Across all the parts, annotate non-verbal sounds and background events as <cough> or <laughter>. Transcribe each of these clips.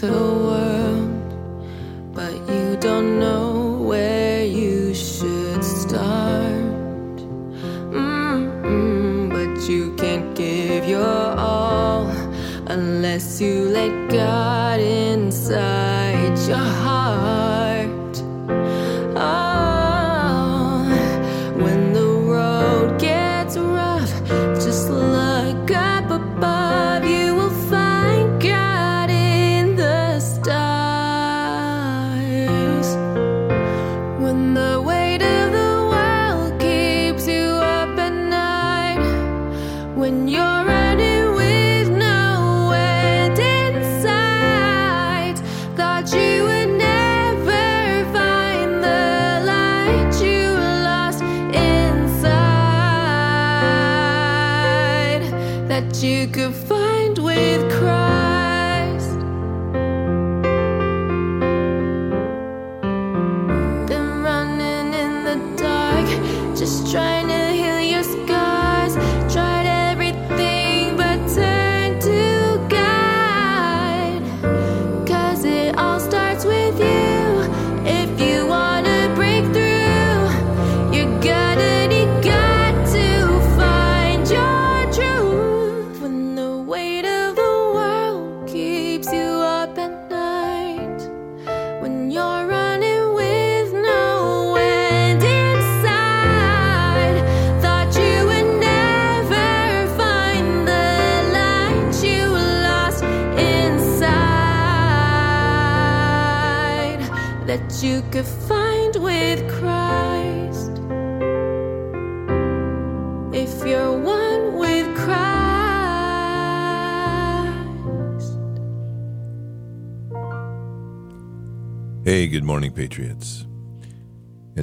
change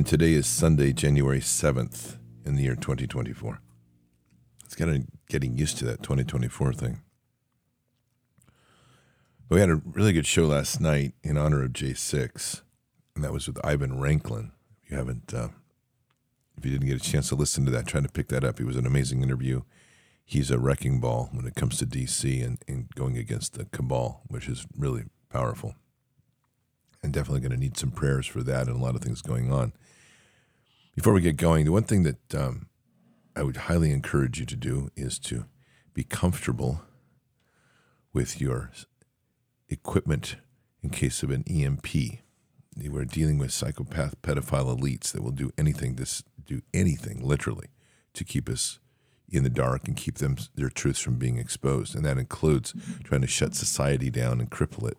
And today is Sunday, January 7th in the year 2024. It's kind of getting used to that 2024 thing. But we had a really good show last night in honor of J6, and that was with Ivan Raiklin. If you haven't, uh, if you didn't get a chance to listen to that, try to pick that up. It was an amazing interview. He's a wrecking ball when it comes to DC and, and going against the cabal, which is really powerful and definitely going to need some prayers for that and a lot of things going on. Before we get going, the one thing that um, I would highly encourage you to do is to be comfortable with your equipment in case of an EMP. We're dealing with psychopath pedophile elites that will do anything, this do anything literally, to keep us in the dark and keep them their truths from being exposed, and that includes trying to shut society down and cripple it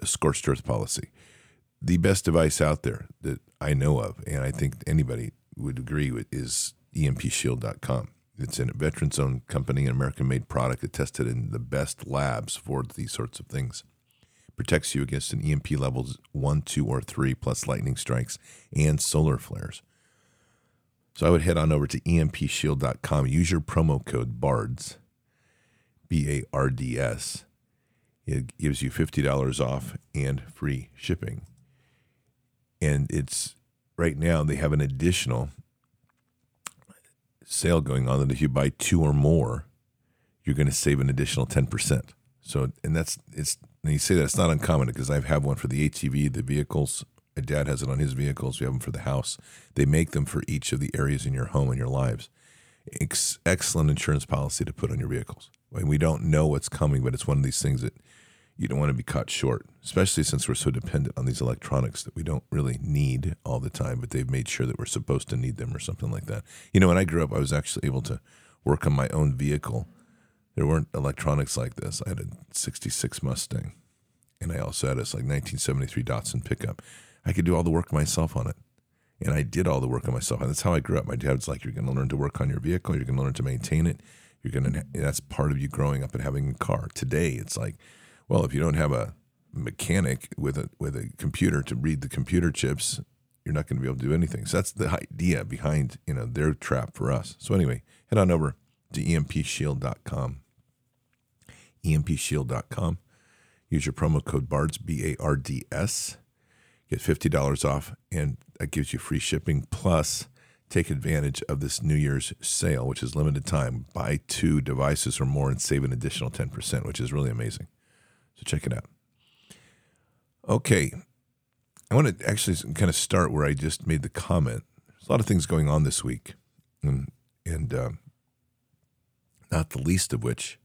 a scorched earth policy. The best device out there that I know of, and I think anybody would agree with, is EMPshield.com. It's a veterans owned company, an American made product that tested in the best labs for these sorts of things. Protects you against an EMP levels one, two, or three, plus lightning strikes and solar flares. So I would head on over to EMPshield.com. Use your promo code BARDS, B A R D S. It gives you $50 off and free shipping. And it's right now, they have an additional sale going on that if you buy two or more, you're going to save an additional 10%. So, and that's, it's, and you say that it's not uncommon because I've had one for the ATV, the vehicles, My dad has it on his vehicles. We have them for the house. They make them for each of the areas in your home and your lives. Ex- excellent insurance policy to put on your vehicles. I mean, we don't know what's coming, but it's one of these things that you don't want to be caught short, especially since we're so dependent on these electronics that we don't really need all the time, but they've made sure that we're supposed to need them or something like that. You know, when I grew up, I was actually able to work on my own vehicle. There weren't electronics like this. I had a 66 Mustang, and I also had a like 1973 Datsun pickup. I could do all the work myself on it. And I did all the work on myself. And that's how I grew up. My dad was like, You're going to learn to work on your vehicle. You're going to learn to maintain it. You're going to, that's part of you growing up and having a car. Today, it's like, well, if you don't have a mechanic with a with a computer to read the computer chips, you're not going to be able to do anything. So that's the idea behind you know their trap for us. So anyway, head on over to empshield.com. empshield.com. Use your promo code BARDS B A R D S. Get fifty dollars off, and that gives you free shipping. Plus, take advantage of this New Year's sale, which is limited time. Buy two devices or more and save an additional ten percent, which is really amazing. So check it out. Okay. I want to actually kind of start where I just made the comment. There's a lot of things going on this week, and, and uh, not the least of which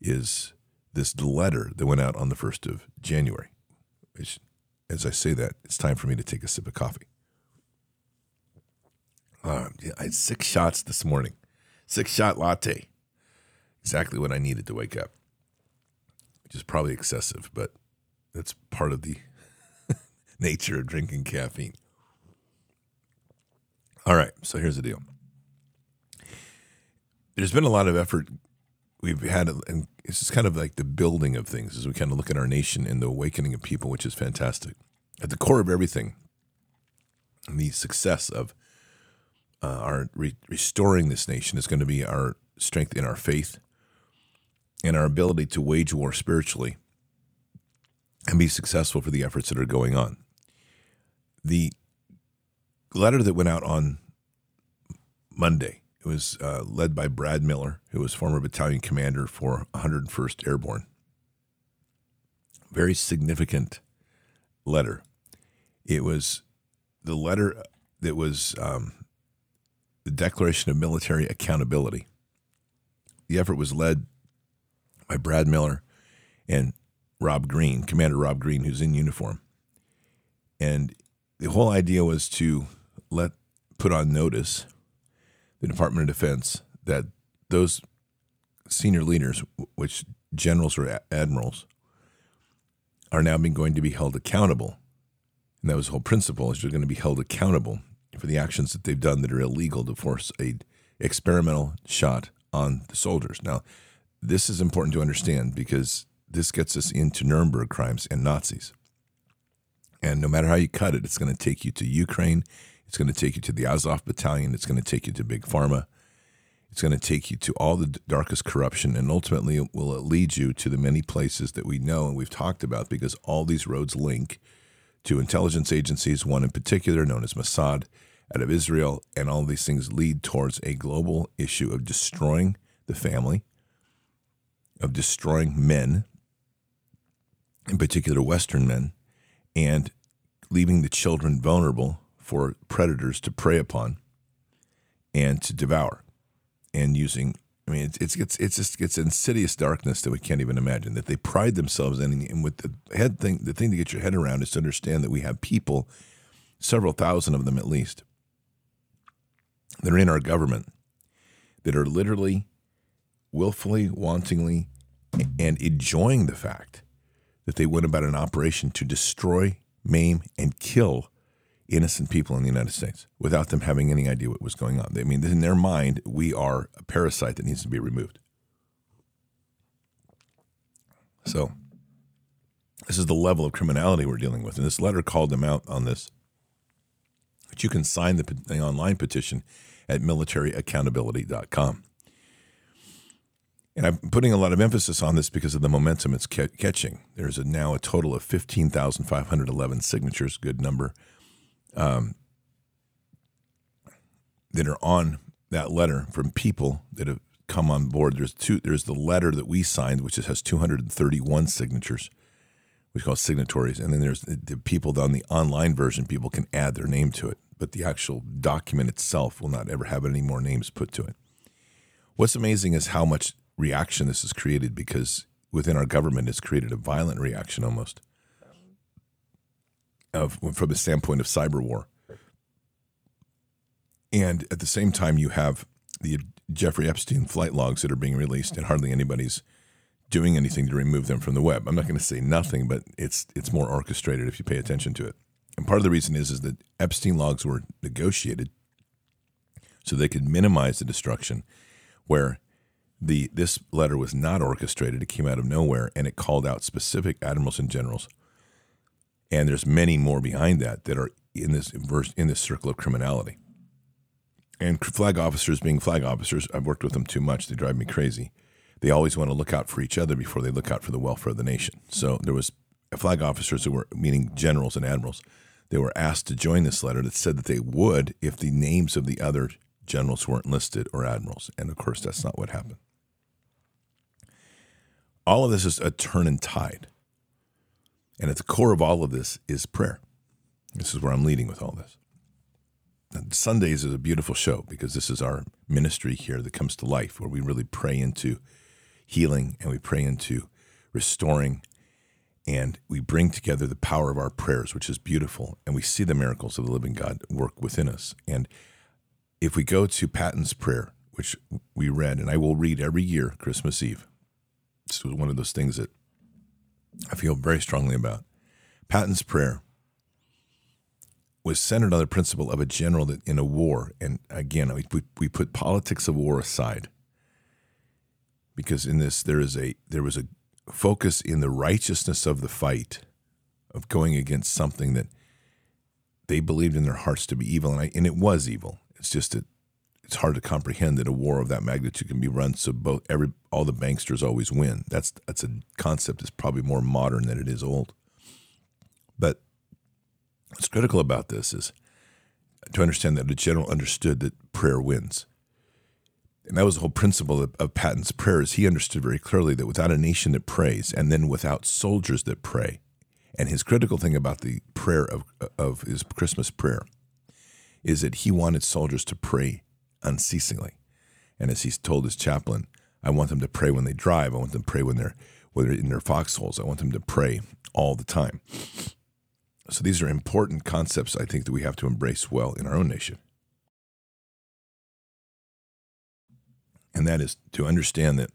is this letter that went out on the 1st of January. Which, as I say that, it's time for me to take a sip of coffee. Uh, yeah, I had six shots this morning, six shot latte. Exactly what I needed to wake up which is probably excessive, but that's part of the <laughs> nature of drinking caffeine. All right, so here's the deal. There's been a lot of effort we've had, and this is kind of like the building of things as we kind of look at our nation and the awakening of people, which is fantastic. At the core of everything, the success of uh, our re- restoring this nation is going to be our strength in our faith and our ability to wage war spiritually and be successful for the efforts that are going on. The letter that went out on Monday, it was uh, led by Brad Miller, who was former battalion commander for 101st Airborne. Very significant letter. It was the letter that was um, the Declaration of Military Accountability. The effort was led by Brad Miller and Rob Green, Commander Rob Green, who's in uniform. And the whole idea was to let put on notice the Department of Defense that those senior leaders, which generals or admirals, are now being going to be held accountable. And that was the whole principle is you're going to be held accountable for the actions that they've done that are illegal to force a experimental shot on the soldiers. Now, this is important to understand because this gets us into Nuremberg crimes and Nazis. And no matter how you cut it, it's going to take you to Ukraine. It's going to take you to the Azov battalion. It's going to take you to Big Pharma. It's going to take you to all the darkest corruption. And ultimately, it will uh, lead you to the many places that we know and we've talked about because all these roads link to intelligence agencies, one in particular known as Mossad out of Israel. And all these things lead towards a global issue of destroying the family, of destroying men, in particular Western men, and leaving the children vulnerable for predators to prey upon and to devour, and using. I mean, it's it's it's just it's insidious darkness that we can't even imagine. That they pride themselves in, and with the head thing, the thing to get your head around is to understand that we have people, several thousand of them at least, that are in our government, that are literally willfully, wantingly, and enjoying the fact that they went about an operation to destroy, maim, and kill innocent people in the United States without them having any idea what was going on. I mean, in their mind, we are a parasite that needs to be removed. So, this is the level of criminality we're dealing with. And this letter called them out on this. But you can sign the, the online petition at militaryaccountability.com. And I'm putting a lot of emphasis on this because of the momentum it's catching. There's a, now a total of 15,511 signatures, good number, um, that are on that letter from people that have come on board. There's two. There's the letter that we signed, which has 231 signatures, we call signatories, and then there's the, the people on the online version. People can add their name to it, but the actual document itself will not ever have any more names put to it. What's amazing is how much reaction this has created because within our government, it's created a violent reaction almost of from the standpoint of cyber war. And at the same time, you have the Jeffrey Epstein flight logs that are being released, and hardly anybody's doing anything to remove them from the web. I'm not going to say nothing, but it's it's more orchestrated if you pay attention to it. And part of the reason is is that Epstein logs were negotiated so they could minimize the destruction, where the this letter was not orchestrated. It came out of nowhere, and it called out specific admirals and generals. And there's many more behind that that are in this in this circle of criminality. And flag officers, being flag officers, I've worked with them too much. They drive me crazy. They always want to look out for each other before they look out for the welfare of the nation. So there was flag officers who were meaning generals and admirals. They were asked to join this letter that said that they would if the names of the other generals weren't listed or admirals. And of course, that's not what happened. All of this is a turn and tide. And at the core of all of this is prayer. This is where I'm leading with all this. And Sundays is a beautiful show because this is our ministry here that comes to life, where we really pray into healing and we pray into restoring and we bring together the power of our prayers, which is beautiful, and we see the miracles of the living God work within us. And if we go to Patton's prayer, which we read, and I will read every year, Christmas Eve, this was one of those things that I feel very strongly about. Patton's prayer was centered on the principle of a general that in a war, and again, we, we put politics of war aside because in this there is a there was a focus in the righteousness of the fight of going against something that they believed in their hearts to be evil, and, I, and it was evil. It's just that it's hard to comprehend that a war of that magnitude can be run so both every all the banksters always win. That's that's a concept that's probably more modern than it is old. But what's critical about this is to understand that the general understood that prayer wins. And that was the whole principle of, of Patton's prayers. He understood very clearly that without a nation that prays, and then without soldiers that pray, and his critical thing about the prayer of, of his Christmas prayer is that he wanted soldiers to pray unceasingly. And as he's told his chaplain, I want them to pray when they drive. I want them to pray when they're, when they're in their foxholes. I want them to pray all the time. So these are important concepts I think that we have to embrace well in our own nation. And that is to understand that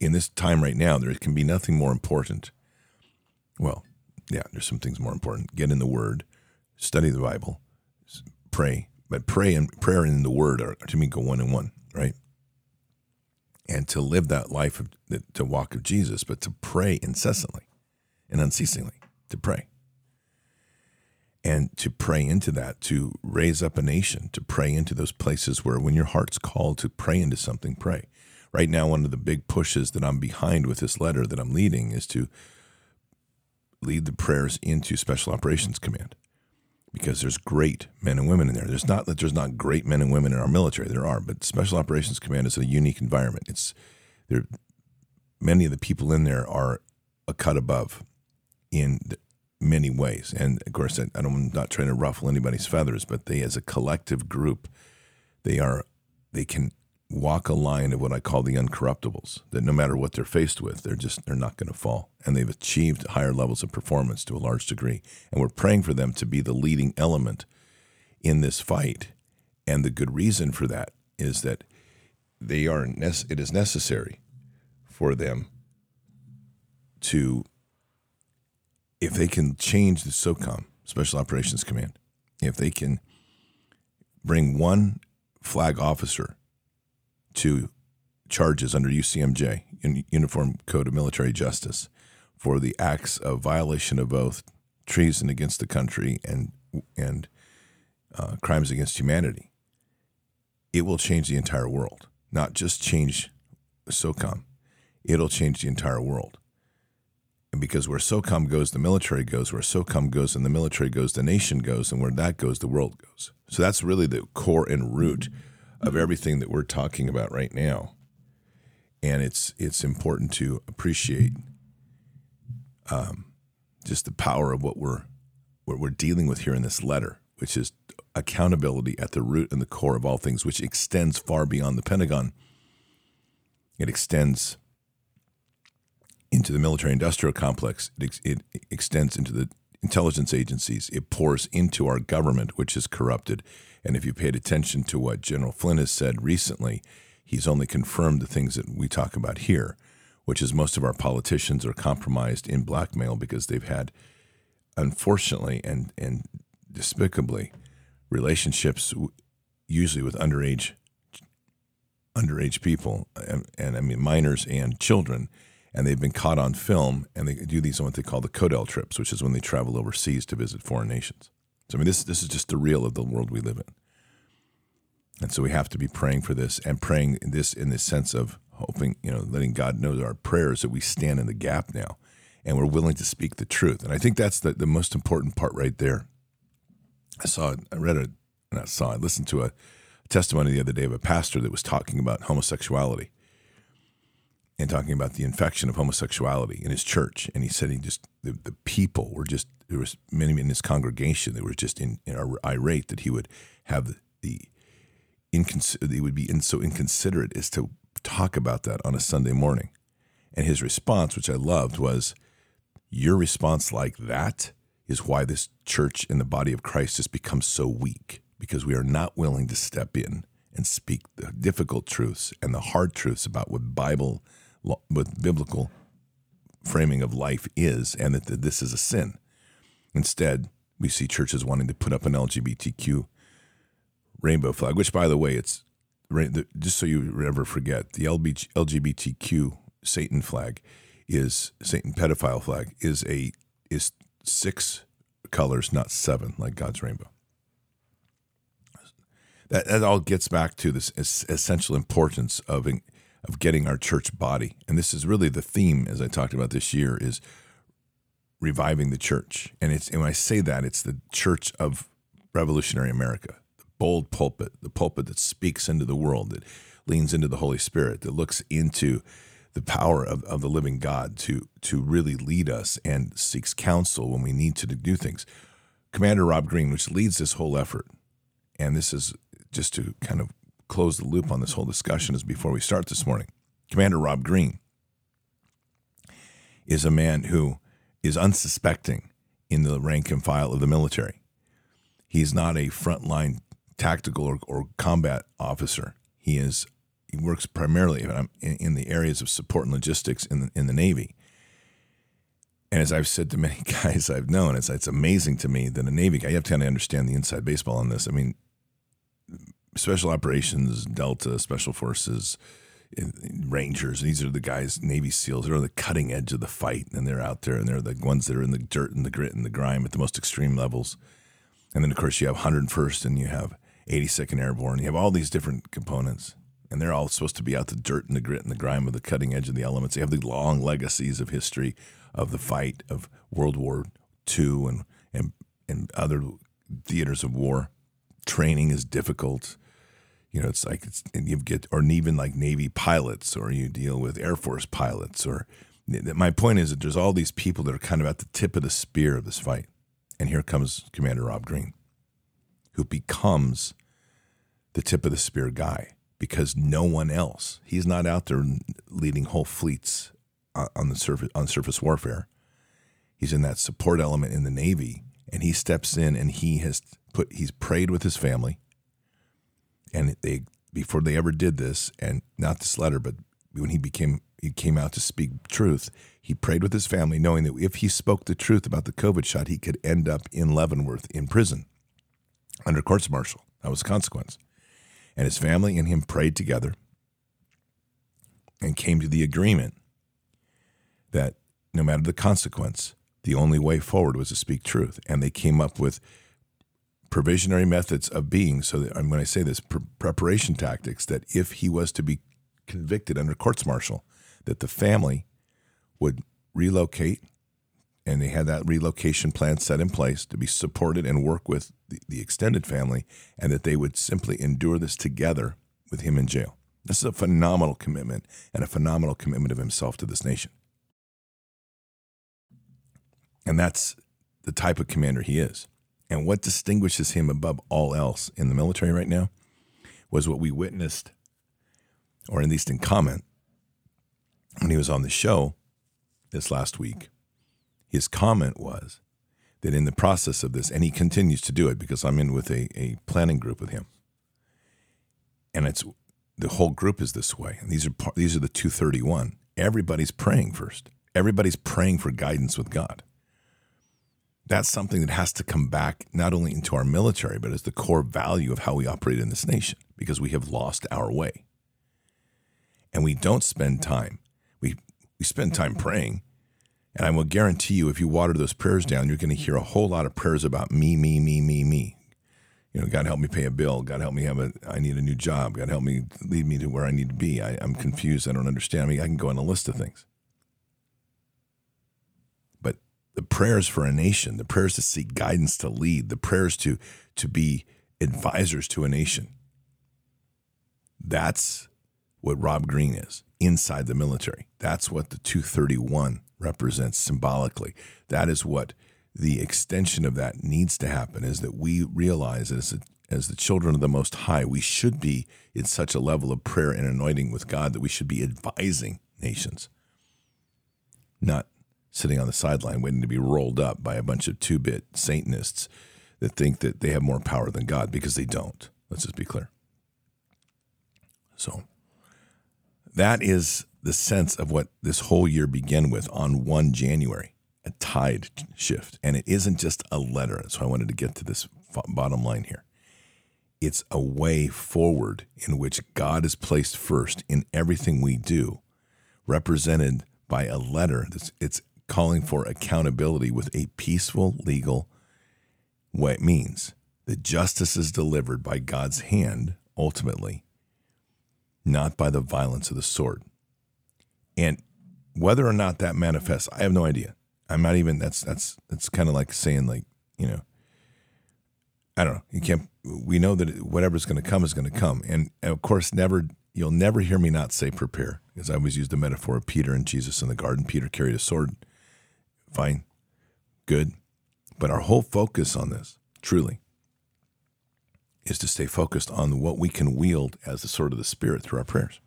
in this time right now, there can be nothing more important. Well, yeah, there's some things more important. Get in the Word, study the Bible, pray. But pray and prayer and the Word are to me go one and one, right? And to live that life of to walk of Jesus, but to pray incessantly and unceasingly, to pray and to pray into that, to raise up a nation, to pray into those places where when your heart's called to pray into something, pray. Right now, one of the big pushes that I'm behind with this letter that I'm leading is to lead the prayers into Special Operations Command because there's great men and women in there. There's not that there's not great men and women in our military. There are, but Special Operations Command is a unique environment. It's there. Many of the people in there are a cut above in many ways. And of course, I, am not trying to ruffle anybody's feathers, but they, as a collective group, they are they can walk a line of what I call the uncorruptibles. That no matter what they're faced with, they're just they're not going to fall, and they've achieved higher levels of performance to a large degree. And we're praying for them to be the leading element in this fight. And the good reason for that is that they are it is necessary for them to if they can change the SOCOM, Special Operations Command, if they can bring one flag officer to charges under UCMJ, Uniform Code of Military Justice, for the acts of violation of oath, treason against the country, and and uh, crimes against humanity, it will change the entire world. Not just change SOCOM, it'll change the entire world. And because where SOCOM goes, the military goes. Where SOCOM goes and the military goes, the nation goes. And where that goes, the world goes. So that's really the core and root of everything that we're talking about right now. And it's it's important to appreciate um, just the power of what we're what we're dealing with here in this letter, which is accountability at the root and the core of all things, which extends far beyond the Pentagon. It extends into the military industrial complex. It, ex- it extends into the intelligence agencies. It pours into our government, which is corrupted. And if you paid attention to what General Flynn has said recently, he's only confirmed the things that we talk about here, which is most of our politicians are compromised in blackmail because they've had, unfortunately and, and despicably, relationships usually with underage underage people and, and I mean minors and children and they've been caught on film and they do these on what they call the Codel trips, which is when they travel overseas to visit foreign nations. So I mean this this is just the real of the world we live in. And so we have to be praying for this and praying this in the sense of hoping, you know, letting God know our prayers that we stand in the gap now and we're willing to speak the truth. And I think that's the, the most important part right there. I saw, I read a, not saw, I listened to a testimony the other day of a pastor that was talking about homosexuality and talking about the infection of homosexuality in his church. And he said he just, the, the people were just, there was many in his congregation that were just in, in irate that he would have the, the incons- he would be in, so inconsiderate as to talk about that on a Sunday morning. And his response, which I loved, was, Your response like that is why this church and the body of Christ has become so weak because we are not willing to step in and speak the difficult truths and the hard truths about what Bible what biblical framing of life is and that this is a sin. Instead, we see churches wanting to put up an LGBTQ rainbow flag, which, by the way, it's just so you never forget, the LGBTQ Satan flag is Satan pedophile flag is a is six colors, not seven, like God's rainbow. That, that all gets back to this essential importance of of getting our church body, and this is really the theme, as I talked about this year, is reviving the church. And it's and when I say that, it's the church of revolutionary America, the bold pulpit, the pulpit that speaks into the world, that leans into the Holy Spirit, that looks into the power of, of the living God to to really lead us and seeks counsel when we need to do things. Commander Rob Green, which leads this whole effort, and this is just to kind of close the loop on this whole discussion is before we start this morning. Commander Rob Green is a man who is unsuspecting in the rank and file of the military. He's not a frontline tactical or, or combat officer. He is he works primarily in, in the areas of support and logistics in the, in the Navy. And as I've said to many <laughs> guys I've known, it's, it's amazing to me that a Navy guy, you have to kind of understand the inside baseball on this. I mean, special operations, Delta, special forces, Rangers, these are the guys, Navy SEALs, they're on the cutting edge of the fight. And they're out there and they're the ones that are in the dirt and the grit and the grime at the most extreme levels. And then, of course, you have 101st and you have 82nd Airborne. You have all these different components and they're all supposed to be out the dirt and the grit and the grime of the cutting edge of the elements. They have the long legacies of history of the fight of World War II and and and other theaters of war. Training is difficult. You know, it's like it's and you get or even like Navy pilots or you deal with Air Force pilots or my point is that there's all these people that are kind of at the tip of the spear of this fight. And here comes Commander Rob Green, who becomes the tip of the spear guy because no one else. He's not out there leading whole fleets on the surface on surface warfare. He's in that support element in the Navy, and he steps in and he has put he's prayed with his family, and they before they ever did this, and not this letter, but when he became he came out to speak truth, he prayed with his family, knowing that if he spoke the truth about the COVID shot, he could end up in Leavenworth in prison under courts martial. That was the consequence and his family and him prayed together and came to the agreement that no matter the consequence, the only way forward was to speak truth. And they came up with provisionary methods of being. So, that, I'm when I say this, preparation tactics, that if he was to be convicted under courts martial, that the family would relocate and they had that relocation plan set in place to be supported and work with the, the extended family, and that they would simply endure this together with him in jail. This is a phenomenal commitment and a phenomenal commitment of himself to this nation. And that's the type of commander he is. And what distinguishes him above all else in the military right now was what we witnessed, or at least in comment, when he was on the show this last week. His comment was that in the process of this, and he continues to do it because I'm in with a, a planning group with him. And it's the whole group is this way. And these are these are the 231. Everybody's praying first. Everybody's praying for guidance with God. That's something that has to come back not only into our military, but as the core value of how we operate in this nation, because we have lost our way. And we don't spend time. We we spend time praying. And I will guarantee you, if you water those prayers down, you're going to hear a whole lot of prayers about me, me, me, me, me. You know, God help me pay a bill. God help me have a. I need a new job. God help me lead me to where I need to be. I, I'm confused. I don't understand. I mean, I can go on a list of things. But the prayers for a nation, the prayers to seek guidance to lead, the prayers to to be advisors to a nation. That's what Rob Green is inside the military. That's what the 231 represents symbolically. That is what the extension of that needs to happen is that we realize as a, as the children of the Most High, we should be in such a level of prayer and anointing with God that we should be advising nations, not sitting on the sideline waiting to be rolled up by a bunch of two bit Satanists that think that they have more power than God because they don't. Let's just be clear. So, that is the sense of what this whole year began with on 1 January, a tide shift. And it isn't just a letter. So I wanted to get to this bottom line here. It's a way forward in which God is placed first in everything we do, represented by a letter that's it's calling for accountability with a peaceful legal way it means that justice is delivered by God's hand ultimately not by the violence of the sword. And whether or not that manifests, I have no idea. I'm not even that's that's that's kind of like saying like, you know, I don't know. You can't we know that whatever's going to come is going to come. And of course never you'll never hear me not say prepare because I always use the metaphor of Peter and Jesus in the garden. Peter carried a sword. Fine. Good. But our whole focus on this, truly, is to stay focused on what we can wield as the sword of the Spirit through our prayers.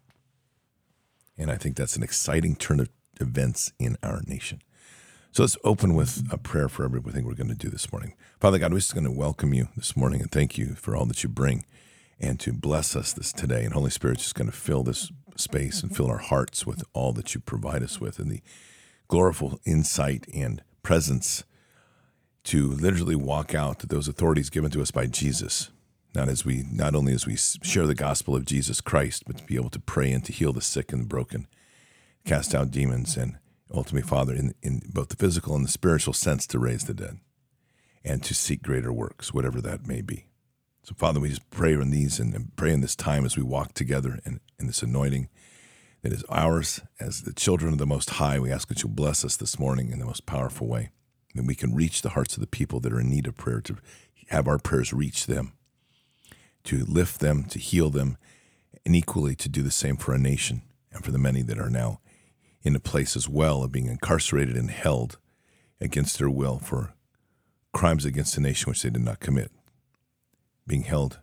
And I think that's an exciting turn of events in our nation. So let's open with a prayer for everything we're going to do this morning. Father God, we're just going to welcome you this morning and thank you for all that you bring and to bless us this today. And Holy Spirit just going to fill this space and fill our hearts with all that you provide us with and the glorious insight and presence to literally walk out those authorities given to us by Jesus not as we not only as we share the gospel of Jesus Christ, but to be able to pray and to heal the sick and the broken, cast out demons, and ultimately, Father, in, in both the physical and the spiritual sense, to raise the dead, and to seek greater works, whatever that may be. So, Father, we just pray in these and pray in this time as we walk together in, in this anointing that is ours as the children of the Most High. We ask that you bless us this morning in the most powerful way, that we can reach the hearts of the people that are in need of prayer, to have our prayers reach them to lift them, to heal them, and equally to do the same for a nation and for the many that are now in a place as well of being incarcerated and held against their will for crimes against a nation which they did not commit, being held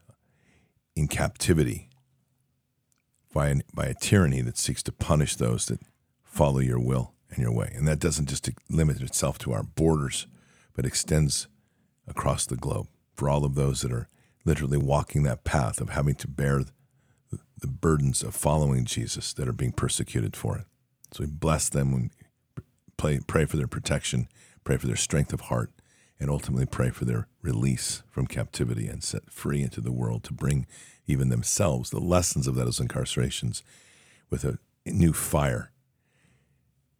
in captivity by, an, by a tyranny that seeks to punish those that follow your will and your way. And that doesn't just limit itself to our borders, but extends across the globe for all of those that are literally walking that path of having to bear the burdens of following Jesus that are being persecuted for it. So we bless them and pray, pray for their protection, pray for their strength of heart, and ultimately pray for their release from captivity and set free into the world to bring even themselves the lessons of those incarcerations with a new fire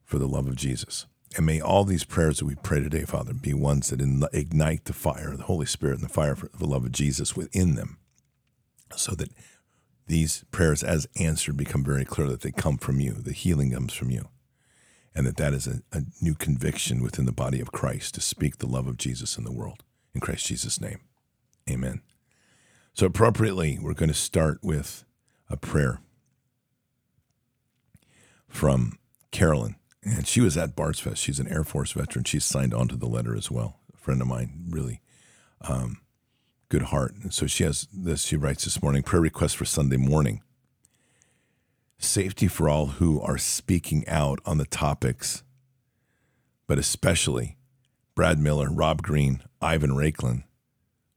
for the love of Jesus. And may all these prayers that we pray today, Father, be ones that ignite the fire of the Holy Spirit and the fire for the love of Jesus within them, so that these prayers, as answered, become very clear that they come from you, the healing comes from you, and that that is a, a new conviction within the body of Christ to speak the love of Jesus in the world. In Christ Jesus' name, amen. So, appropriately, we're going to start with a prayer from Carolyn And she was at Bards Fest. She's an Air Force veteran. She's signed on to the letter as well. A friend of mine, really um, good heart. And so she has this, she writes this morning prayer request for Sunday morning. Safety for all who are speaking out on the topics, but especially Brad Miller, Rob Green, Ivan Raiklin,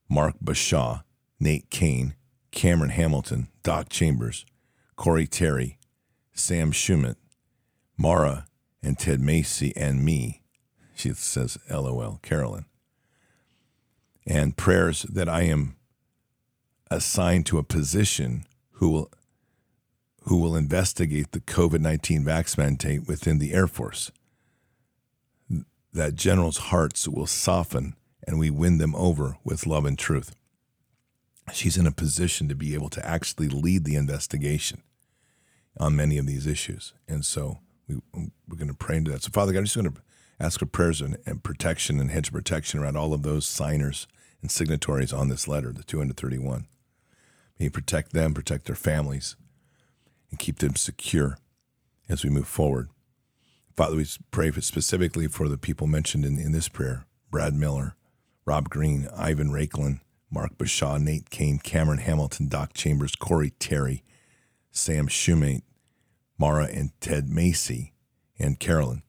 Mark Bashaw, Nate Kane, Cameron Hamilton, Doc Chambers, Corey Terry, Sam Schumett, Mara, and Ted Macy, and me. She says, LOL, Carolyn. And prayers that I am assigned to a position who will who will investigate the COVID 19 vax mandate within the Air Force. That generals' hearts will soften and we win them over with love and truth. She's in a position to be able to actually lead the investigation on many of these issues. And so we, we're going to pray into that. So, Father God, I'm just going to ask for prayers and, and protection and hedge protection around all of those signers and signatories on this letter, the 231. May you protect them, protect their families, and keep them secure as we move forward. Father, we pray for specifically for the people mentioned in, in this prayer Brad Miller, Rob Green, Ivan Raiklin, Mark Bashaw, Nate Kane, Cameron Hamilton, Doc Chambers, Corey Terry, Sam Schumate, Mara and Ted Macy, and Carolyn.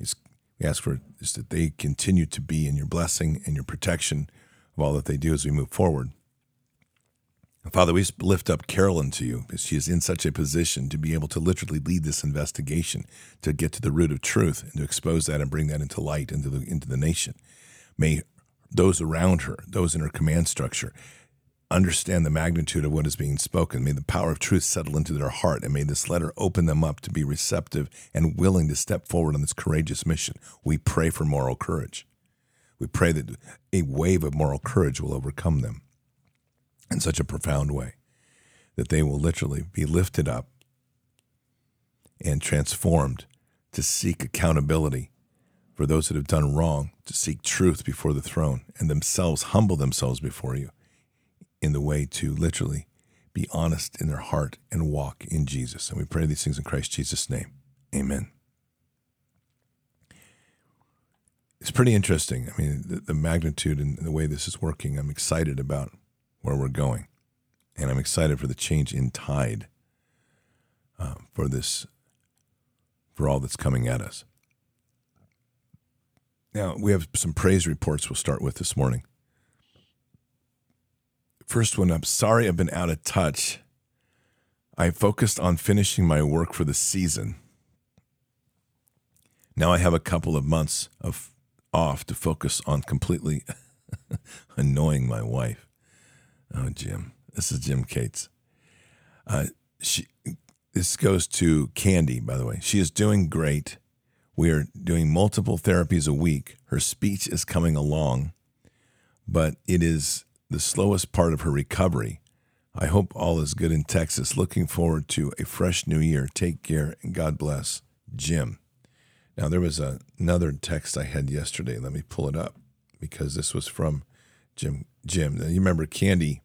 we ask for is that they continue to be in your blessing and your protection of all that they do as we move forward. Father, we lift up Carolyn to you because she is in such a position to be able to literally lead this investigation, to get to the root of truth and to expose that and bring that into light into the into the nation. May those around her, those in her command structure, understand the magnitude of what is being spoken. May the power of truth settle into their heart, and may this letter open them up to be receptive and willing to step forward on this courageous mission. We pray for moral courage. We pray that a wave of moral courage will overcome them in such a profound way that they will literally be lifted up and transformed to seek accountability for those that have done wrong, to seek truth before the throne, and themselves humble themselves before you in the way to literally be honest in their heart and walk in Jesus. And we pray these things in Christ Jesus' name. Amen. It's pretty interesting. I mean, the, the magnitude and the way this is working, I'm excited about where we're going. And I'm excited for the change in tide uh, for this, for all that's coming at us. Now, we have some praise reports we'll start with this morning. First one I'm Sorry I've been out of touch. I focused on finishing my work for the season. Now I have a couple of months of off to focus on completely <laughs> annoying my wife. Oh, Jim. This is Jim Cates. Uh, she, this goes to Candy, by the way. She is doing great. We are doing multiple therapies a week. Her speech is coming along, but it is the slowest part of her recovery. I hope all is good in Texas. Looking forward to a fresh new year. Take care and God bless. Jim. Now, there was a, another text I had yesterday. Let me pull it up because this was from Jim. Jim, now, you remember Candy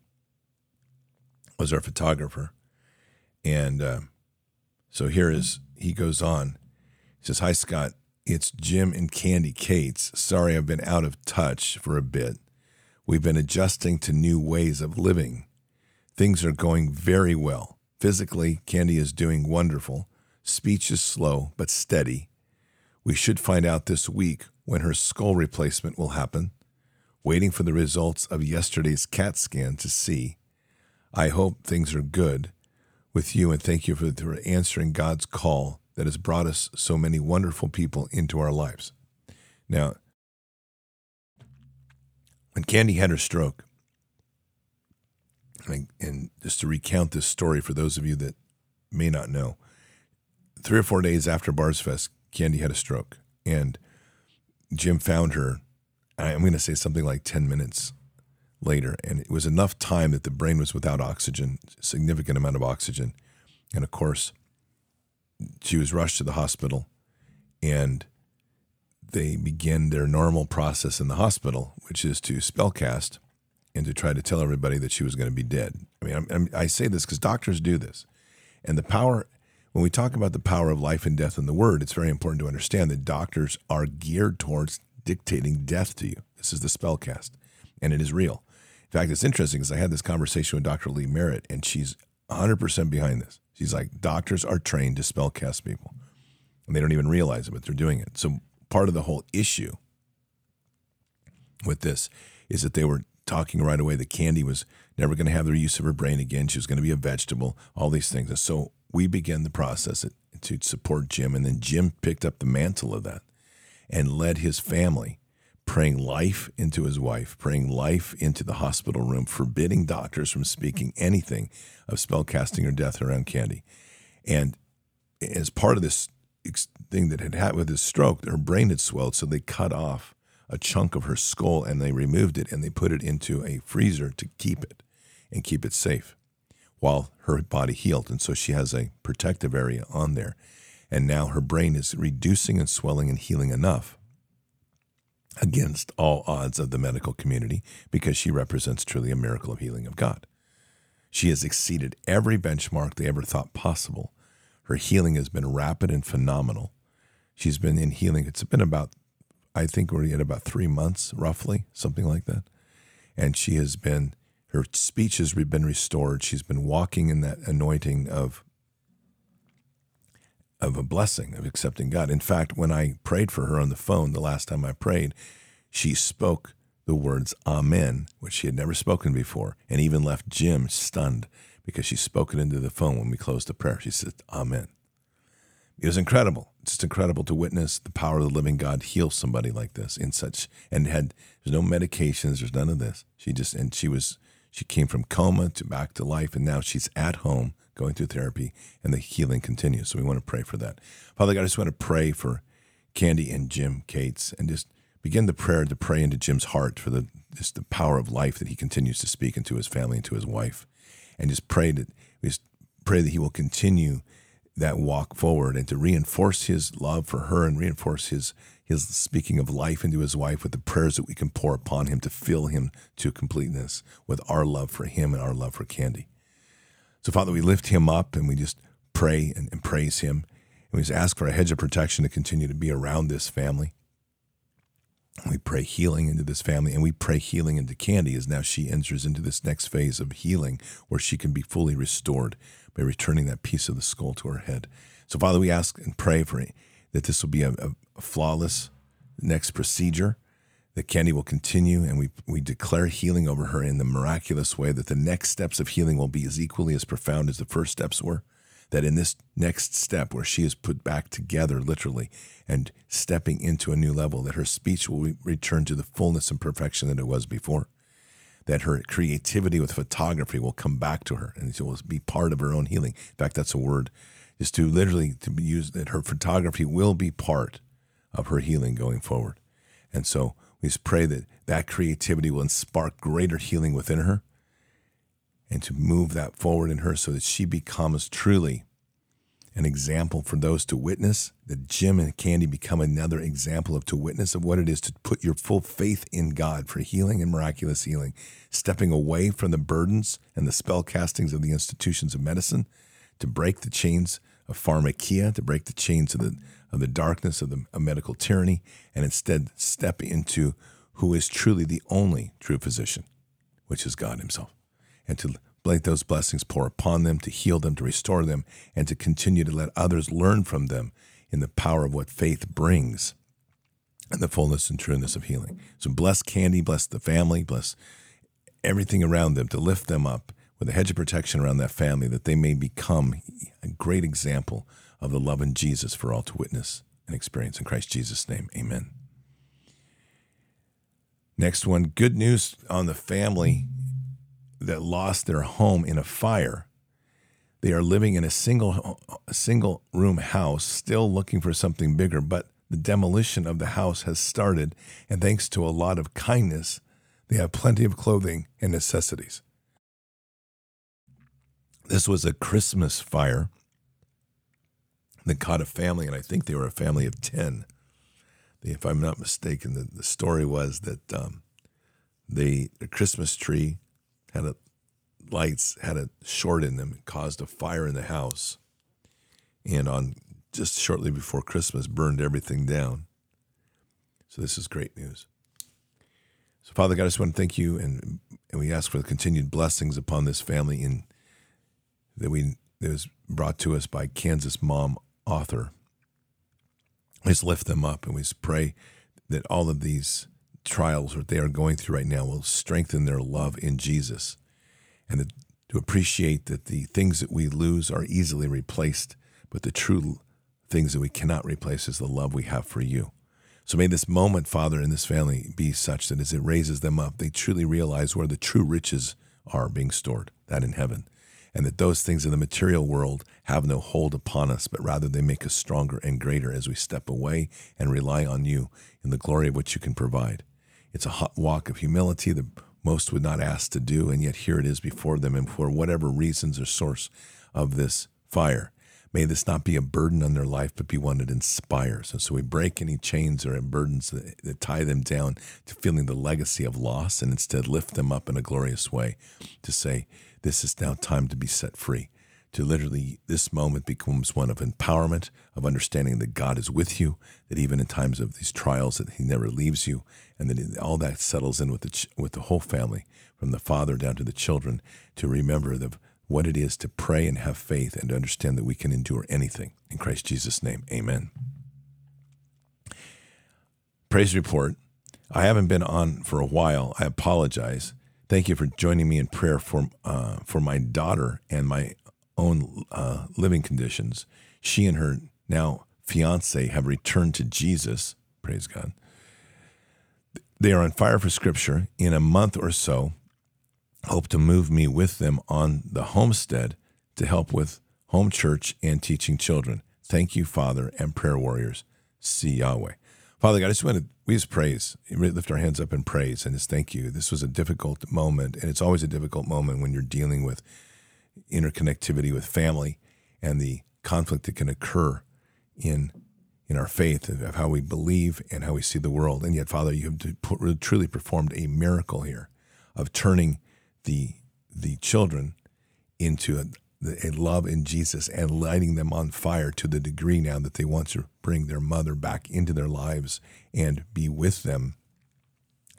was our photographer. And uh, so here is, he goes on. He says, Hi, Scott. It's Jim and Candy Cates. Sorry I've been out of touch for a bit. We've been adjusting to new ways of living. Things are going very well. Physically, Candy is doing wonderful. Speech is slow but steady. We should find out this week when her skull replacement will happen. Waiting for the results of yesterday's CAT scan to see. I hope things are good with you and thank you for, for answering God's call that has brought us so many wonderful people into our lives. Now, when Candy had her stroke, and just to recount this story for those of you that may not know, three or four days after Bards Fest, Candy had a stroke, and Jim found her. I'm going to say something like 10 minutes later, and it was enough time that the brain was without oxygen, significant amount of oxygen, and of course, she was rushed to the hospital, and they begin their normal process in the hospital, which is to spellcast and to try to tell everybody that she was going to be dead. I mean, I'm, I'm, i say this because doctors do this, and the power when we talk about the power of life and death in the word, it's very important to understand that doctors are geared towards dictating death to you. This is the spellcast, and it is real. In fact, it's interesting because I had this conversation with Dr. Lee Merritt, and she's 100% behind this. She's like, doctors are trained to spellcast people, and they don't even realize it, but they're doing it. So part of the whole issue with this is that they were talking right away that Candy was never going to have the use of her brain again. She was going to be a vegetable, all these things. And so we began the process to support Jim. And then Jim picked up the mantle of that and led his family, praying life into his wife, praying life into the hospital room, forbidding doctors from speaking anything of spellcasting or death around Candy. And as part of this thing that had happened with his stroke, her brain had swelled, so they cut off a chunk of her skull and they removed it and they put it into a freezer to keep it and keep it safe while her body healed. And so she has a protective area on there. And now her brain is reducing and swelling and healing enough against all odds of the medical community because she represents truly a miracle of healing of God. She has exceeded every benchmark they ever thought possible. Her healing has been rapid and phenomenal. She's been in healing. It's been about I think we're at about three months, roughly, something like that. And she has been, her speech has been restored. She's been walking in that anointing of, of a blessing, of accepting God. In fact, when I prayed for her on the phone the last time I prayed, she spoke the words Amen, which she had never spoken before, and even left Jim stunned because she spoke it into the phone when we closed the prayer. She said, Amen. It was incredible. It's just incredible to witness the power of the living God heal somebody like this in such and had there's no medications, there's none of this. She just and she was she came from coma to back to life and now she's at home going through therapy and the healing continues. So we want to pray for that. Father God, I just want to pray for Candy and Jim Cates and just begin the prayer to pray into Jim's heart for the just the power of life that he continues to speak into his family and to his wife. And just pray that just pray that he will continue that walk forward and to reinforce his love for her and reinforce his his speaking of life into his wife with the prayers that we can pour upon him to fill him to completeness with our love for him and our love for Candy. So, Father, we lift him up and we just pray and, and praise him. And we just ask for a hedge of protection to continue to be around this family. We pray healing into this family and we pray healing into Candy as now she enters into this next phase of healing where she can be fully restored by returning that piece of the skull to her head. So, Father, we ask and pray for that this will be a, a flawless next procedure, that Candy will continue, and we, we declare healing over her in the miraculous way, that the next steps of healing will be as equally as profound as the first steps were. That in this next step, where she is put back together literally and stepping into a new level, that her speech will return to the fullness and perfection that it was before that her creativity with photography will come back to her and she will be part of her own healing. In fact, that's a word, is to literally to be used that her photography will be part of her healing going forward. And so we just pray that that creativity will spark greater healing within her and to move that forward in her so that she becomes truly an example for those to witness, that Jim and Candy become another example of to witness of what it is to put your full faith in God for healing and miraculous healing, stepping away from the burdens and the spell castings of the institutions of medicine, to break the chains of pharmakia, to break the chains of the of the darkness of the of medical tyranny, and instead step into who is truly the only true physician, which is God Himself, and to let those blessings pour upon them to heal them, to restore them, and to continue to let others learn from them in the power of what faith brings and the fullness and trueness of healing. So bless Candy, bless the family, bless everything around them to lift them up with a hedge of protection around that family that they may become a great example of the love in Jesus for all to witness and experience. In Christ Jesus' name, amen. Next one good news on the family that lost their home in a fire. They are living in a single a single room house, still looking for something bigger, but the demolition of the house has started, and thanks to a lot of kindness, they have plenty of clothing and necessities. This was a Christmas fire that caught a family, and I think they were a family of 10. If I'm not mistaken, the, the story was that um, the, the Christmas tree had a lights had a short in them, it caused a fire in the house, and on just shortly before Christmas burned everything down. So this is great news. So Father God, I just want to thank you and and we ask for the continued blessings upon this family in that we that was brought to us by Kansas mom author. Let's lift them up and we pray that all of these trials that they are going through right now will strengthen their love in Jesus and that, to appreciate that the things that we lose are easily replaced, but the true things that we cannot replace is the love we have for you. So may this moment, Father, in this family be such that as it raises them up, they truly realize where the true riches are being stored, that in heaven, and that those things in the material world have no hold upon us, but rather they make us stronger and greater as we step away and rely on you in the glory of what you can provide. It's a hot walk of humility that most would not ask to do, and yet here it is before them, and for whatever reasons or source of this fire. May this not be a burden on their life, but be one that inspires. And so we break any chains or burdens that, that, tie them down to feeling the legacy of loss and instead lift them up in a glorious way to say, This is now time to be set free. To literally, this moment becomes one of empowerment, of understanding that God is with you, that even in times of these trials, that He never leaves you, and that all that settles in with the, with the whole family, from the father down to the children, to remember the what it is to pray and have faith and to understand that we can endure anything. In Christ Jesus' name, amen. Praise report. I haven't been on for a while. I apologize. Thank you for joining me in prayer for, uh, for my daughter and my own uh, living conditions. She and her now fiance have returned to Jesus. Praise God. They are on fire for Scripture. In a month or so, hope to move me with them on the homestead to help with home church and teaching children. Thank you, Father, and prayer warriors. See Yahweh. Father God, I just want to, we just praise, lift our hands up in praise and just thank you. This was a difficult moment, and it's always a difficult moment when you're dealing with interconnectivity with family and the conflict that can occur in in our faith of how we believe and how we see the world. And yet, Father, you have truly performed a miracle here of turning the the children into a, a love in Jesus and lighting them on fire to the degree now that they want to bring their mother back into their lives and be with them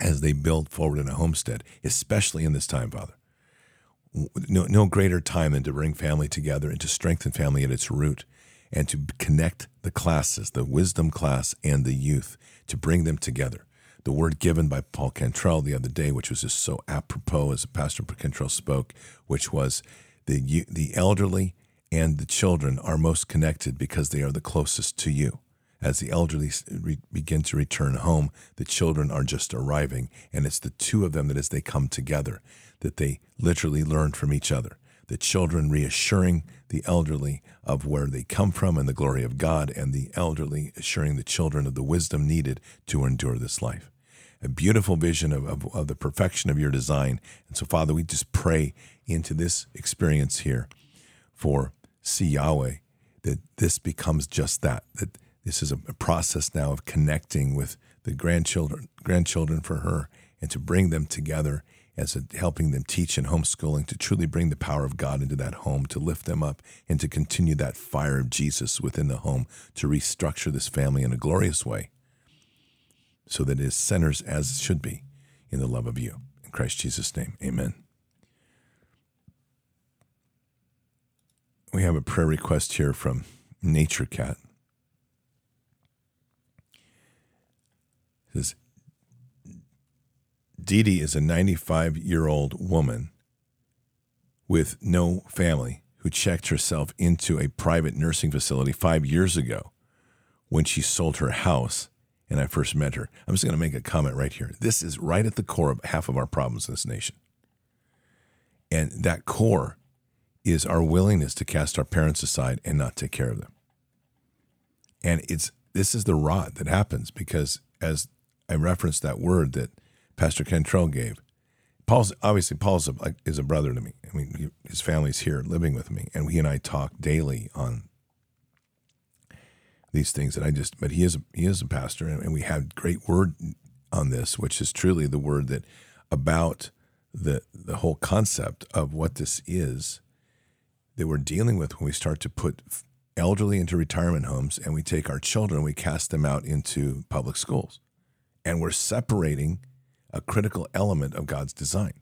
as they build forward in a homestead, especially in this time, Father. No, no greater time than to bring family together and to strengthen family at its root and to connect the classes, the wisdom class and the youth, to bring them together the word given by Paul Cantrell the other day, which was just so apropos as Pastor Cantrell spoke, which was the the elderly and the children are most connected because they are the closest to you. As the elderly re- begin to return home, the children are just arriving, and it's the two of them that as they come together, that they literally learn from each other. The children reassuring the elderly of where they come from and the glory of God, and the elderly assuring the children of the wisdom needed to endure this life a beautiful vision of, of, of, the perfection of your design. And so, Father, we just pray into this experience here for See Yahweh that this becomes just that, that this is a, process now of connecting with the grandchildren, grandchildren for her, and to bring them together as a, helping them teach and homeschooling to truly bring the power of God into that home, to lift them up, and to continue that fire of Jesus within the home, to restructure this family in a glorious way so that it is centers as it should be in the love of you. In Christ Jesus' name, amen. We have a prayer request here from Nature Cat. It says, Dee Dee is a 95 year old woman with no family who checked herself into a private nursing facility five years ago when she sold her house and I first met her. I'm just going to make a comment right here. This is right at the core of half of our problems in this nation. And that core is our willingness to cast our parents aside and not take care of them. And it's this is the rot that happens because as I referenced that word that Pastor Cantrell gave, Paul's obviously Paul's a, is a brother to me. I mean, his family's here living with me, and he and I talk daily on these things that I just, but he is a, he is a pastor, and, we had great word on this, which is truly the word that about the the whole concept of what this is that we're dealing with when we start to put elderly into retirement homes and we take our children we cast them out into public schools. And we're separating a critical element of god's design.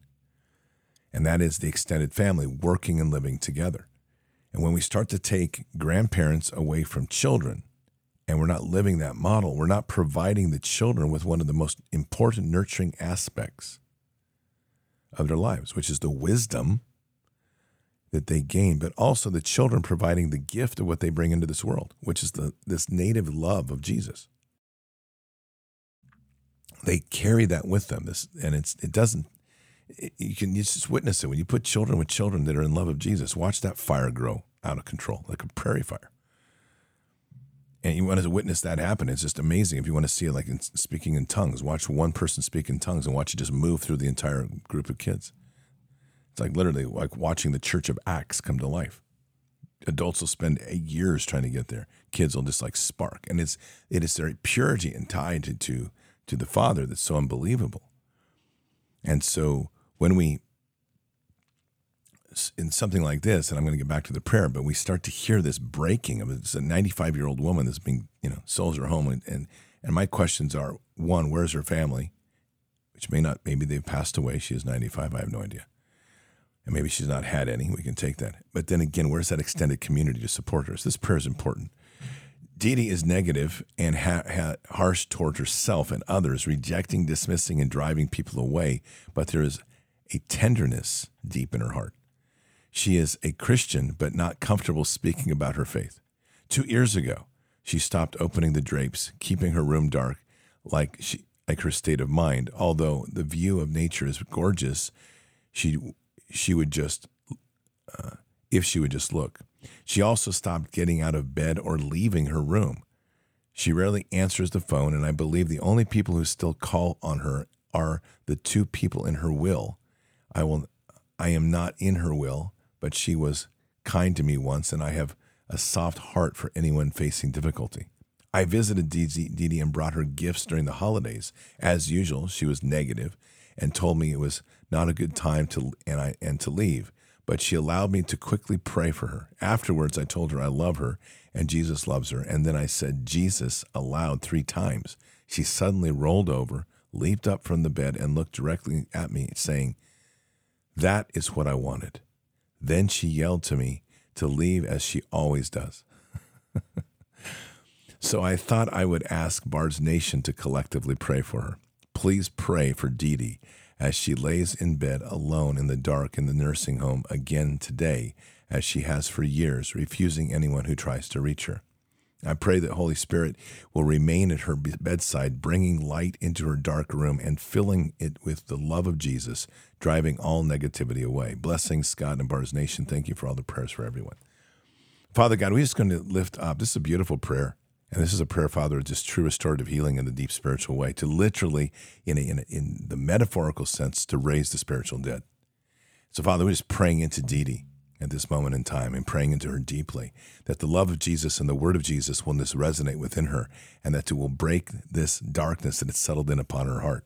And that is the extended family working and living together. And when we start to take grandparents away from children and we're not living that model we're not providing the children with one of the most important nurturing aspects of their lives which is the wisdom that they gain, but also the children providing the gift of what they bring into this world, which is the this native love of Jesus. They carry that with them. This and it's it doesn't. It, you can you just witness it when you put children with children that are in love of Jesus. Watch that fire grow out of control, like a prairie fire. And you want to witness that happen. It's just amazing. If you want to see it, like in speaking in tongues, watch one person speak in tongues and watch it just move through the entire group of kids. It's like literally like watching the Church of Acts come to life. Adults will spend years trying to get there. Kids will just like spark, and it's it is their purity and tied to to, to the Father that's so unbelievable. And so when we in something like this, and I'm going to get back to the prayer, but we start to hear this breaking of it's a 95 year old woman that's being you know souls her home, and, and and my questions are one, where's her family? Which may not, maybe they've passed away. She is 95. I have no idea and maybe she's not had any. We can take that. But then again, where's that extended community to support her? So this prayer is important. Dee is negative and ha- ha- harsh towards herself and others, rejecting, dismissing, and driving people away. But there is a tenderness deep in her heart. She is a Christian, but not comfortable speaking about her faith. Two years ago, she stopped opening the drapes, keeping her room dark, like she, like her state of mind. Although the view of nature is gorgeous, she she would just, uh, if she would just look. She also stopped getting out of bed or leaving her room. She rarely answers the phone, and I believe the only people who still call on her are the two people in her will. I will, I am not in her will, but she was kind to me once, and I have a soft heart for anyone facing difficulty. I visited Dee and brought her gifts during the holidays. As usual, she was negative and told me it was not a good time to and I and to leave. But she allowed me to quickly pray for her. Afterwards, I told her I love her and Jesus loves her. And then I said Jesus aloud three times. She suddenly rolled over, leaped up from the bed, and looked directly at me, saying, That is what I wanted. Then she yelled to me to leave as she always does. <laughs> so I thought I would ask Bard's Nation to collectively pray for her. Please pray for Dee Dee as she lays in bed alone in the dark in the nursing home again today, as she has for years, refusing anyone who tries to reach her. I pray that Holy Spirit will remain at her bedside, bringing light into her dark room and filling it with the love of Jesus, driving all negativity away. Blessings, Scott and Bards Nation. Thank you for all the prayers for everyone. Father God, we're just going to lift up. This is a beautiful prayer. And this is a prayer, Father, of just true restorative healing in the deep spiritual way, to literally, in, a, in, a, in the metaphorical sense, to raise the spiritual dead. So, Father, we're just praying into Dee Dee at this moment in time and praying into her deeply that the love of Jesus and the word of Jesus will just resonate within her and that it will break this darkness that has settled in upon her heart.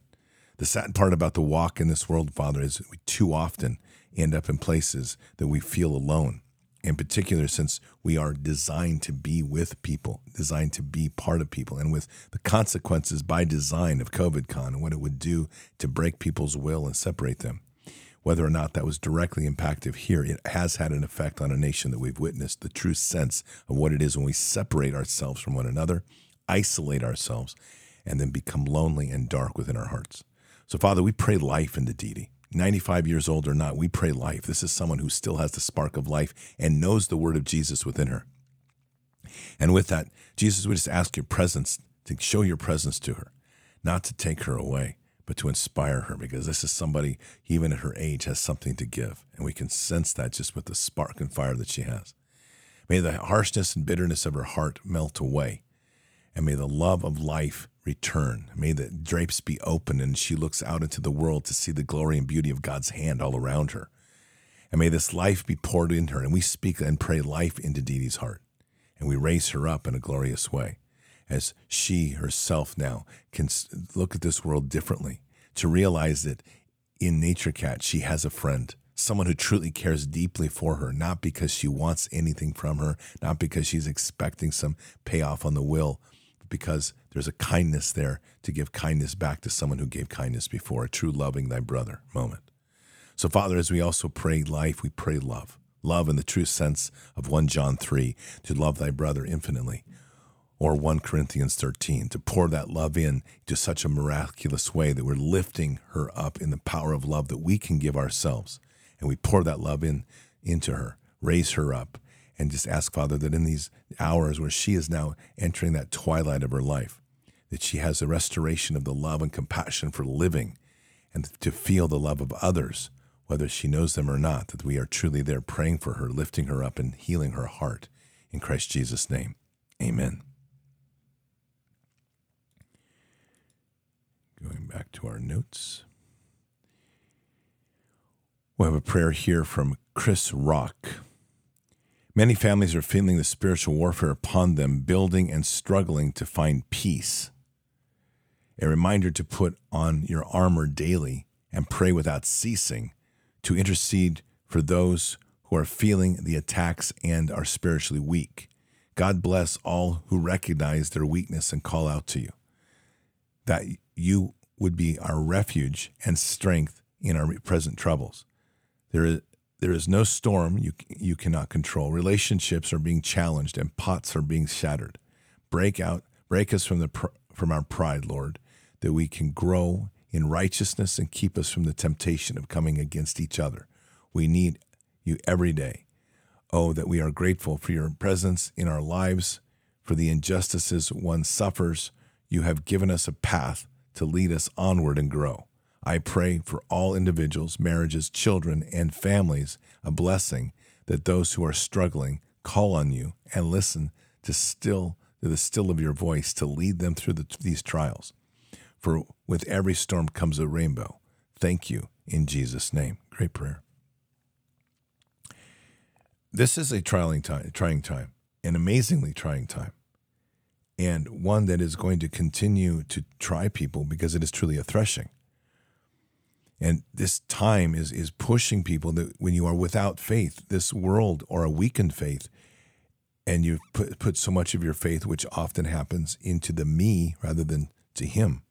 The sad part about the walk in this world, Father, is we too often end up in places that we feel alone in particular, since we are designed to be with people, designed to be part of people, and with the consequences by design of COVID con and what it would do to break people's will and separate them. Whether or not that was directly impactful here, it has had an effect on a nation that we've witnessed the true sense of what it is when we separate ourselves from one another, isolate ourselves, and then become lonely and dark within our hearts. So, Father, we pray life into Dee. 95 years old or not, we pray life. This is someone who still has the spark of life and knows the word of Jesus within her. And with that, Jesus, we just ask your presence to show your presence to her, not to take her away, but to inspire her, because this is somebody, even at her age, has something to give. And we can sense that just with the spark and fire that she has. May the harshness and bitterness of her heart melt away, and may the love of life return. May the drapes be open and she looks out into the world to see the glory and beauty of God's hand all around her. And may this life be poured in her. And we speak and pray life into Dee Dee's heart. And we raise her up in a glorious way as she herself now can look at this world differently, to realize that in Nature Cat, she has a friend someone who truly cares deeply for her, not because she wants anything from her, not because she's expecting some payoff on the will, because there's a kindness there to give kindness back to someone who gave kindness before, a true loving thy brother moment. So, Father, as we also pray life, we pray love. Love in the true sense of 1 John 3, to love thy brother infinitely or 1 Corinthians 13, to pour that love in to such a miraculous way that we're lifting her up in the power of love that we can give ourselves. And we pour that love in into her, raise her up, and just ask, Father, that in these hours where she is now entering that twilight of her life, that she has a restoration of the love and compassion for living and to feel the love of others, whether she knows them or not, that we are truly there praying for her, lifting her up, and healing her heart. In Christ Jesus' name, amen. Going back to our notes. We have a prayer here from Chris Rock. Many families are feeling the spiritual warfare upon them, building and struggling to find peace. A reminder to put on your armor daily and pray without ceasing, to intercede for those who are feeling the attacks and are spiritually weak. God bless all who recognize their weakness and call out to you. That you would be our refuge and strength in our present troubles. There is, there is no storm you, you cannot control. Relationships are being challenged and pots are being shattered. Break out, break us from, the, from our pride, Lord, that we can grow in righteousness and keep us from the temptation of coming against each other. We need you every day. Oh, that we are grateful for your presence in our lives, for the injustices one suffers. You have given us a path to lead us onward and grow. I pray for all individuals, marriages, children, and families a blessing that those who are struggling call on you and listen to still to the still of your voice to lead them through the, these trials. For with every storm comes a rainbow. Thank you in Jesus' name. Great prayer. This is a trying time, trying time, an amazingly trying time and one that is going to continue to try people because it is truly a threshing. And this time is is pushing people that when you are without faith, this world or a weakened faith, and you put put so much of your faith, which often happens, into the me rather than to him.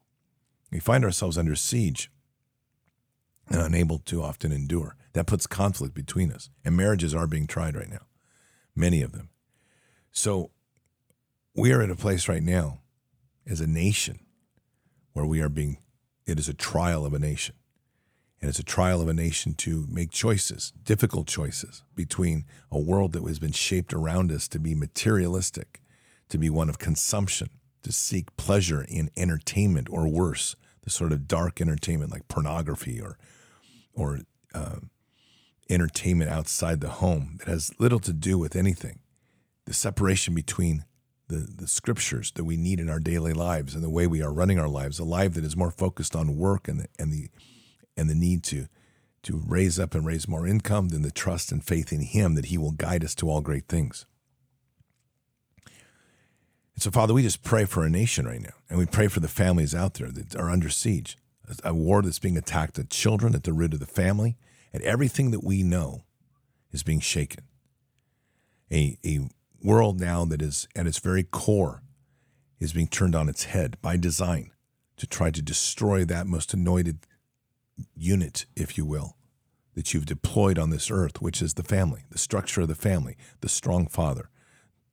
We find ourselves under siege and unable to often endure. That puts conflict between us. And marriages are being tried right now, many of them. So we are at a place right now as a nation where we are being, it is a trial of a nation. And it's a trial of a nation to make choices, difficult choices, between a world that has been shaped around us to be materialistic, to be one of consumption, to seek pleasure in entertainment or worse, the sort of dark entertainment like pornography or, or uh, entertainment outside the home that has little to do with anything. The separation between the, the scriptures that we need in our daily lives and the way we are running our lives, a life that is more focused on work and the, and the and the need to to raise up and raise more income than the trust and faith in Him that He will guide us to all great things. And so, Father, we just pray for a nation right now, and we pray for the families out there that are under siege, a war that's being attacked at children at the root of the family, and everything that we know is being shaken. A, a world now that is at its very core is being turned on its head by design to try to destroy that most anointed unit, if you will, that you've deployed on this earth, which is the family, the structure of the family, the strong father,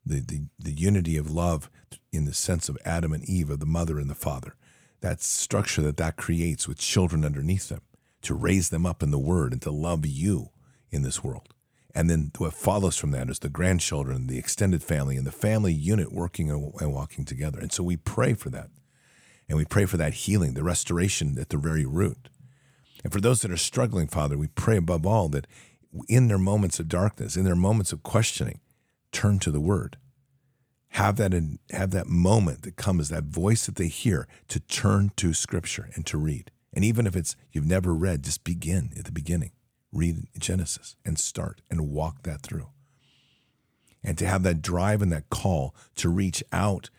the, the, the unity of love in the sense of Adam and Eve, of the mother and the father. That structure that that creates with children underneath them to raise them up in the word and to love you in this world. And then what follows from that is the grandchildren, the extended family, and the family unit working and walking together. And so we pray for that. And we pray for that healing, the restoration at the very root. And for those that are struggling, Father, we pray above all that in their moments of darkness, in their moments of questioning, turn to the Word. Have that in, have that moment that comes, that voice that they hear, to turn to Scripture and to read. And even if it's you've never read, just begin at the beginning read Genesis and start and walk that through. And to have that drive and that call to reach out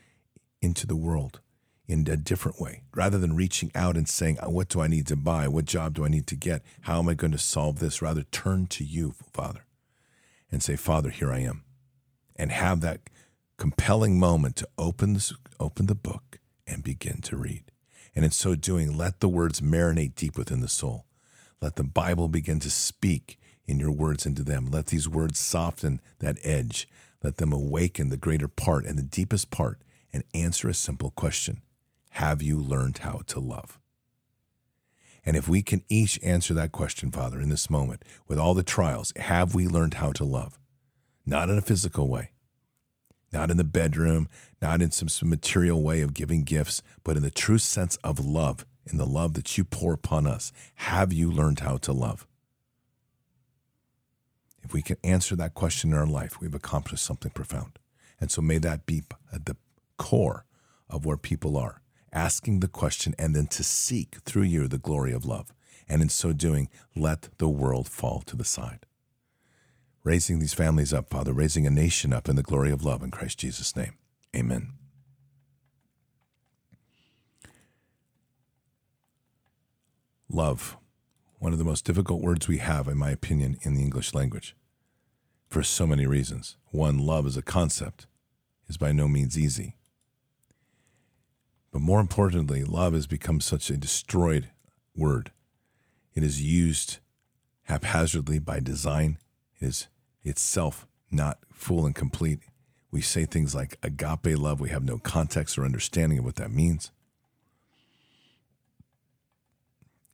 into the world in a different way. Rather than reaching out and saying, "Uh, What do I need to buy? What job do I need to get? How am I going to solve this? Rather, turn to you, Father, and say, Father, here I am. And have that compelling moment to open, this, open the book and begin to read. And in so doing, let the words marinate deep within the soul. Let the Bible begin to speak in your words into them. Let these words soften that edge. Let them awaken the greater part and the deepest part and answer a simple question Have you learned how to love? And if we can each answer that question, Father, in this moment, with all the trials, have we learned how to love? Not in a physical way, not in the bedroom, not in some, some material way of giving gifts, but in the true sense of love, in the love that you pour upon us. Have you learned how to love? If we can answer that question in our life, we've accomplished something profound. And so may that be at the core of where people are, asking the question and then to seek through you the glory of love. And in so doing, let the world fall to the side. Raising these families up, Father, raising a nation up in the glory of love in Christ Jesus' name. Amen. Love, one of the most difficult words we have, in my opinion, in the English language, for so many reasons. One, love as a concept is by no means easy. But more importantly, love has become such a destroyed word. It is used haphazardly by design. It is itself not full and complete. We say things like agape love. We have no context or understanding of what that means.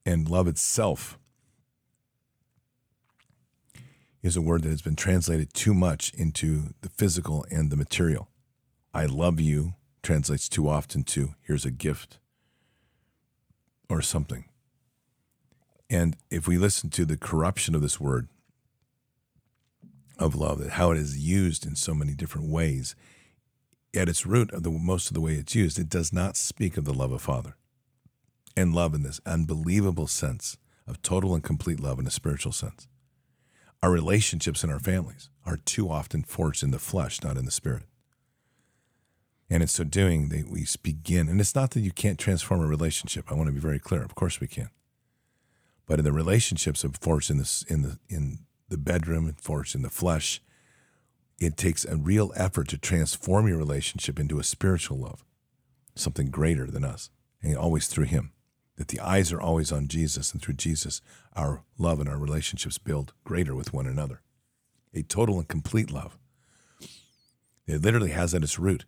And love itself is a word that has been translated too much into the physical and the material. I love you translates too often to here's a gift or something. And if we listen to the corruption of this word of love, how it is used in so many different ways, at its root of the most of the way it's used, it does not speak of the love of Father and love in this unbelievable sense of total and complete love in a spiritual sense. Our relationships in our families are too often forged in the flesh, not in the spirit. And in so doing, they, we begin. And it's not that you can't transform a relationship. I want to be very clear. Of course we can. But in the relationships of forged in the, in the, in the bedroom forged in the flesh, it takes a real effort to transform your relationship into a spiritual love, something greater than us, and always through Him. That the eyes are always on Jesus, and through Jesus, our love and our relationships build greater with one another. A total and complete love. It literally has at its root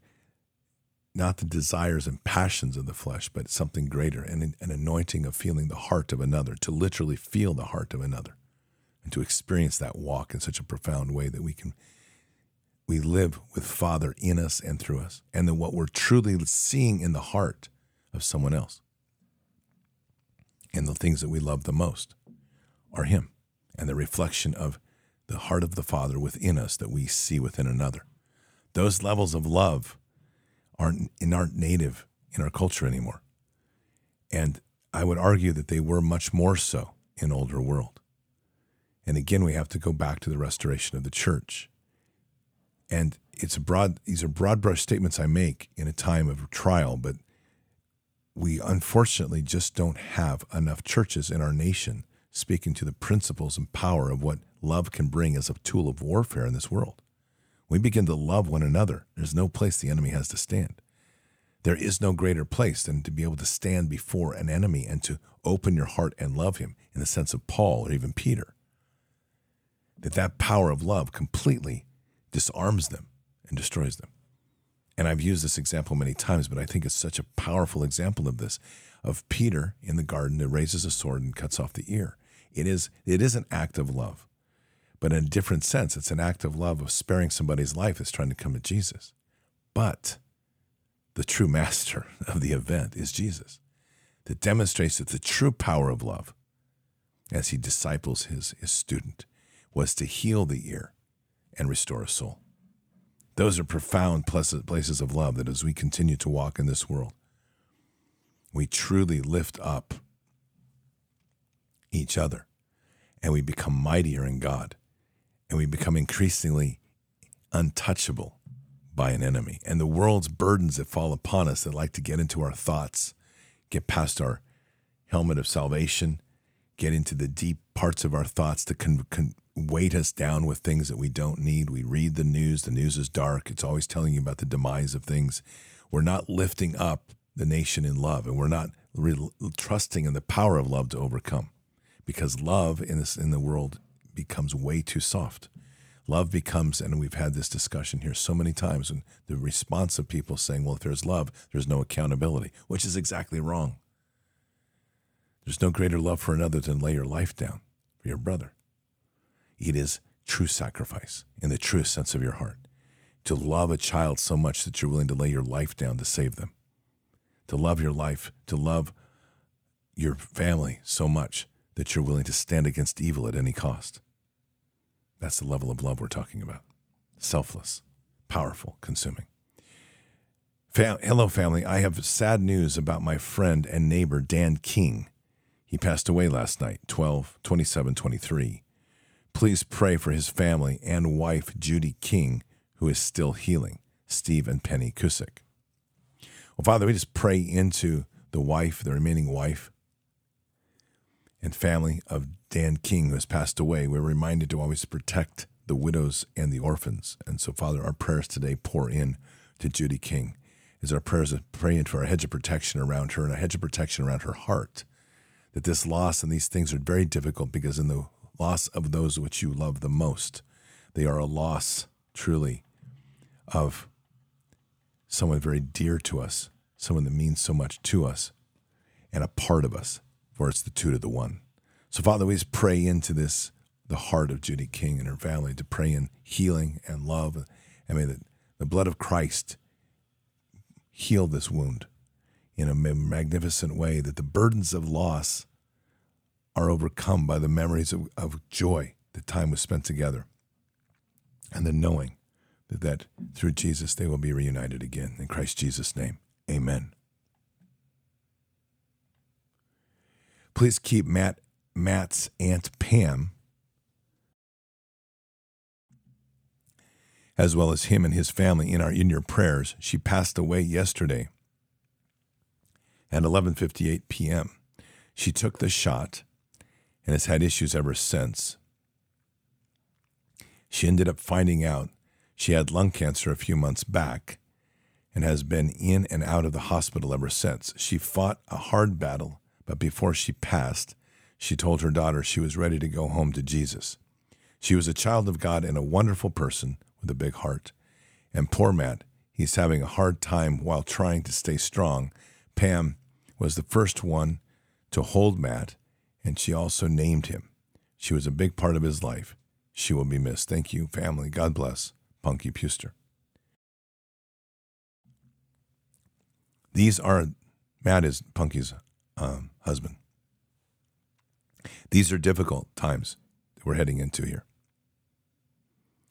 not the desires and passions of the flesh, but something greater, and an anointing of feeling the heart of another, to literally feel the heart of another, and to experience that walk in such a profound way that we can we live with Father in us and through us, and then what we're truly seeing in the heart of someone else, and the things that we love the most are Him, and the reflection of the heart of the Father within us that we see within another. Those levels of love aren't aren't native in our culture anymore. And I would argue that they were much more so in older world. And again, we have to go back to the restoration of the church. And it's a broad these are broad brush statements I make in a time of trial, but we unfortunately just don't have enough churches in our nation speaking to the principles and power of what love can bring as a tool of warfare in this world we begin to love one another, there's no place the enemy has to stand. There is no greater place than to be able to stand before an enemy and to open your heart and love him in the sense of Paul or even Peter. That that power of love completely disarms them and destroys them. And I've used this example many times, but I think it's such a powerful example of this of Peter in the garden that raises a sword and cuts off the ear. It is it is an act of love. But in a different sense, it's an act of love of sparing somebody's life that's trying to come to Jesus. But the true <laughs> master of the event is Jesus, that demonstrates that the true power of love, as he disciples his, his student, was to heal the ear and restore a soul. Those are profound places of love that as we continue to walk in this world, we truly lift up each other and we become mightier in God and we become increasingly untouchable by an enemy. And the world's burdens that fall upon us that like to get into our thoughts, get past our helmet of salvation, get into the deep parts of our thoughts to con- con- weight us down with things that we don't need. We read the news, the news is dark, it's always telling you about the demise of things. We're not lifting up the nation in love, and we're not re- trusting in the power of love to overcome because love in this in the world becomes way too soft. Love becomes, and we've had this discussion here so many times, and the response of people saying, well, if there's love, there's no accountability, which is exactly wrong. There's no greater love for another than lay your life down for your brother. It is true sacrifice in the truest sense of your heart. To love a child so much that you're willing to lay your life down to save them. To love your life, to love your family so much that you're willing to stand against evil at any cost. That's the level of love we're talking about. Selfless, powerful, consuming. Hello, family. I have sad news about my friend and neighbor, Dan King. He passed away last night, 12 27 23. Please pray for his family and wife, Judy King, who is still healing. Steve and Penny Kusick. Well, Father, we just pray into the wife, the remaining wife, and family of Dan King, who has passed away. We're reminded to always protect the widows and the orphans. And so, Father, our prayers today pour in to Judy King as our prayers of praying for a hedge of protection around her and a hedge of protection around her heart. That this loss and these things are very difficult because in the loss of those which you love the most, they are a loss truly of someone very dear to us, someone that means so much to us, and a part of us, for it's the two to the one. So, Father, we just pray into this, the heart of Judy King and her family, to pray in healing and love. And may the, the blood of Christ heal this wound in a magnificent way, that the burdens of loss are overcome by the memories of, of joy that time was spent together and the knowing that, that through Jesus they will be reunited again. In Christ Jesus' name, amen. Please keep Matt Matt's Aunt Pam, as well as him and his family in our in your prayers. She passed away yesterday at 11:58 p.m. She took the shot and has had issues ever since. She ended up finding out she had lung cancer a few months back and has been in and out of the hospital ever since. She fought a hard battle, but before she passed, she told her daughter she was ready to go home to Jesus. She was a child of God and a wonderful person with a big heart. And poor Matt, he's having a hard time while trying to stay strong. Pam was the first one to hold Matt, and she also named him. She was a big part of his life. She will be missed. Thank you, family. God bless. Punky Puster. These are, Matt is Punky's um, husband. These are difficult times that we're heading into here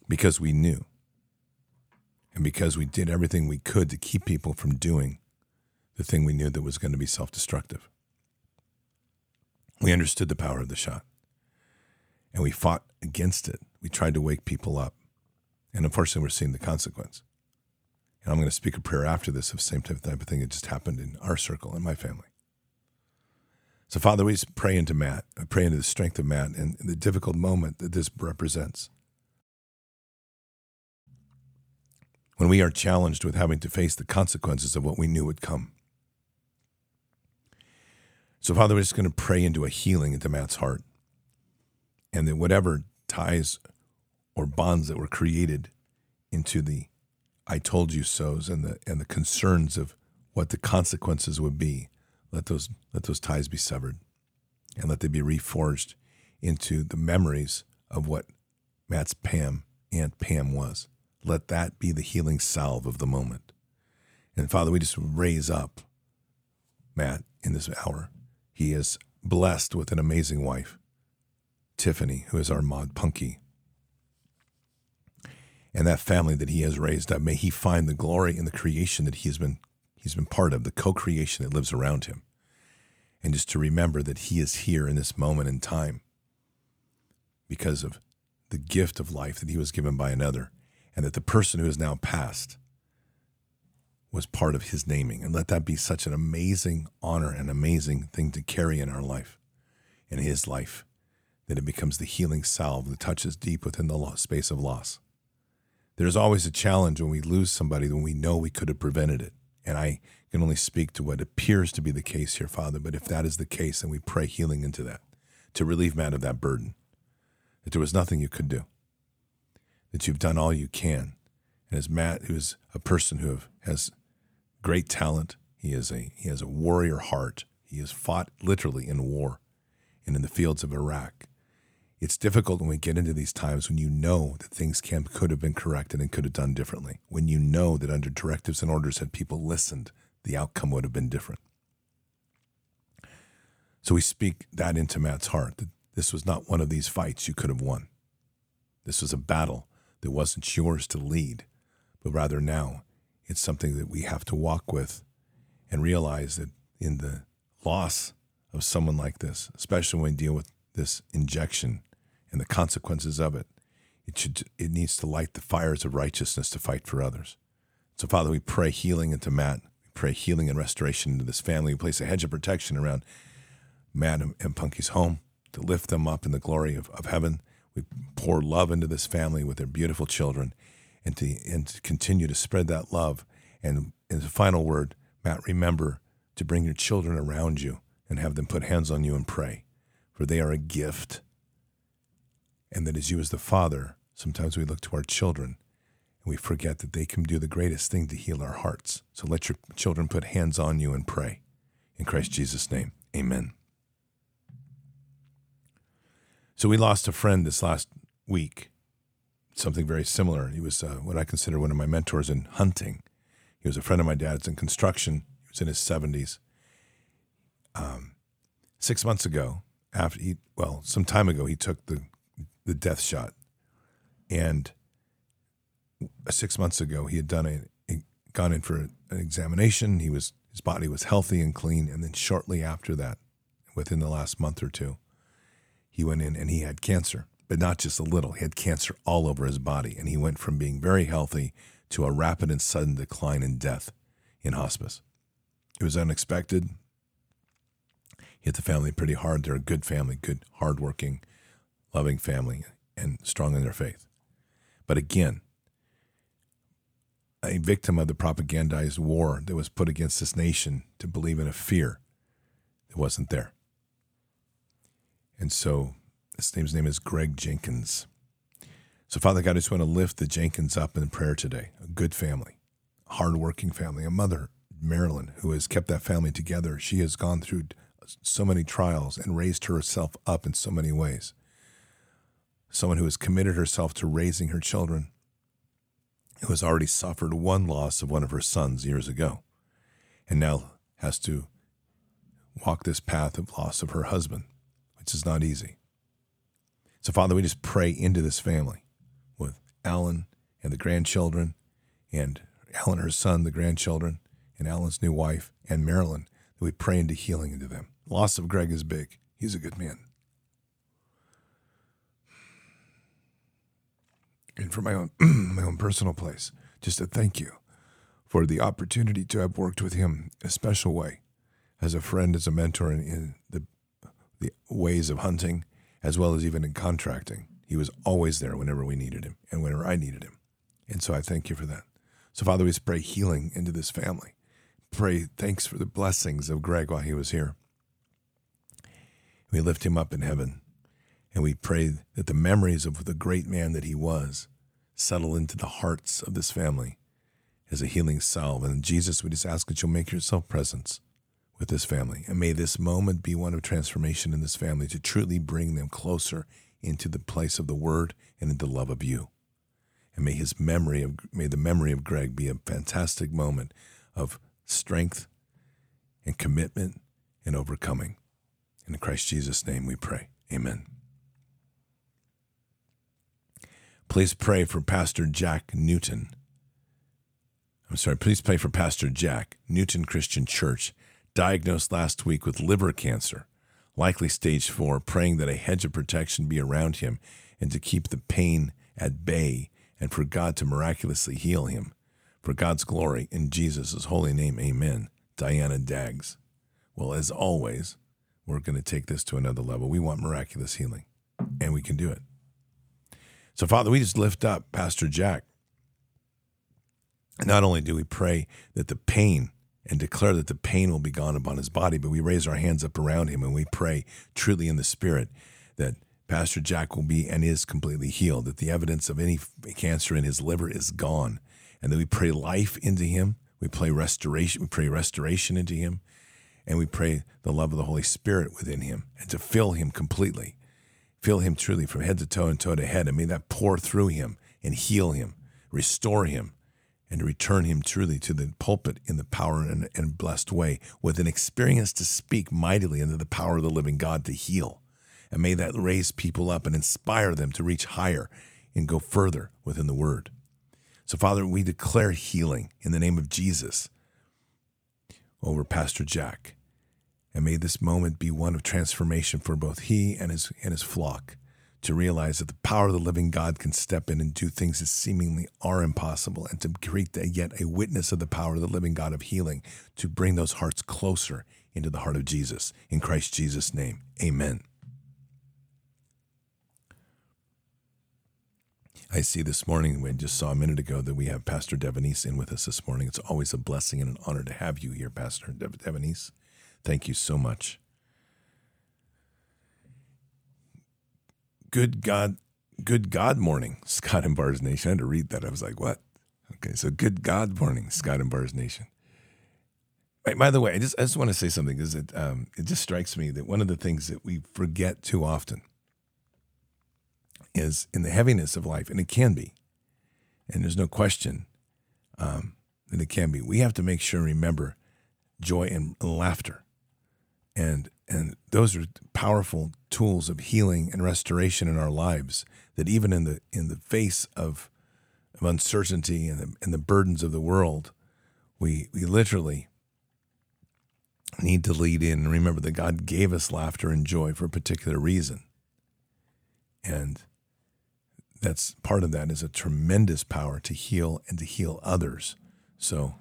because we knew and because we did everything we could to keep people from doing the thing we knew that was going to be self destructive. We understood the power of the shot and we fought against it. We tried to wake people up. And unfortunately, we're seeing the consequence. And I'm going to speak a prayer after this of the same type of thing that just happened in our circle, in my family. So, Father, we pray into Matt, I pray into the strength of Matt and the difficult moment that this represents. When we are challenged with having to face the consequences of what we knew would come. So, Father, we're just going to pray into a healing into Matt's heart. And that whatever ties or bonds that were created into the I told you so's and the and the concerns of what the consequences would be let those let those ties be severed, and let they be reforged into the memories of what Matt's Pam Aunt Pam was. Let that be the healing salve of the moment. And Father, we just raise up Matt in this hour. He is blessed with an amazing wife, Tiffany, who is our mod Punky. And that family that he has raised up, may he find the glory in the creation that he has been he's been part of, the co creation that lives around him. And just to remember that he is here in this moment in time because of the gift of life that he was given by another, and that the person who is now passed was part of his naming. And let that be such an amazing honor and amazing thing to carry in our life, in his life, that it becomes the healing salve that touches deep within the space of loss. There's always a challenge when we lose somebody when we know we could have prevented it. And I can only speak to what appears to be the case here, Father. But if that is the case, then we pray healing into that to relieve Matt of that burden. That there was nothing you could do, that you've done all you can. And as Matt, who is a person who have, has great talent, he is a he has a warrior heart. He has fought literally in war and in the fields of Iraq. It's difficult when we get into these times when you know that things can could have been corrected and could have done differently. When you know that under directives and orders had people listened, the outcome would have been different. So we speak that into Matt's heart that this was not one of these fights you could have won. This was a battle that wasn't yours to lead, but rather now it's something that we have to walk with and realize that in the loss of someone like this, especially when we deal with this injection and the consequences of it, it should it needs to light the fires of righteousness to fight for others. So Father, we pray healing into Matt. We pray healing and restoration into this family. We place a hedge of protection around Matt and, and Punky's home to lift them up in the glory of, of heaven. We pour love into this family with their beautiful children and to, and to continue to spread that love. And as a final word, Matt, remember to bring your children around you and have them put hands on you and pray, for they are a gift. And that as you, as the Father, sometimes we look to our children and we forget that they can do the greatest thing to heal our hearts. So let your children put hands on you and pray. In Christ Jesus' name, amen. So we lost a friend this last week, something very similar. He was uh, what I consider one of my mentors in hunting. He was a friend of my dad's in construction. He was in his 70s. Um, six months ago, after he, well, some time ago, he took the, the death shot. And six months ago, he had done a, a gone in for an examination. He was his body was healthy and clean. And then shortly after that, within the last month or two, he went in and he had cancer, but not just a little. He had cancer all over his body. And he went from being very healthy to a rapid and sudden decline in death in hospice. It was unexpected. Hit the family pretty hard. They're a good family, good, hardworking, loving family, and strong in their faith. But again, a victim of the propagandized war that was put against this nation to believe in a fear that wasn't there. And so his name's name is Greg Jenkins. So, Father God, I just want to lift the Jenkins up in prayer today. A good family, hardworking family, a mother, Marilyn, who has kept that family together. She has gone through so many trials and raised herself up in so many ways. Someone who has committed herself to raising her children, who has already suffered one loss of one of her sons years ago, and now has to walk this path of loss of her husband which is not easy. So, Father, we just pray into this family with Alan and the grandchildren, and Alan, her son, the grandchildren, and Alan's new wife, and Marilyn, that we pray into healing into them. Loss of Greg is big. He's a good man. And for my own <clears throat> my own personal place, just to thank you for the opportunity to have worked with him a special way, as a friend, as a mentor in, in the the ways of hunting, as well as even in contracting. He was always there whenever we needed him and whenever I needed him. And so I thank you for that. So, Father, we pray healing into this family. Pray thanks for the blessings of Greg while he was here. We lift him up in heaven and we pray that the memories of the great man that he was settle into the hearts of this family as a healing salve. And Jesus, we just ask that you'll make yourself presence with this family. And may this moment be one of transformation in this family to truly bring them closer into the place of the word and into love of you. And may his memory of may the memory of Greg be a fantastic moment of strength and commitment and overcoming. In Christ Jesus' name we pray. Amen. Please pray for Pastor Jack Newton. I'm sorry, please pray for Pastor Jack, Newton Christian Church diagnosed last week with liver cancer, likely stage four, praying that a hedge of protection be around him and to keep the pain at bay and for God to miraculously heal him. For God's glory, in Jesus' holy name, amen. Diana Daggs. Well, as always, we're going to take this to another level. We want miraculous healing, and we can do it. So, Father, we just lift up Pastor Jack. And not only do we pray that the pain and declare that the pain will be gone upon his body, but we raise our hands up around him and we pray truly in the Spirit that Pastor Jack will be and is completely healed, that the evidence of any cancer in his liver is gone, and that we pray life into him. We pray restoration. We pray restoration into him, and we pray the love of the Holy Spirit within him, and to fill him completely, fill him truly from head to toe and toe to head, and may that pour through him and heal him, restore him, and return him truly to the pulpit in the power and, and blessed way, with an experience to speak mightily into the power of the living God to heal. And may that raise people up and inspire them to reach higher and go further within the word. So, Father, we declare healing in the name of Jesus over Pastor Jack. And may this moment be one of transformation for both he and his, and his flock to realize that the power of the living God can step in and do things that seemingly are impossible and to create yet a witness of the power of the living God of healing to bring those hearts closer into the heart of Jesus. In Christ Jesus' name, amen. I see this morning, we just saw a minute ago that we have Pastor Devonese in with us this morning. It's always a blessing and an honor to have you here, Pastor Dev- Devonese. Thank you so much. Good God, good God morning, <laughs> Scott and Bards Nation. I had to read that. I was like, what? Okay, so good God morning, Scott and Bards Nation. By, by the way, I just, I just want to say something because it, um, it just strikes me that one of the things that we forget too often is in the heaviness of life, and it can be, and there's no question um, that it can be. We have to make sure and remember joy and laughter, and and those are powerful tools of healing and restoration in our lives. That even in the in the face of of uncertainty and the, and the burdens of the world, we we literally need to lead in and remember that God gave us laughter and joy for a particular reason. And that's part of that is a tremendous power to heal and to heal others. So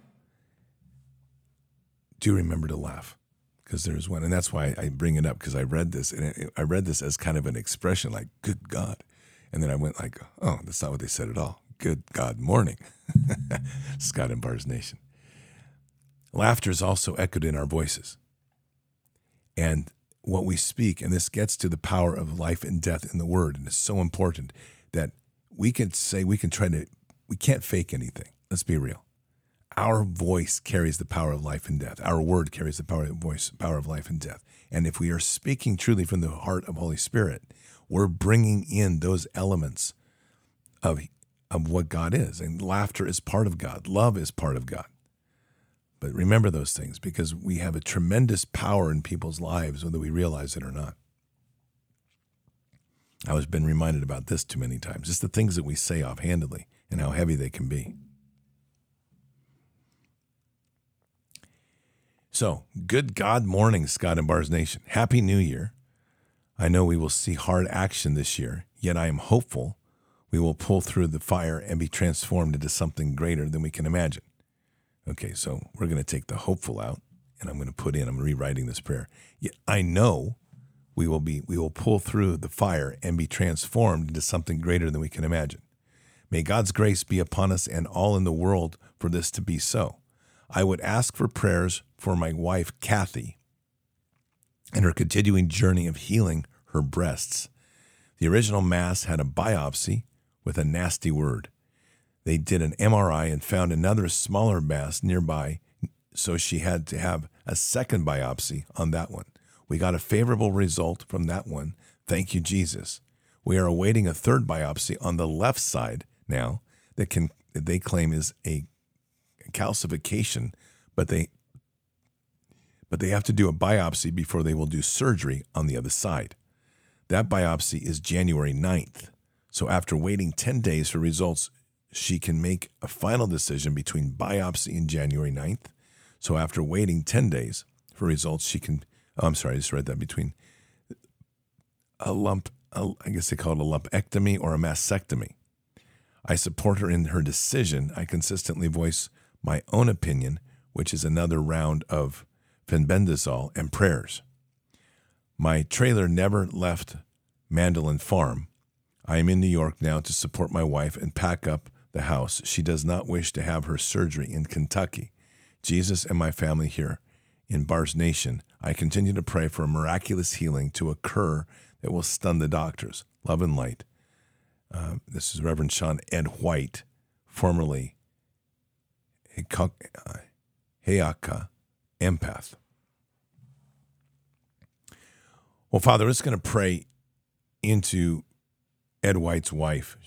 do remember to laugh because there's one, and that's why I bring it up because I read this and I read this as kind of an expression like "good God," and then I went like, "Oh, that's not what they said at all." Good God morning, <laughs> Scott and Bards Nation. Laughter is also echoed in our voices, and what we speak, and this gets to the power of life and death in the word, and it's so important that we can say we can try to we can't fake anything. Let's be real. Our voice carries the power of life and death. Our word carries the power of voice, power of life and death. And if we are speaking truly from the heart of Holy Spirit, we're bringing in those elements of of what God is. And laughter is part of God. Love is part of God. But remember those things because we have a tremendous power in people's lives, whether we realize it or not. I was been reminded about this too many times. Just the things that we say offhandedly and how heavy they can be. So, good God morning, Scott and Bards Nation. Happy New Year. I know we will see hard action this year, yet I am hopeful we will pull through the fire and be transformed into something greater than we can imagine. Okay, so we're going to take the hopeful out, and I'm going to put in, I'm rewriting this prayer. Yet I know we will be we will pull through the fire and be transformed into something greater than we can imagine. May God's grace be upon us and all in the world for this to be so. I would ask for prayers for my wife Kathy and her continuing journey of healing her breasts. The original mass had a biopsy with a nasty word. They did an MRI and found another smaller mass nearby, so she had to have a second biopsy on that one. We got a favorable result from that one. Thank you, Jesus. We are awaiting a third biopsy on the left side now that can they claim is a calcification, but they but they have to do a biopsy before they will do surgery on the other side. That biopsy is January 9th. So after waiting 10 days for results, she can make a final decision between biopsy and January 9th. So after waiting 10 days for results, she can Oh, I'm sorry, I just read that between a lump, I guess they call it a lumpectomy or a mastectomy. I support her in her decision. I consistently voice my own opinion, which is another round of fenbendazole and prayers. My trailer never left Mandolin Farm. I am in New York now to support my wife and pack up the house. She does not wish to have her surgery in Kentucky. Jesus and my family here in Bards Nation, I continue to pray for a miraculous healing to occur that will stun the doctors. Love and light. Uh, this is Reverend Sean Ed White, formerly Uh, Heaka empath. Well, Father, just going to pray into Ed White's wife,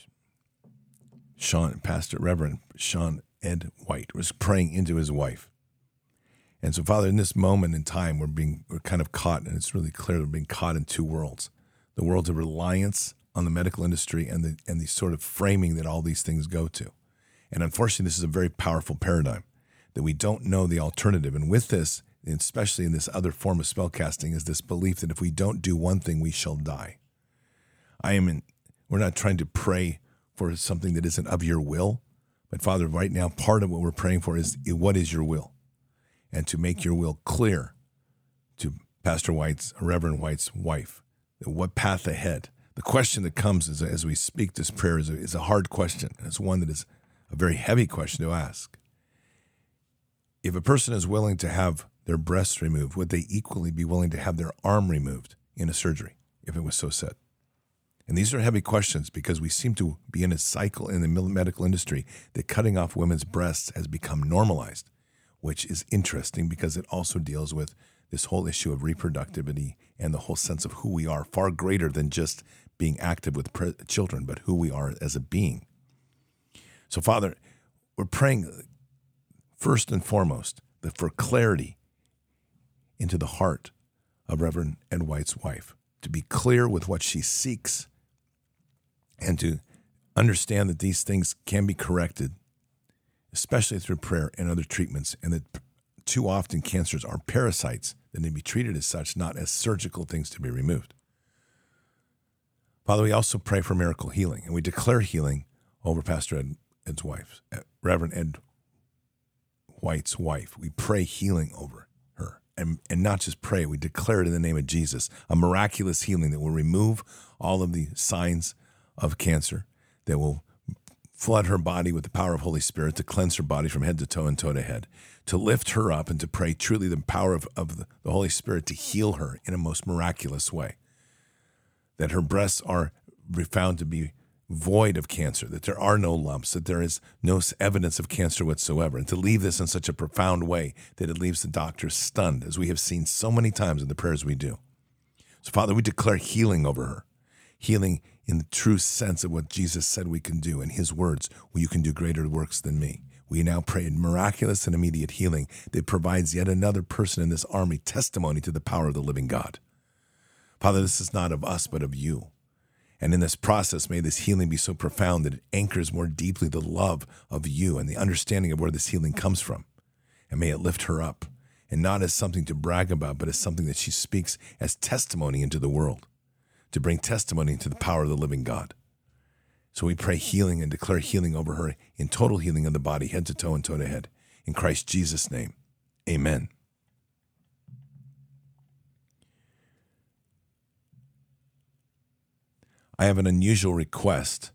Sean, Pastor Reverend Sean Ed White, was praying into his wife. And so, Father, in this moment in time, we're being we're kind of caught, and it's really clear we're being caught in two worlds: the world of reliance on the medical industry and the and the sort of framing that all these things go to. And unfortunately, this is a very powerful paradigm that we don't know the alternative. And with this, especially in this other form of spellcasting, is this belief that if we don't do one thing, we shall die. I am in. We're not trying to pray for something that isn't of your will, but Father, right now, part of what we're praying for is what is your will and to make your will clear to Pastor White's, Reverend White's wife. What path ahead? The question that comes as, as we speak this prayer is a, is a hard question. And it's one that is a very heavy question to ask. If a person is willing to have their breasts removed, would they equally be willing to have their arm removed in a surgery if it was so said? And these are heavy questions because we seem to be in a cycle in the medical industry that cutting off women's breasts has become normalized which is interesting because it also deals with this whole issue of reproductivity and the whole sense of who we are, far greater than just being active with children, but who we are as a being. So, Father, we're praying first and foremost that for clarity into the heart of Reverend Ed White's wife, to be clear with what she seeks and to understand that these things can be corrected especially through prayer and other treatments, and that too often cancers are parasites that need to be treated as such, not as surgical things to be removed. Father, we also pray for miracle healing, and we declare healing over Pastor Ed, Ed's wife, uh, Reverend Ed White's wife. We pray healing over her, and, and not just pray, we declare it in the name of Jesus, a miraculous healing that will remove all of the signs of cancer, that will flood her body with the power of the Holy Spirit to cleanse her body from head to toe and toe to head, to lift her up and to pray truly the power of, of the, the Holy Spirit to heal her in a most miraculous way. That her breasts are found to be void of cancer, that there are no lumps, that there is no evidence of cancer whatsoever, and to leave this in such a profound way that it leaves the doctors stunned, as we have seen so many times in the prayers we do. So, Father, we declare healing over her, healing in the true sense of what Jesus said we can do in his words, well, you can do greater works than me. We now pray miraculous and immediate healing that provides yet another person in this army testimony to the power of the living God. Father, this is not of us, but of you. And in this process, may this healing be so profound that it anchors more deeply the love of you and the understanding of where this healing comes from. And may it lift her up, and not as something to brag about, but as something that she speaks as testimony into the world to bring testimony to the power of the living God. So we pray healing and declare healing over her in total healing of the body, head to toe and toe to head. In Christ Jesus' name, amen. I have an unusual request.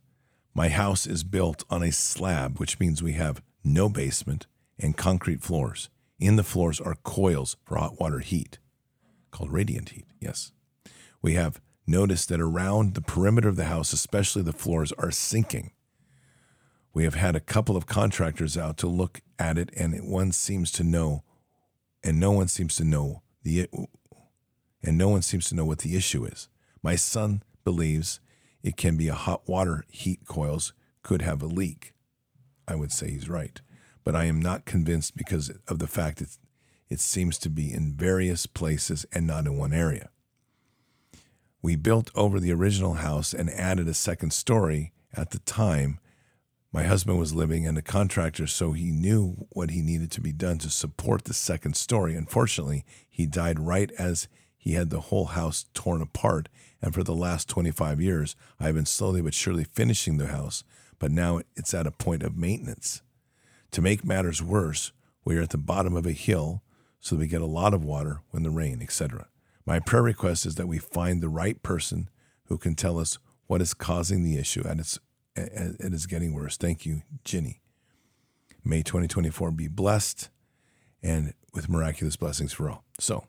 My house is built on a slab, which means we have no basement and concrete floors. In the floors are coils for hot water heat, called radiant heat. Yes. We have noticed that around the perimeter of the house, especially the floors, are sinking. We have had a couple of contractors out to look at it, and one seems to know, and no one seems to know the, and no one seems to know what the issue is. My son believes it can be a hot water heat coils could have a leak. I would say he's right, but I am not convinced because of the fact that it seems to be in various places and not in one area. We built over the original house and added a second story at the time my husband was living and a contractor, so he knew what he needed to be done to support the second story. Unfortunately, he died right as he had the whole house torn apart. And for the last 25 years, I've been slowly but surely finishing the house. but now it's at a point of maintenance. To make matters worse, we are at the bottom of a hill, so we get a lot of water when the rain, etc. My prayer request is that we find the right person who can tell us what is causing the issue and it's it is getting worse. Thank you, Ginny. May 2024 be blessed and with miraculous blessings for all. So,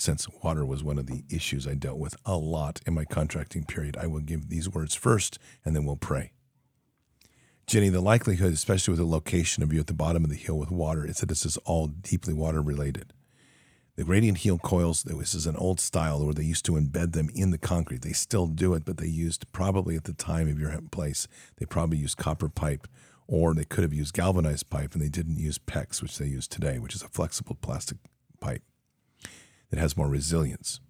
since water was one of the issues I dealt with a lot in my contracting period, I will give these words first and then we'll pray. Jenny, the likelihood, especially with the location of you at the bottom of the hill with water, is that this is all deeply water related. The radiant heat coils, this is an old style where they used to embed them in the concrete. They still do it, but they used probably at the time of your place, they probably used copper pipe or they could have used galvanized pipe and they didn't use PEX, which they use today, which is a flexible plastic pipe that has more resilience.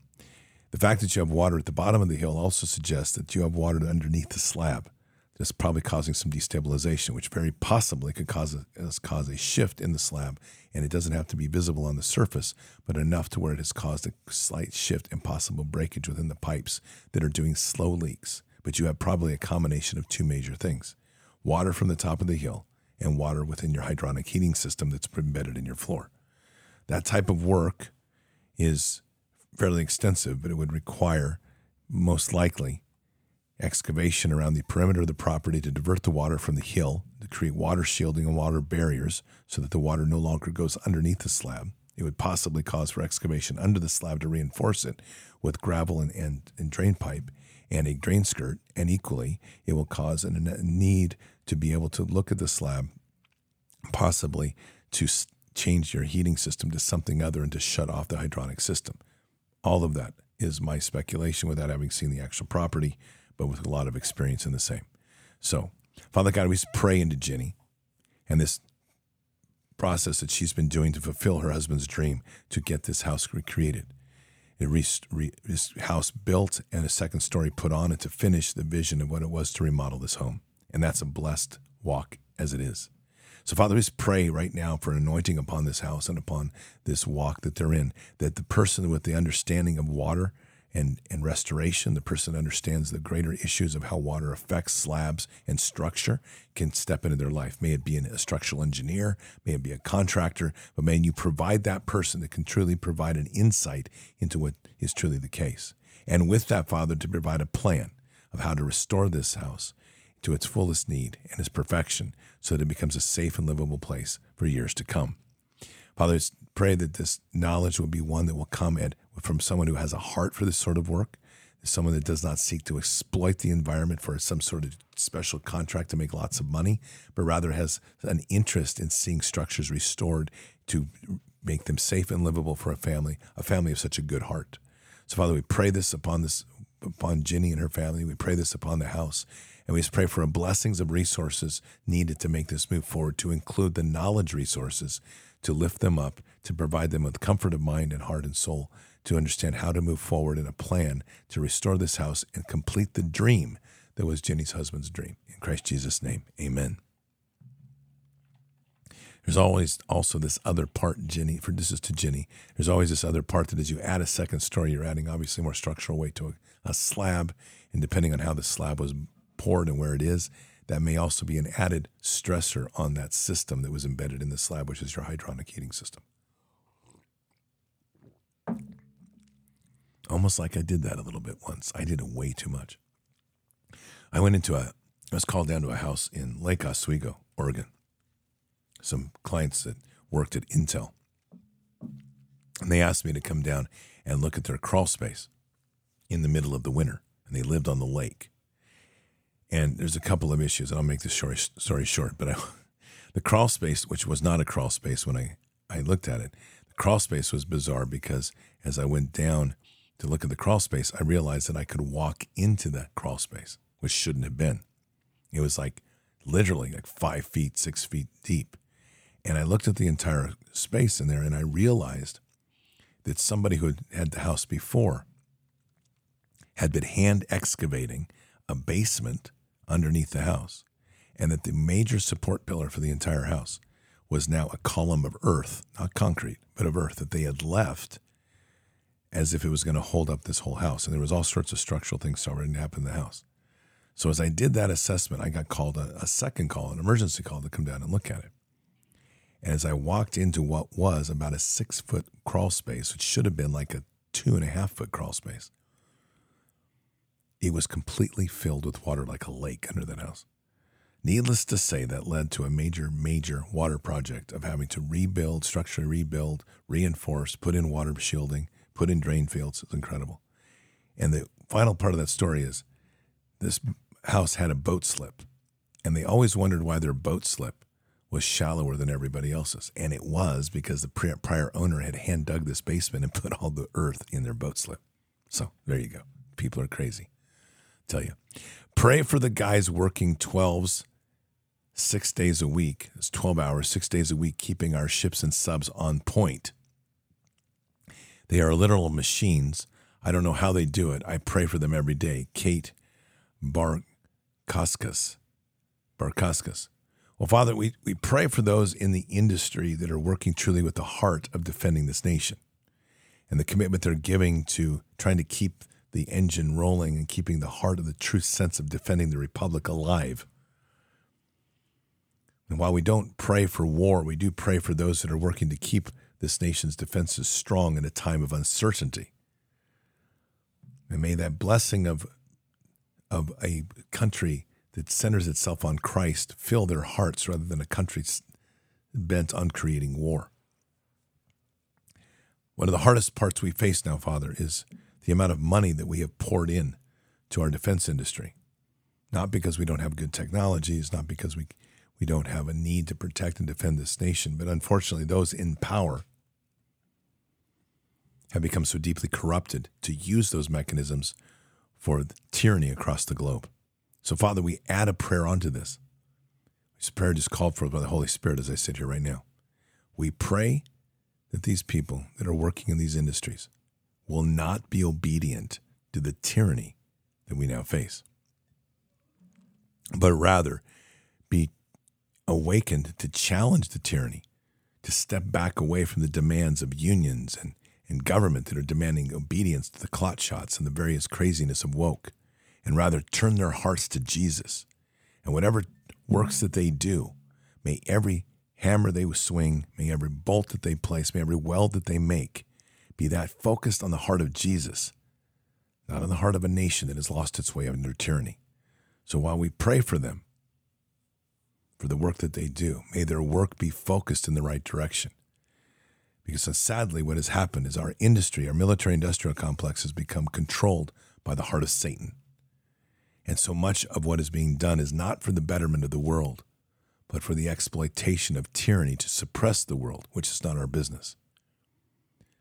The fact that you have water at the bottom of the hill also suggests that you have water underneath the slab. That's probably causing some destabilization, which very possibly could cause a, uh, cause a shift in the slab. And it doesn't have to be visible on the surface, but enough to where it has caused a slight shift and possible breakage within the pipes that are doing slow leaks. But you have probably a combination of two major things water from the top of the hill and water within your hydronic heating system that's embedded in your floor. That type of work is fairly extensive, but it would require most likely excavation around the perimeter of the property to divert the water from the hill to create water shielding and water barriers so that the water no longer goes underneath the slab. It would possibly cause for excavation under the slab to reinforce it with gravel and, and, and drain pipe and a drain skirt. And equally, it will cause a need to be able to look at the slab, possibly to change your heating system to something other and to shut off the hydronic system. All of that is my speculation without having seen the actual property, but with a lot of experience in the same. So, Father God, we pray into Jenny and this process that she's been doing to fulfill her husband's dream to get this house recreated. A re- re- this house built and a second story put on it to finish the vision of what it was to remodel this home. And that's a blessed walk as it is. So, Father, just pray right now for an anointing upon this house and upon this walk that they're in, that the person with the understanding of water and, and restoration, the person understands the greater issues of how water affects slabs and structure, can step into their life. May it be a structural engineer, may it be a contractor, but may you provide that person that can truly provide an insight into what is truly the case. And with that, Father, to provide a plan of how to restore this house to its fullest need and its perfection so that it becomes a safe and livable place for years to come. Father, pray that this knowledge will be one that will come at, from someone who has a heart for this sort of work, someone that does not seek to exploit the environment for some sort of special contract to make lots of money, but rather has an interest in seeing structures restored to make them safe and livable for a family, a family of such a good heart. So, Father, we pray this upon this upon Ginny and her family. We pray this upon the house. And we just pray for a blessings of resources needed to make this move forward, to include the knowledge resources to lift them up, to provide them with comfort of mind and heart and soul, to understand how to move forward in a plan to restore this house and complete the dream that was Jenny's husband's dream. In Christ Jesus' name, amen. There's always also this other part, Jenny, for this is to Jenny. There's always this other part that as you add a second story, you're adding obviously more structural weight to a, a slab. And depending on how the slab was poured and where it is, that may also be an added stressor on that system that was embedded in the slab, which is your hydronic heating system. Almost like I did that a little bit once. I did it way too much. I went into a, I was called down to a house in Lake Oswego, Oregon. Some clients that worked at Intel. And they asked me to come down and look at their crawl space in the middle of the winter. And they lived on the lake. And there's a couple of issues, I'll make this story, story short. But I, <laughs> the crawl space, which was not a crawl space when I, I looked at it, the crawl space was bizarre because as I went down to look at the crawl space, I realized that I could walk into that crawl space, which shouldn't have been. It was like literally like five feet, six feet deep. And I looked at the entire space in there and I realized that somebody who had had the house before had been hand excavating a basement underneath the house, and that the major support pillar for the entire house was now a column of earth, not concrete, but of earth that they had left as if it was going to hold up this whole house. And there was all sorts of structural things starting to happen in the house. So as I did that assessment, I got called a, a second call, an emergency call to come down and look at it. And as I walked into what was about a six foot crawl space, which should have been like a two and a half foot crawl space, it was completely filled with water like a lake under that house. Needless to say, that led to a major, major water project of having to rebuild, structurally rebuild, reinforce, put in water shielding, put in drain fields. It's incredible. And the final part of that story is this house had a boat slip, and they always wondered why their boat slip was shallower than everybody else's. And it was because the prior owner had hand dug this basement and <laughs> put all the earth in their boat slip. So there you go. People are crazy. Tell you. Pray for the guys working 12s six days a week. It's 12 hours, six days a week, keeping our ships and subs on point. They are literal machines. I don't know how they do it. I pray for them every day. Kate Barkaskas. Barkaskas. Well, Father, we, we pray for those in the industry that are working truly with the heart of defending this nation and the commitment they're giving to trying to keep the engine rolling and keeping the heart of the true sense of defending the republic alive. And while we don't pray for war, we do pray for those that are working to keep this nation's defenses strong in a time of uncertainty. And may that blessing of, of a country that centers itself on Christ fill their hearts rather than a country bent on creating war. One of the hardest parts we face now, Father, is the amount of money that we have poured in to our defense industry. Not because we don't have good technologies, not because we, we don't have a need to protect and defend this nation, but unfortunately, those in power have become so deeply corrupted to use those mechanisms for tyranny across the globe. So, Father, we add a prayer onto this. This prayer just called for by the Holy Spirit as I sit here right now. We pray that these people that are working in these industries will not be obedient to the tyranny that we now face, but rather be awakened to challenge the tyranny, to step back away from the demands of unions and, and government that are demanding obedience to the clot shots and the various craziness of woke and rather turn their hearts to Jesus. And whatever works that they do, may every hammer they swing, may every bolt that they place, may every weld that they make be that focused on the heart of Jesus, not on the heart of a nation that has lost its way under tyranny. So while we pray for them, for the work that they do, may their work be focused in the right direction. Because sadly, what has happened is our industry, our military industrial complex, has become controlled by the heart of Satan. And so much of what is being done is not for the betterment of the world, but for the exploitation of tyranny to suppress the world, which is not our business.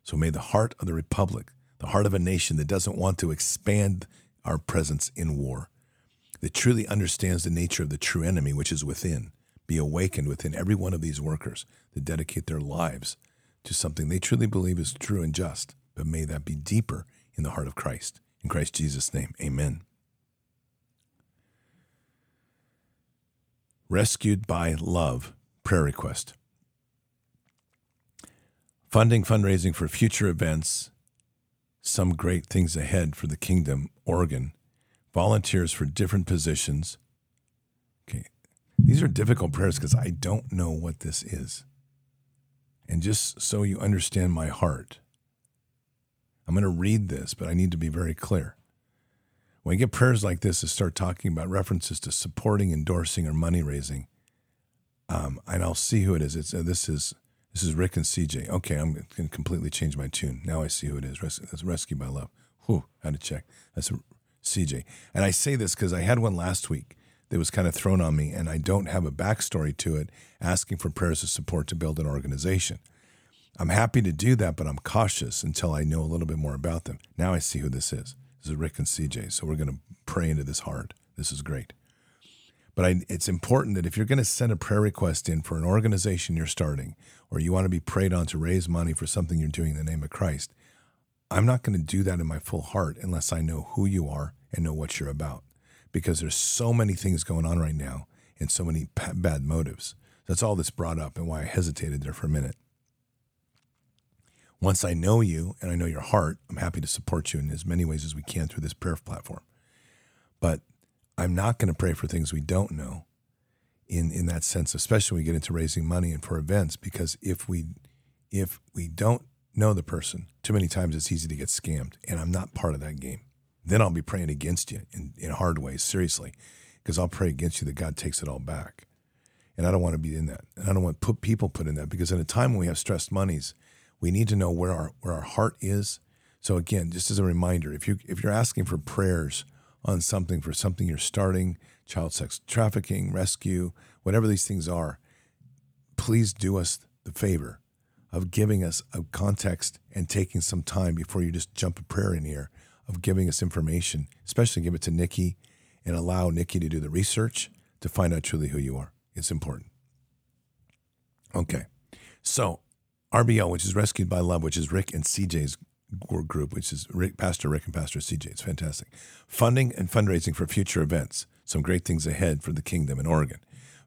So may the heart of the republic, the heart of a nation that doesn't want to expand our presence in war, that truly understands the nature of the true enemy, which is within, be awakened within every one of these workers that dedicate their lives to something they truly believe is true and just. But may that be deeper in the heart of Christ. In Christ Jesus' name, amen. Rescued by Love prayer request. Funding fundraising for future events, some great things ahead for the kingdom, Oregon. Volunteers for different positions. Okay. These are difficult prayers because I don't know what this is. And just so you understand my heart, I'm going to read this, but I need to be very clear. When I get prayers like this to start talking about references to supporting, endorsing, or money raising, um, and I'll see who it is. It's uh, this is this is Rick and CJ. Okay, I'm going to completely change my tune. Now I see who it is. Res- that's Rescue by Love. Whew, had to check. That's CJ. And I say this because I had one last week that was kind of thrown on me, and I don't have a backstory to it asking for prayers of support to build an organization. I'm happy to do that, but I'm cautious until I know a little bit more about them. Now I see who this is. This is Rick and CJ. So we're going to pray into this hard. This is great. But I, it's important that if you're going to send a prayer request in for an organization you're starting, or you want to be prayed on to raise money for something you're doing in the name of Christ, I'm not going to do that in my full heart unless I know who you are and know what you're about. Because there's so many things going on right now and so many bad motives. That's all that's brought up and why I hesitated there for a minute. Once I know you and I know your heart, I'm happy to support you in as many ways as we can through this prayer platform. But I'm not going to pray for things we don't know in, in that sense, especially when we get into raising money and for events, because if we if we don't know the person, too many times it's easy to get scammed. And I'm not part of that game. Then I'll be praying against you in, in hard ways, seriously, because I'll pray against you that God takes it all back. And I don't want to be in that. And I don't want put people put in that because in a time when we have stressed monies, we need to know where our where our heart is. So again, just as a reminder, if you if you're asking for prayers on something for something you're starting, child sex trafficking, rescue, whatever these things are, please do us the favor of giving us a context and taking some time before you just jump a prayer in here of giving us information, especially give it to Nikki and allow Nikki to do the research to find out truly who you are. It's important. Okay. So, RBL, which is Rescued by Love, which is Rick and CJ's group, which is Rick, Pastor Rick and Pastor CJ. It's fantastic. Funding and fundraising for future events. Some great things ahead for the kingdom in Oregon.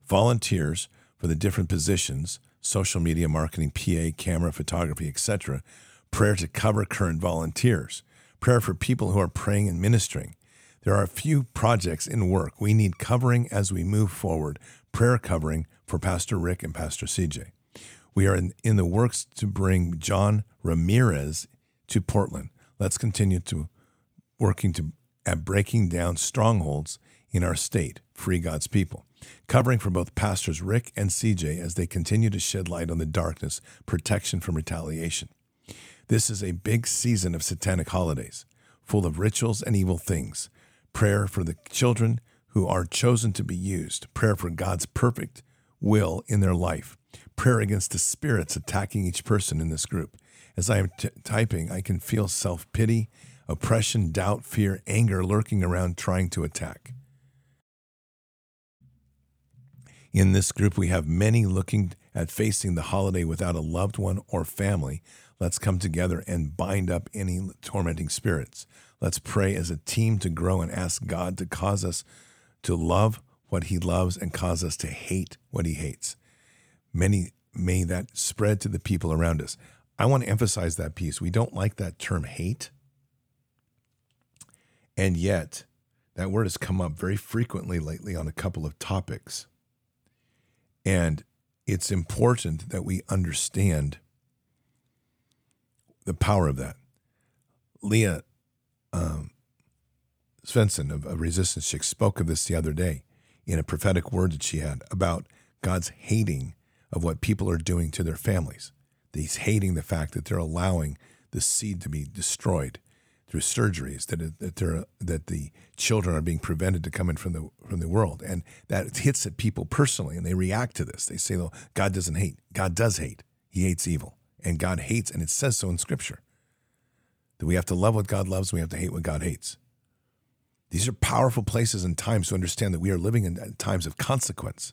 Volunteers for the different positions social media marketing, PA, camera, photography, etc. Prayer to cover current volunteers. Prayer for people who are praying and ministering. There are a few projects in work. We need covering as we move forward. Prayer covering for Pastor Rick and Pastor CJ. We are in, in the works to bring John Ramirez to Portland. Let's continue to working to at breaking down strongholds in our state, free God's people. Covering for both pastors Rick and CJ as they continue to shed light on the darkness, protection from retaliation. This is a big season of satanic holidays, full of rituals and evil things. Prayer for the children who are chosen to be used, prayer for God's perfect will in their life, prayer against the spirits attacking each person in this group. As I am t- typing, I can feel self pity, oppression, doubt, fear, anger lurking around trying to attack. In this group, we have many looking at facing the holiday without a loved one or family. Let's come together and bind up any tormenting spirits. Let's pray as a team to grow and ask God to cause us to love what He loves and cause us to hate what He hates. Many may that spread to the people around us. I want to emphasize that piece. We don't like that term hate. And yet, that word has come up very frequently lately on a couple of topics. And it's important that we understand the power of that. Leah um, Svensson of, of Resistance Chicks spoke of this the other day in a prophetic word that she had about God's hating of what people are doing to their families. He's hating the fact that they're allowing the seed to be destroyed through surgeries that that they're, that the children are being prevented to come in from the from the world, and that hits at people personally, and they react to this. They say, "Well, God doesn't hate. God does hate. He hates evil, and God hates, and it says so in Scripture that we have to love what God loves, we have to hate what God hates." These are powerful places and times to understand that we are living in uh, times of consequence.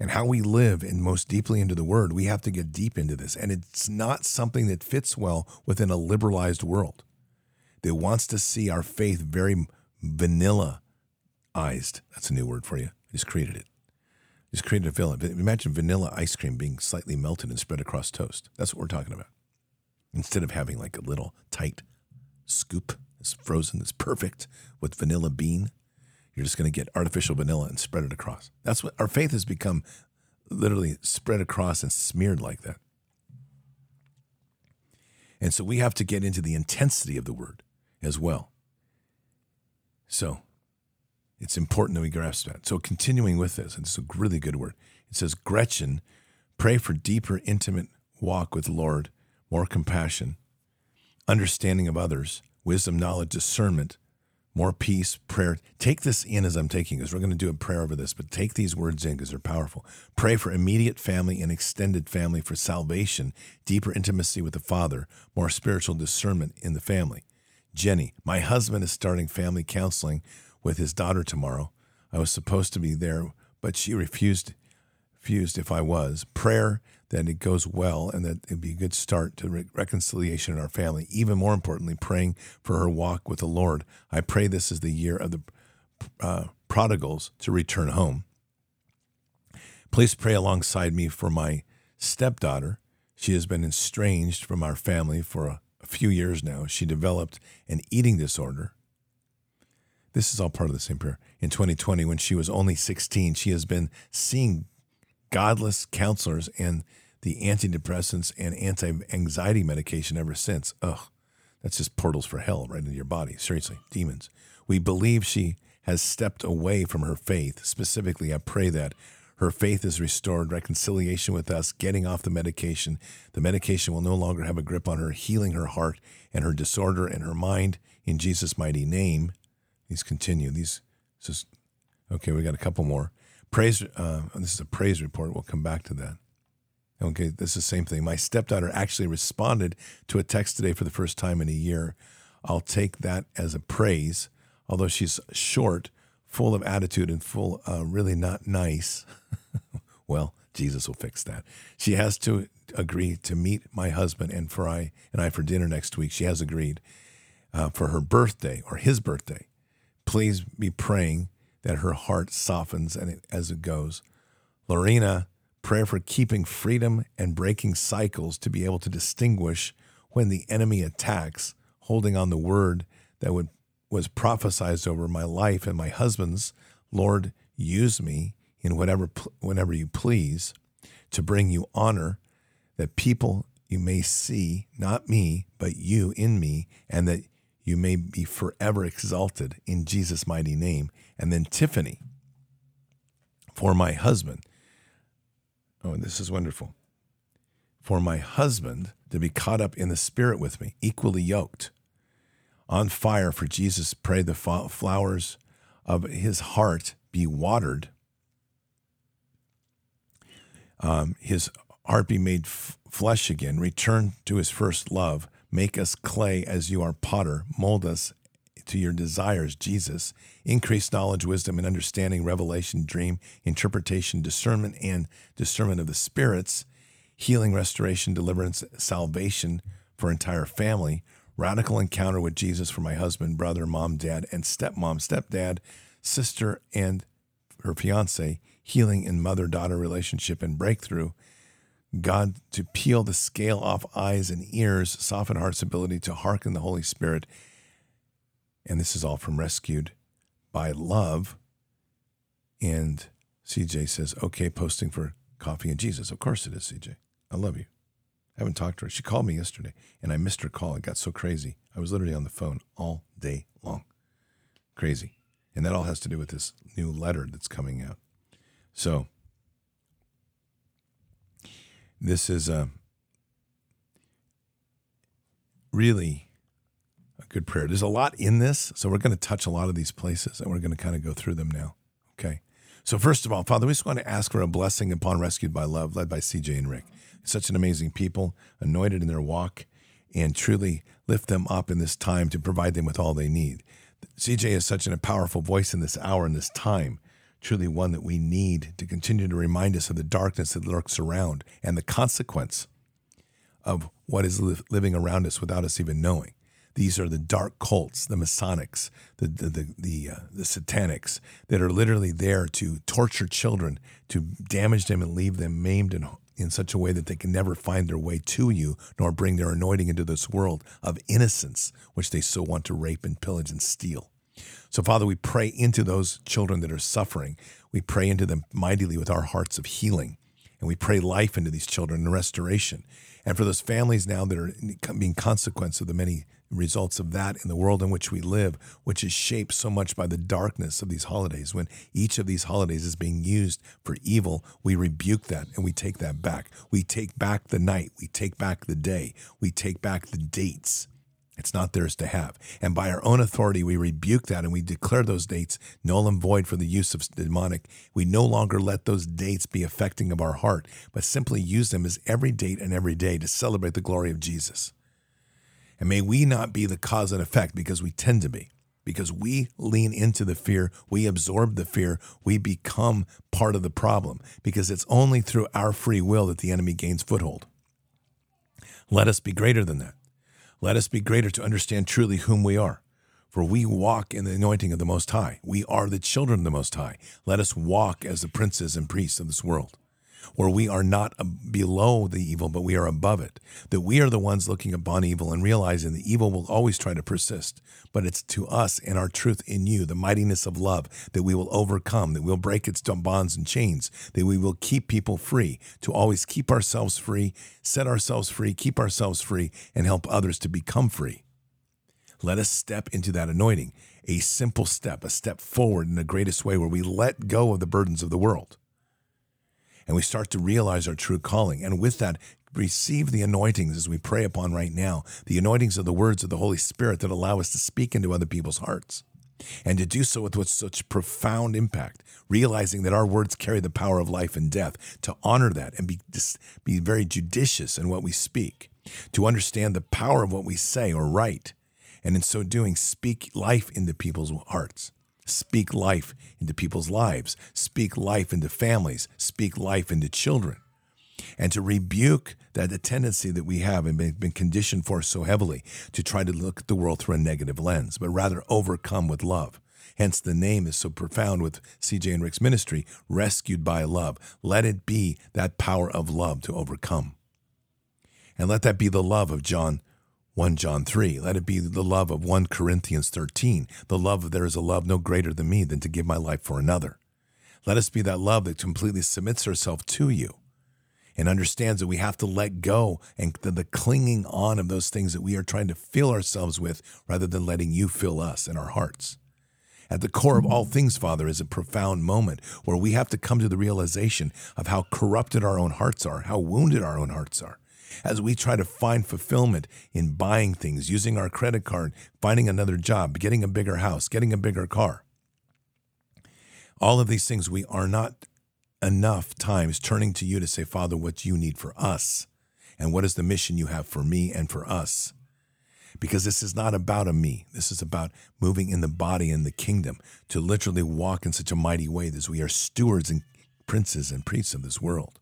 And how we live and most deeply into the word, we have to get deep into this. And it's not something that fits well within a liberalized world that wants to see our faith very vanillaized. That's a new word for you. I just created it. Just created a villain. Imagine vanilla ice cream being slightly melted and spread across toast. That's what we're talking about. Instead of having like a little tight scoop, it's frozen, it's perfect with vanilla bean. You're just going to get artificial vanilla and spread it across. That's what our faith has become literally spread across and smeared like that. And so we have to get into the intensity of the word as well. So it's important that we grasp that. So continuing with this, it's a really good word. It says, Gretchen, pray for deeper, intimate walk with the Lord, more compassion, understanding of others, wisdom, knowledge, discernment, more peace, prayer. Take this in as I'm taking this. We're going to do a prayer over this, but take these words in because they're powerful. Pray for immediate family and extended family for salvation, deeper intimacy with the Father, more spiritual discernment in the family. Jenny, my husband is starting family counseling with his daughter tomorrow. I was supposed to be there, but she refused refused if I was. Prayer that it goes well and that it'd be a good start to re- reconciliation in our family. Even more importantly, praying for her walk with the Lord. I pray this is the year of the uh, prodigals to return home. Please pray alongside me for my stepdaughter. She has been estranged from our family for a a few years now, she developed an eating disorder this is all part of the same prayer. In 2020, when she was only 16, she has been seeing godless counselors and the antidepressants and anti anxiety medication ever since. Ugh, that's just portals for hell right into your body. Seriously, demons. We believe she has stepped away from her faith. Specifically, I pray that her faith is restored, reconciliation with us, getting off the medication. The medication will no longer have a grip on her, healing her heart and her disorder and her mind in Jesus' mighty name. These continue. These just okay. We got a couple more praise. Uh, this is a praise report. We'll come back to that. Okay, this is the same thing. My stepdaughter actually responded to a text today for the first time in a year. I'll take that as a praise, although she's short, full of attitude, and full, uh, really not nice. <laughs> well, Jesus will fix that. She has to agree to meet my husband and for I and I for dinner next week. She has agreed uh, for her birthday or his birthday. Please be praying that her heart softens and it, as it goes. Lorena, prayer for keeping freedom and breaking cycles to be able to distinguish when the enemy attacks, holding on the word that would was prophesied over my life and my husband's. Lord, use me in whatever whenever you please to bring you honor that people you may see not me but you in me and that you may be forever exalted in Jesus mighty name and then Tiffany for my husband. Oh, this is wonderful. For my husband to be caught up in the spirit with me, equally yoked, on fire for Jesus. Pray the flowers of his heart be watered, um, his heart be made f- flesh again, return to his first love, make us clay as you are potter, mold us to your desires, Jesus. Increase knowledge, wisdom, and understanding, revelation, dream, interpretation, discernment, and discernment of the spirits, healing, restoration, deliverance, salvation for entire family, radical encounter with Jesus for my husband, brother, mom, dad, and stepmom, stepdad, sister, and her fiance, healing in mother daughter relationship and breakthrough. God, to peel the scale off eyes and ears, soften heart's ability to hearken the Holy Spirit, and this is all from Rescued by Love. And CJ says, okay, posting for Coffee and Jesus. Of course it is, CJ. I love you. I haven't talked to her. She called me yesterday and I missed her call. It got so crazy. I was literally on the phone all day long. Crazy. And that all has to do with this new letter that's coming out. So, this is a uh, really good prayer. There's a lot in this, so we're going to touch a lot of these places and we're going to kind of go through them now. Okay. So, first of all, Father, we just want to ask for a blessing upon Rescued by Love, led by CJ and Rick. Such an amazing people, anointed in their walk, and truly lift them up in this time to provide them with all they need. CJ is such a powerful voice in this hour, in this time, truly one that we need to continue to remind us of the darkness that lurks around and the consequence of what is living around us without us even knowing. These are the dark cults, the Masonics, the the the the, uh, the Satanics that are literally there to torture children, to damage them and leave them maimed and in such a way that they can never find their way to you, nor bring their anointing into this world of innocence, which they so want to rape and pillage and steal. So, Father, we pray into those children that are suffering. We pray into them mightily with our hearts of healing. And we pray life into these children and restoration. And for those families now that are being consequence of the many results of that in the world in which we live, which is shaped so much by the darkness of these holidays. When each of these holidays is being used for evil, we rebuke that and we take that back. We take back the night, we take back the day, we take back the dates. It's not theirs to have. And by our own authority, we rebuke that and we declare those dates null and void for the use of demonic. We no longer let those dates be affecting of our heart, but simply use them as every date and every day to celebrate the glory of Jesus. And may we not be the cause and effect because we tend to be. Because we lean into the fear, we absorb the fear, we become part of the problem. Because it's only through our free will that the enemy gains foothold. Let us be greater than that. Let us be greater to understand truly whom we are. For we walk in the anointing of the Most High. We are the children of the Most High. Let us walk as the princes and priests of this world. Where we are not below the evil, but we are above it. That we are the ones looking upon evil and realizing the evil will always try to persist. But it's to us and our truth in you, the mightiness of love, that we will overcome, that we'll break its bonds and chains, that we will keep people free, to always keep ourselves free, set ourselves free, keep ourselves free, and help others to become free. Let us step into that anointing, a simple step, a step forward in the greatest way where we let go of the burdens of the world and we start to realize our true calling. And with that, receive the anointings as we pray upon right now, the anointings of the words of the Holy Spirit that allow us to speak into other people's hearts. And to do so with, with such profound impact, realizing that our words carry the power of life and death, to honor that and be, be very judicious in what we speak, to understand the power of what we say or write, and in so doing, speak life into people's hearts. Speak life into people's lives, speak life into families, speak life into children. And to rebuke that the tendency that we have and been conditioned for so heavily to try to look at the world through a negative lens, but rather overcome with love. Hence, the name is so profound with CJ and Rick's ministry, Rescued by Love. Let it be that power of love to overcome. And let that be the love of John 1 John 3. Let it be the love of 1 Corinthians 13. The love of there is a love no greater than me than to give my life for another. Let us be that love that completely submits herself to you and understands that we have to let go and the, the, clinging on of those things that we are trying to fill ourselves with rather than letting you fill us in our hearts. At the core of all things, Father, is a profound moment where we have to come to the realization of how corrupted our own hearts are, how wounded our own hearts are as we try to find fulfillment in buying things, using our credit card, finding another job, getting a bigger house, getting a bigger car. All of these things, we are not enough times turning to you to say, Father, what do you need for us, and what is the mission you have for me and for us. Because this is not about a me. This is about moving in the body and the kingdom to literally walk in such a mighty way that we are stewards and princes and priests of this world.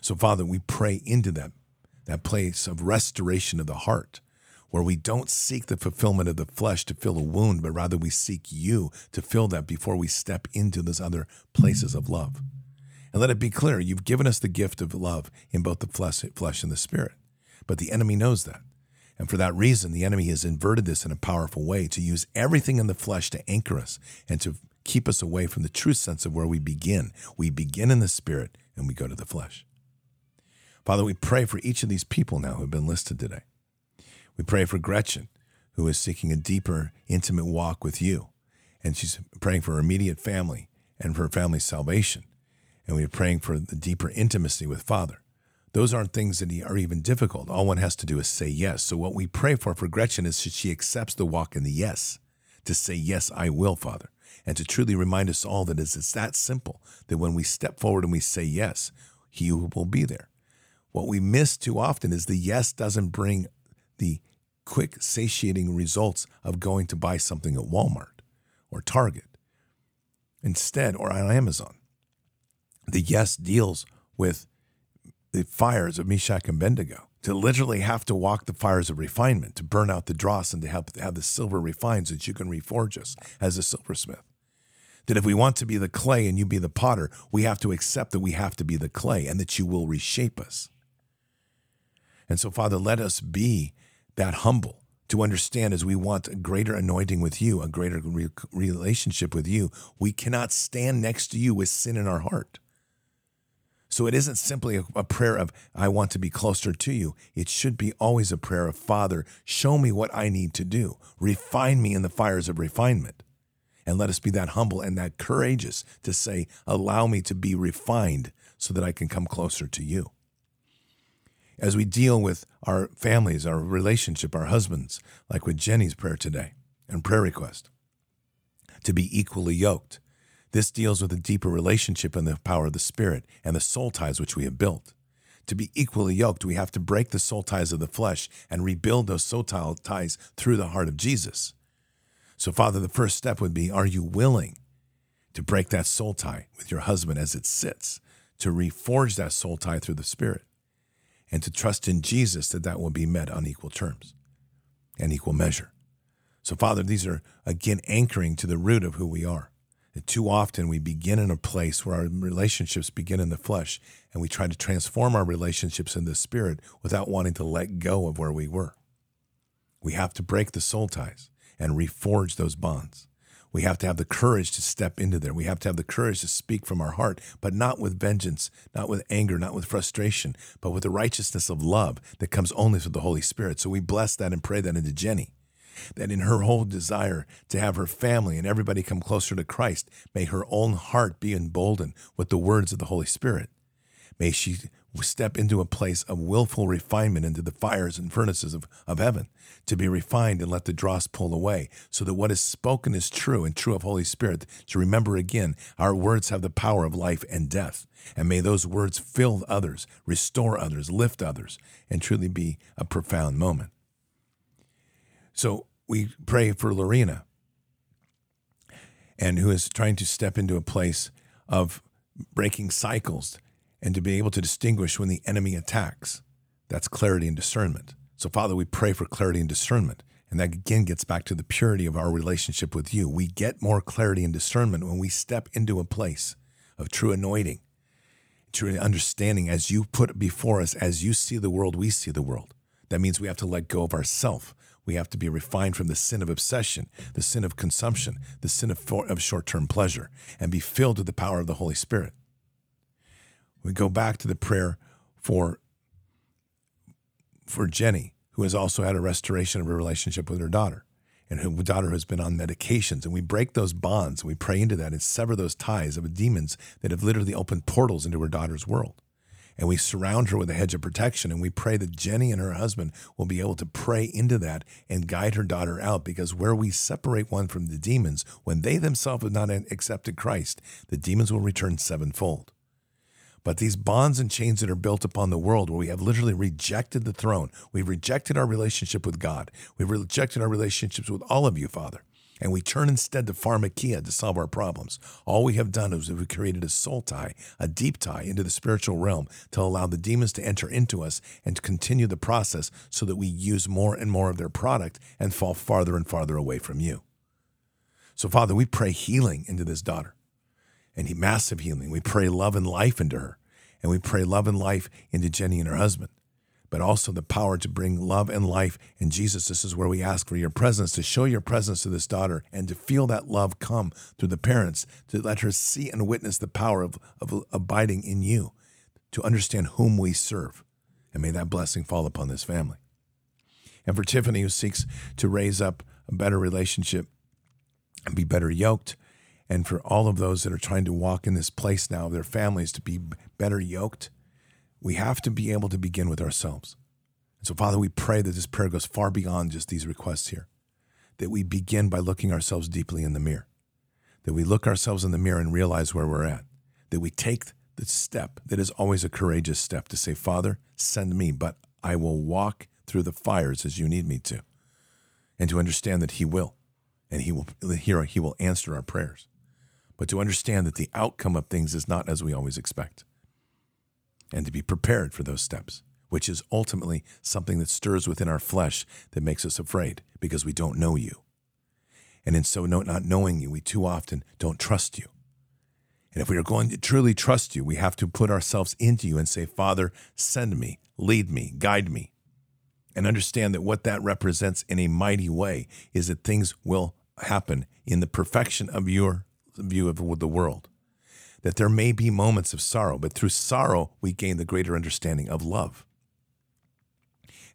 So, Father, we pray into that that place of restoration of the heart, where we don't seek the fulfillment of the flesh to fill a wound, but rather we seek you to fill that before we step into those other places of love. And let it be clear you've given us the gift of love in both the flesh, flesh and the spirit. But the enemy knows that. And for that reason, the enemy has inverted this in a powerful way to use everything in the flesh to anchor us and to keep us away from the true sense of where we begin. We begin in the spirit and we go to the flesh. Father, we pray for each of these people now who have been listed today. We pray for Gretchen, who is seeking a deeper, intimate walk with you. And she's praying for her immediate family and for her family's salvation. And we're praying for the deeper intimacy with Father. Those aren't things that are even difficult. All one has to do is say yes. So, what we pray for for Gretchen is that she accepts the walk in the yes, to say, Yes, I will, Father. And to truly remind us all that it's that simple that when we step forward and we say yes, He will be there. What we miss too often is the yes doesn't bring the quick, satiating results of going to buy something at Walmart or Target instead, or on Amazon. The yes deals with the fires of Meshach and Abednego, to literally have to walk the fires of refinement, to burn out the dross and to have, have the silver refined so that you can reforge us as a silversmith. That if we want to be the clay and you be the potter, we have to accept that we have to be the clay and that you will reshape us. And so, Father, let us be that humble to understand as we want a greater anointing with you, a greater re- relationship with you. We cannot stand next to you with sin in our heart. So it isn't simply a, a, prayer of, I want to be closer to you. It should be always a prayer of, Father, show me what I need to do. Refine me in the fires of refinement. And let us be that humble and that courageous to say, allow me to be refined so that I can come closer to you as we deal with our families, our relationship, our husbands, like with Jenny's prayer today and prayer request, to be equally yoked. This deals with a deeper relationship and the power of the Spirit and the soul ties which we have built. To be equally yoked, we have to break the soul ties of the flesh and rebuild those soul ties through the heart of Jesus. So, Father, the first step would be Are you willing to break that soul tie with your husband as it sits, to reforge that soul tie through the Spirit? And to trust in Jesus that that will be met on equal terms and equal measure. So, Father, these are again anchoring to the root of who we are. And too often we begin in a place where our relationships begin in the flesh and we try to transform our relationships in the spirit without wanting to let go of where we were. We have to break the soul ties and reforge those bonds. We have to have the courage to step into there. We have to have the courage to speak from our heart, but not with vengeance, not with anger, not with frustration, but with the righteousness of love that comes only through the Holy Spirit. So we bless that and pray that into Jenny, that in her whole desire to have her family and everybody come closer to Christ, may her own heart be emboldened with the words of the Holy Spirit. May she step into a place of willful refinement into the fires and furnaces of, of heaven to be refined and let the dross pull away so that what is spoken is true and true of Holy Spirit. To remember again, our words have the power of life and death. And may those words fill others, restore others, lift others, and truly be a profound moment. So we pray for Lorena, and who is trying to step into a place of breaking cycles and to be able to distinguish when the enemy attacks. That's clarity and discernment. So, Father, we pray for clarity and discernment. And that again gets back to the purity of our relationship with you. We get more clarity and discernment when we step into a place of true anointing, true understanding as you put before us, as you see the world, we see the world. That means we have to let go of ourself. We have to be refined from the sin of obsession, the sin of consumption, the sin of, of short term pleasure, and be filled with the power of the Holy Spirit. We go back to the prayer for for Jenny, who has also had a restoration of her relationship with her daughter, and her daughter has been on medications. And we break those bonds, and we pray into that and sever those ties of demons that have literally opened portals into her daughter's world. And we surround her with a hedge of protection, and we pray that Jenny and her husband will be able to pray into that and guide her daughter out. Because where we separate one from the demons, when they themselves have not accepted Christ, the demons will return sevenfold. But these bonds and chains that are built upon the world, where we have literally rejected the throne, we've rejected our relationship with God, we've rejected our relationships with all of you, Father, and we turn instead to pharmakeia to solve our problems. All we have done is we've created a soul tie, a deep tie into the spiritual realm to allow the demons to enter into us and to continue the process so that we use more and more of their product and fall farther and farther away from you. So, Father, we pray healing into this daughter and massive healing. We pray love and life into her, and we pray love and life into Jenny and her husband, but also the power to bring love and life. And Jesus, this is where we ask for your presence, to show your presence to this daughter, and to feel that love come through the parents, to let her see and witness the power of, of abiding in you, to understand whom we serve. And may that blessing fall upon this family. And for Tiffany, who seeks to raise up a better relationship and be better yoked and for all of those that are trying to walk in this place now, their families to be better yoked, we have to be able to begin with ourselves. And so, Father, we pray that this prayer goes far beyond just these requests here, that we begin by looking ourselves deeply in the mirror, that we look ourselves in the mirror and realize where we're at, that we take the step that is always a courageous step to say, Father, send me, but I will walk through the fires as you need me to, and to understand that He will, and He will He will answer our prayers but to understand that the outcome of things is not as we always expect. And to be prepared for those steps, which is ultimately something that stirs within our flesh that makes us afraid because we don't know you. And in so not knowing you, we too often don't trust you. And if we are going to truly trust you, we have to put ourselves into you and say, Father, send me, lead me, guide me. And understand that what that represents in a mighty way is that things will happen in the perfection of your view of the world. That there may be moments of sorrow, but through sorrow, we gain the greater understanding of love.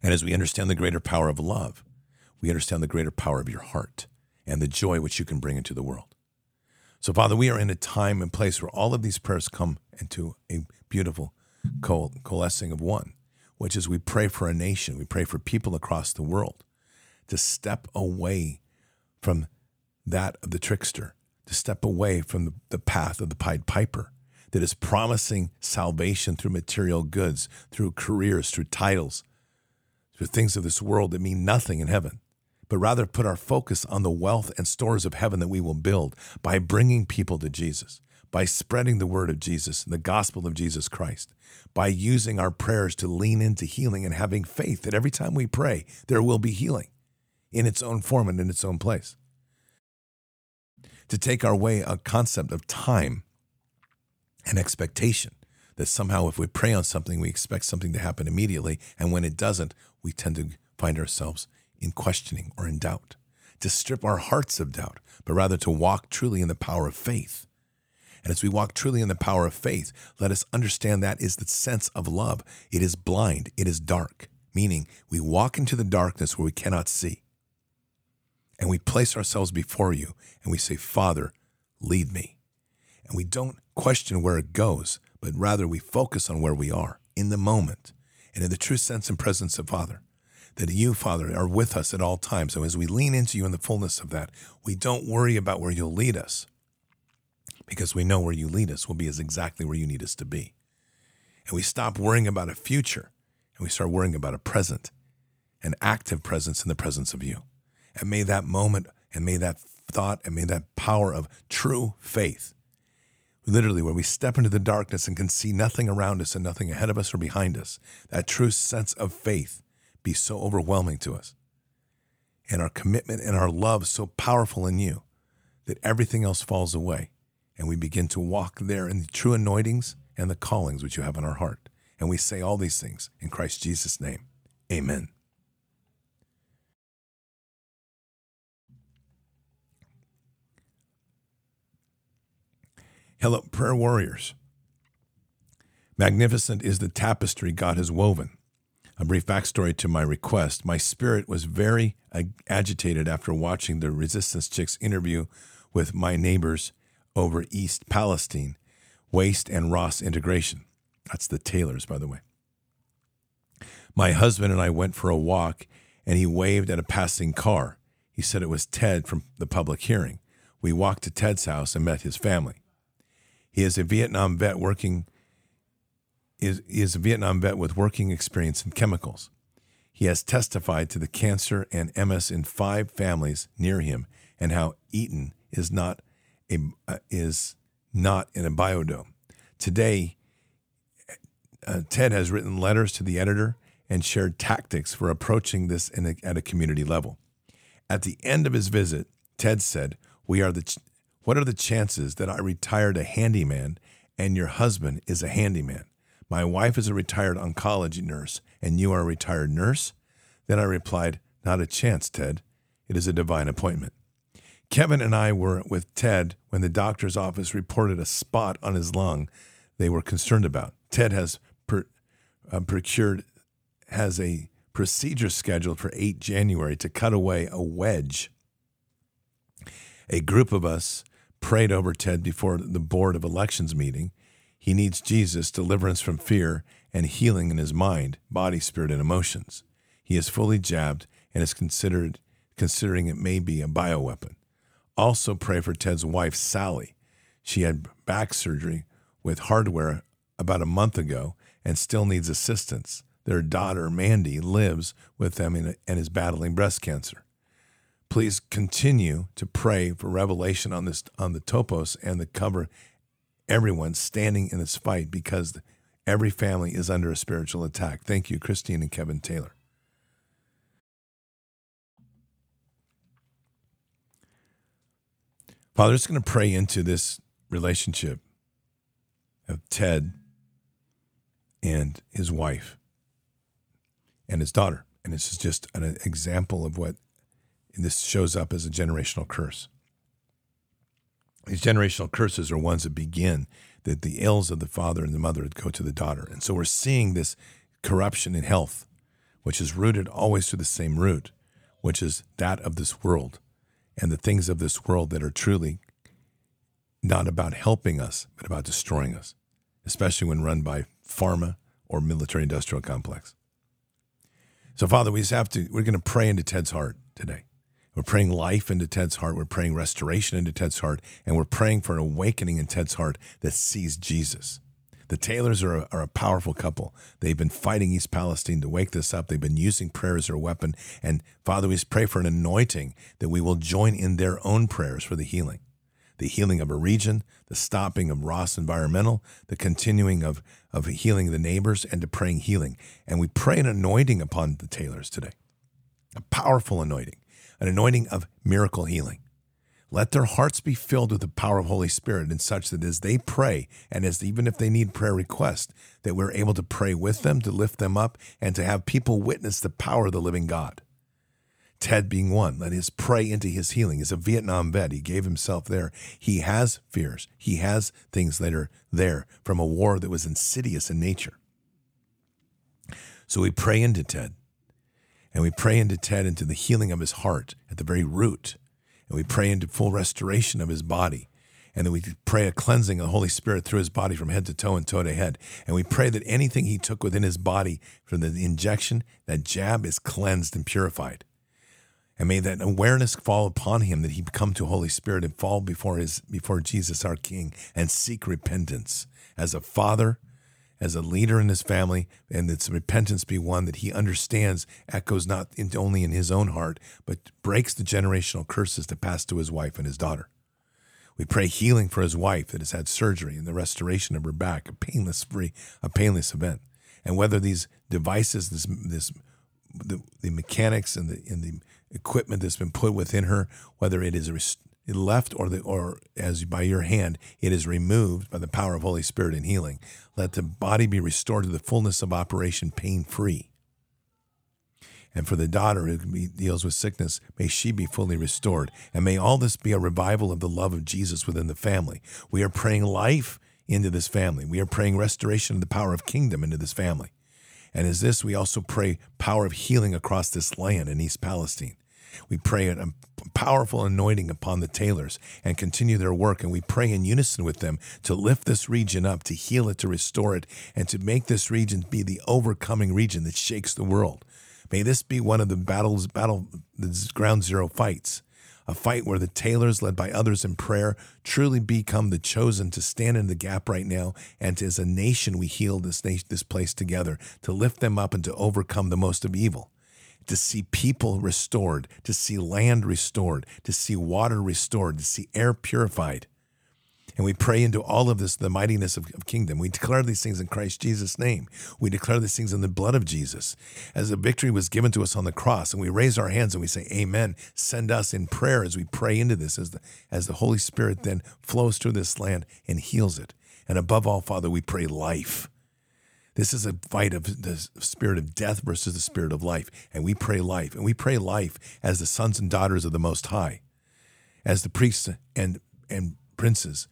And as we understand the greater power of love, we understand the greater power of your heart and the joy which you can bring into the world. So, Father, we are in a time and place where all of these prayers come into a beautiful coalescing of one, which is we pray for a nation, we pray for people across the world to step away from that of the trickster to step away from the, the path of the Pied Piper that is promising salvation through material goods, through careers, through titles, through things of this world that mean nothing in heaven, but rather put our focus on the wealth and stores of heaven that we will build by bringing people to Jesus, by spreading the word of Jesus and the gospel of Jesus Christ, by using our prayers to lean into healing and having faith that every time we pray, there will be healing in its own form and in its own place. To take our way a concept of time and expectation. That somehow, if we pray on something, we expect something to happen immediately. And when it doesn't, we tend to find ourselves in questioning or in doubt. To strip our hearts of doubt, but rather to walk truly in the power of faith. And as we walk truly in the power of faith, let us understand that is the sense of love. It is blind, it is dark, meaning we walk into the darkness where we cannot see. And we place ourselves before you and we say, Father, lead me. And we don't question where it goes, but rather we focus on where we are in the moment and in the true sense and presence of Father. That you, Father, are with us at all times. So as we lean into you in the fullness of that, we don't worry about where you'll lead us because we know where you lead us will be is exactly where you need us to be. And we stop worrying about a future and we start worrying about a present, an active presence in the presence of you. And may that moment and may that thought and may that power of true faith, literally where we step into the darkness and can see nothing around us and nothing ahead of us or behind us, that true sense of faith be so overwhelming to us. And our commitment and our love so powerful in you that everything else falls away and we begin to walk there in the true anointings and the callings which you have in our heart. And we say all these things in Christ Jesus' name. Amen. Hello, prayer warriors. Magnificent is the tapestry God has woven. A brief backstory to my request. My spirit was very agitated after watching the Resistance Chicks interview with my neighbors over East Palestine, Waste and Ross Incineration. That's the Taylors, by the way. My husband and I went for a walk, and he waved at a passing car. He said it was Ted from the public hearing. We walked to Ted's house and met his family. He is a Vietnam vet working is, is a Vietnam vet with working experience in chemicals. He has testified to the cancer and MS in five families near him and how Eaton is not a, uh, is not in a biodome. Today, uh, Ted has written letters to the editor and shared tactics for approaching this a, at a community level. At the end of his visit, Ted said, "We are the. Ch- what are the chances that I retired a handyman and your husband is a handyman? My wife is a retired oncology nurse, and you are a retired nurse." Then I replied, "Not a chance, Ted. It is a divine appointment." Kevin and I were with Ted when the doctor's office reported a spot on his lung they were concerned about. Ted has per, uh, procured has a procedure scheduled for 8 January to cut away a wedge. A group of us prayed over Ted before the board of elections meeting. He needs Jesus, deliverance from fear, and healing in his mind, body, spirit, and emotions. He is fully jabbed and is considered considering it may be a bioweapon. Also, pray for Ted's wife, Sally. She had back surgery with hardware about a month ago and still needs assistance. Their daughter, Mandy, lives with them and is battling breast cancer. Please continue to pray for revelation on this on the topos and the cover everyone standing in this fight because every family is under a spiritual attack. Thank you, Christine and Kevin Taylor. Father, just going to pray into this relationship of Ted and his wife and his daughter. And this is just an example of what this shows up as a generational curse. These generational curses are ones that begin that the ills of the father and the mother go to the daughter. And so we're seeing this corruption in health, which is rooted always to the same root, which is that of this world and the things of this world that are truly not about helping us, but about destroying us, especially when run by pharma or military industrial complex. So, Father, we just have to, we're going to pray into Ted's heart today. We're praying life into Ted's heart. We're praying restoration into Ted's heart. And we're praying for an awakening in Ted's heart that sees Jesus. The Taylors are a, are a powerful couple. They've been fighting East Palestine to wake this up. They've been using prayer as their weapon. And Father, we pray for an anointing that we will join in their own prayers for the healing. The healing of a region, the stopping of Ross Environmental, the continuing of, of healing the neighbors, and to praying healing. And we pray an anointing upon the Taylors today, a powerful anointing, an anointing of miracle healing Let their hearts be filled with the power of Holy Spirit in such that as they pray, and as even if they need prayer requests, that we're able to pray with them, to lift them up, and to have people witness the power of the living God. Ted being one, let us pray into his healing. He's a Vietnam vet. He gave himself there. He has fears. He has things that are there from a war that was insidious in nature. So we pray into Ted. And we pray into Ted into the healing of his heart at the very root. And we pray into full restoration of his body. And then we pray a cleansing of the Holy Spirit through his body from head to toe and toe to head. And we pray that anything he took within his body from the injection, that jab is cleansed and purified. And may that awareness fall upon him that he come to Holy Spirit and fall before his before Jesus our King and seek repentance as a father as a leader in his family, and that repentance be one that he understands echoes not in, only in his own heart, but breaks the generational curses that pass to his wife and his daughter. We pray healing for his wife that has had surgery and the restoration of her back, a painless free, a painless event. And whether these devices, this, this, the, the mechanics and the, and the equipment that's been put within her, whether it is left or the or as by your hand it is removed by the power of Holy Spirit and healing. Let the body be restored to the fullness of operation pain free. And for the daughter who deals with sickness, may she be fully restored. And may all this be a revival of the love of Jesus within the family. We are praying life into this family. We are praying restoration of the power of kingdom into this family. And as this, we also pray power of healing across this land in East Palestine. We pray a um, powerful anointing upon the Taylors and continue their work. And we pray in unison with them to lift this region up, to heal it, to restore it, and to make this region be the overcoming region that shakes the world. May this be one of the battles, battle, the ground zero fights, a fight where the Taylors, led by others in prayer, truly become the chosen to stand in the gap right now, and as a nation we heal this this place together to lift them up and to overcome the most of evil to see people restored, to see land restored, to see water restored, to see air purified. And we pray into all of this, the mightiness of, of, kingdom. We declare these things in Christ Jesus' name. We declare these things in the blood of Jesus. As the victory was given to us on the cross, and we raise our hands and we say, Amen. Send us in prayer as we pray into this, as the, as the Holy Spirit then flows through this land and heals it. And above all, Father, we pray life. This is a fight of the spirit of death versus the spirit of life. And we pray life. And we pray life as the sons and daughters of the Most High, as the priests and, and princes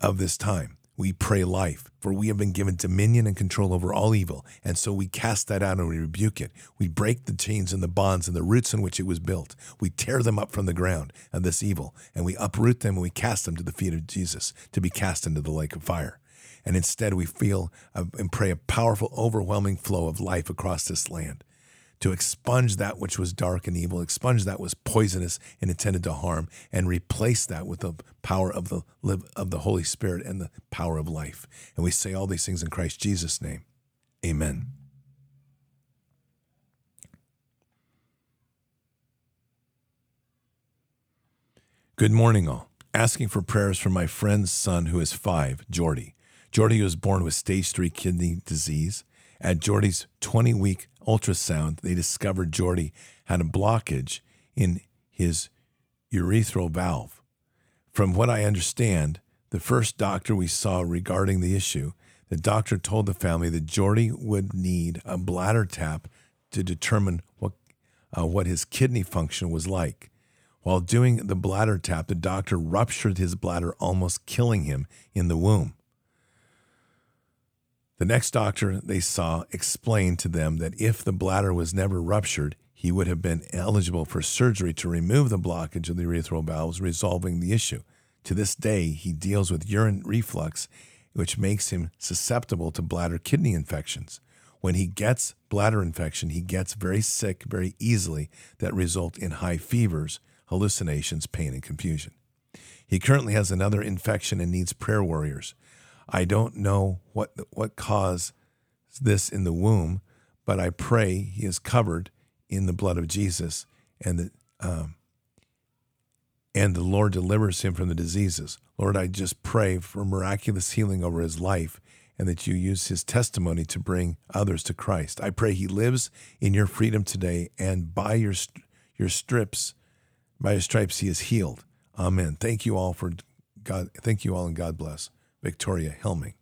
of this time. We pray life, for we have been given dominion and control over all evil. And so we cast that out and we rebuke it. We break the chains and the bonds and the roots in which it was built. We tear them up from the ground of this evil, and we uproot them and we cast them to the feet of Jesus to be cast into the lake of fire and instead we feel and pray a powerful, overwhelming flow of life across this land to expunge that which was dark and evil, expunge that was poisonous and intended to harm, and replace that with the power of the of the Holy Spirit and the power of life. And we say all these things in Christ Jesus' name. Amen. Good morning, all. Asking for prayers for my friend's son who is five, Jordy. Jordy was born with stage three kidney disease. At Jordy's 20 week ultrasound, they discovered Jordy had a blockage in his urethral valve. From what I understand, the first doctor we saw regarding the issue, the doctor told the family that Jordy would need a bladder tap to determine what, uh, what his kidney function was like. While doing the bladder tap, the doctor ruptured his bladder, almost killing him in the womb. The next doctor they saw explained to them that if the bladder was never ruptured, he would have been eligible for surgery to remove the blockage of the urethral valves, resolving the issue. To this day, he deals with urine reflux, which makes him susceptible to bladder kidney infections. When he gets bladder infection, he gets very sick very easily that result in high fevers, hallucinations, pain, and confusion. He currently has another infection and needs prayer warriors. I don't know what what caused this in the womb, but I pray he is covered in the blood of Jesus, and that um, and the Lord delivers him from the diseases. Lord, I just pray for miraculous healing over his life, and that you use his testimony to bring others to Christ. I pray he lives in your freedom today, and by your your strips, by your stripes, he is healed. Amen. Thank you all for God. Thank you all and God bless. Victoria Helming.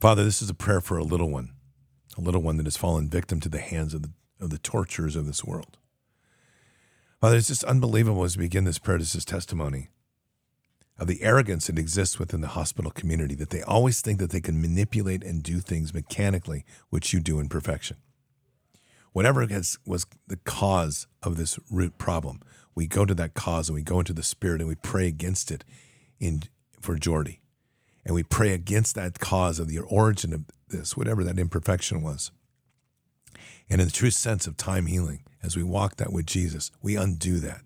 Father, this is a prayer for a little one, a little one that has fallen victim to the hands of the, of the torturers of this world. Father, it's just unbelievable as we begin this prayer, this is testimony of the arrogance that exists within the hospital community, that they always think that they can manipulate and do things mechanically, which you do in perfection. Whatever has, was the cause of this root problem, we go to that cause and we go into the spirit and we pray against it in, for Jordy. And we pray against that cause of the origin of this, whatever that imperfection was. And in the true sense of time healing, as we walk that with Jesus, we undo that.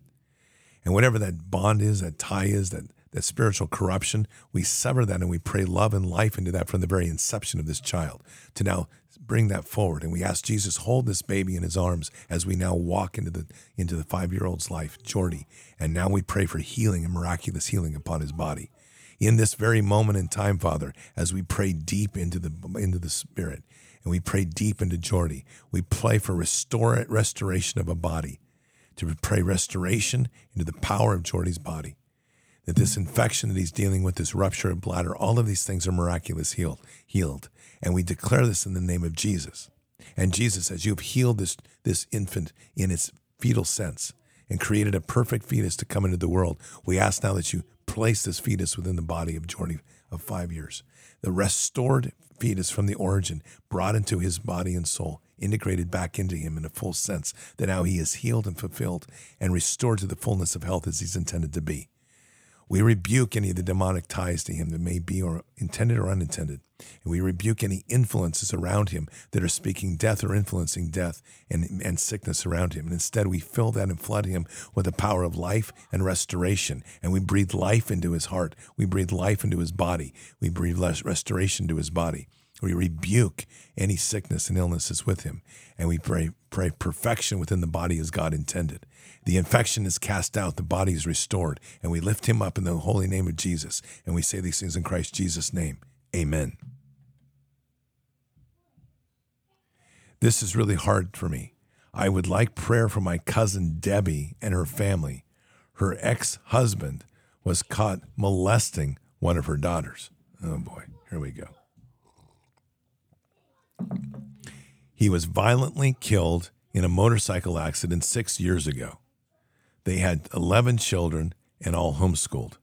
And whatever that bond is, that tie is, that that spiritual corruption, we sever that and we pray love and life into that from the very inception of this child to now bring that forward. And we ask Jesus, hold this baby in his arms as we now walk into the into the five-year-old's life, Jordy. And now we pray for healing and miraculous healing upon his body. In this very moment in time, Father, as we pray deep into the into the spirit and we pray deep into Jordy, we pray for restore, restoration of a body, to pray restoration into the power of Jordy's body that this infection that he's dealing with, this rupture of bladder, all of these things are miraculous healed, healed. And we declare this in the name of Jesus. And Jesus says, You have healed this, this infant in its fetal sense and created a perfect fetus to come into the world. We ask now that you place this fetus within the body of Jordy of five years. The restored fetus from the origin, brought into his body and soul, integrated back into him in a full sense, that now he is healed and fulfilled and restored to the fullness of health as he's intended to be. We rebuke any of the demonic ties to him that may be or intended or unintended. And we rebuke any influences around him that are speaking death or influencing death and, and sickness around him. And instead, we fill that and flood him with the power of life and restoration. And we breathe life into his heart. We breathe life into his body. We breathe restoration to his body. We rebuke any sickness and illnesses with him. And we pray, pray perfection within the body as God intended. The infection is cast out, the body is restored, and we lift him up in the holy name of Jesus. And we say these things in Christ Jesus' name. Amen. This is really hard for me. I would like prayer for my cousin Debbie and her family. Her ex husband was caught molesting one of her daughters. Oh boy, here we go. He was violently killed in a motorcycle accident six years ago. They had 11 children and all homeschooled.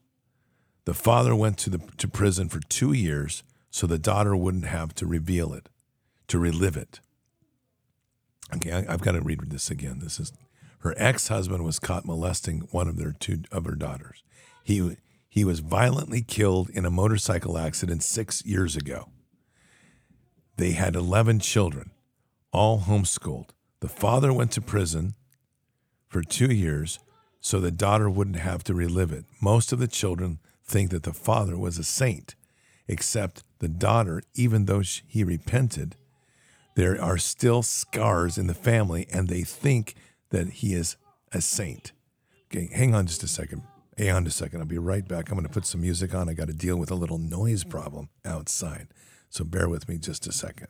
The father went to, the, to prison for two years so the daughter wouldn't have to reveal it, to relive it. Okay, I, have got to read this again. This is her ex-husband was caught molesting one of their two of her daughters. He he was violently killed in a motorcycle accident six years ago. They had 11 children, all homeschooled. The father went to prison for two years so the daughter wouldn't have to relive it. Most of the children think that the father was a saint, except the daughter, even though she, he repented, there are still scars in the family and they think that he is a saint. Okay, hang on just a second. Hang on just a second. I'll be right back. I'm going to put some music on. I got to deal with a little noise problem outside. So bear with me just a second.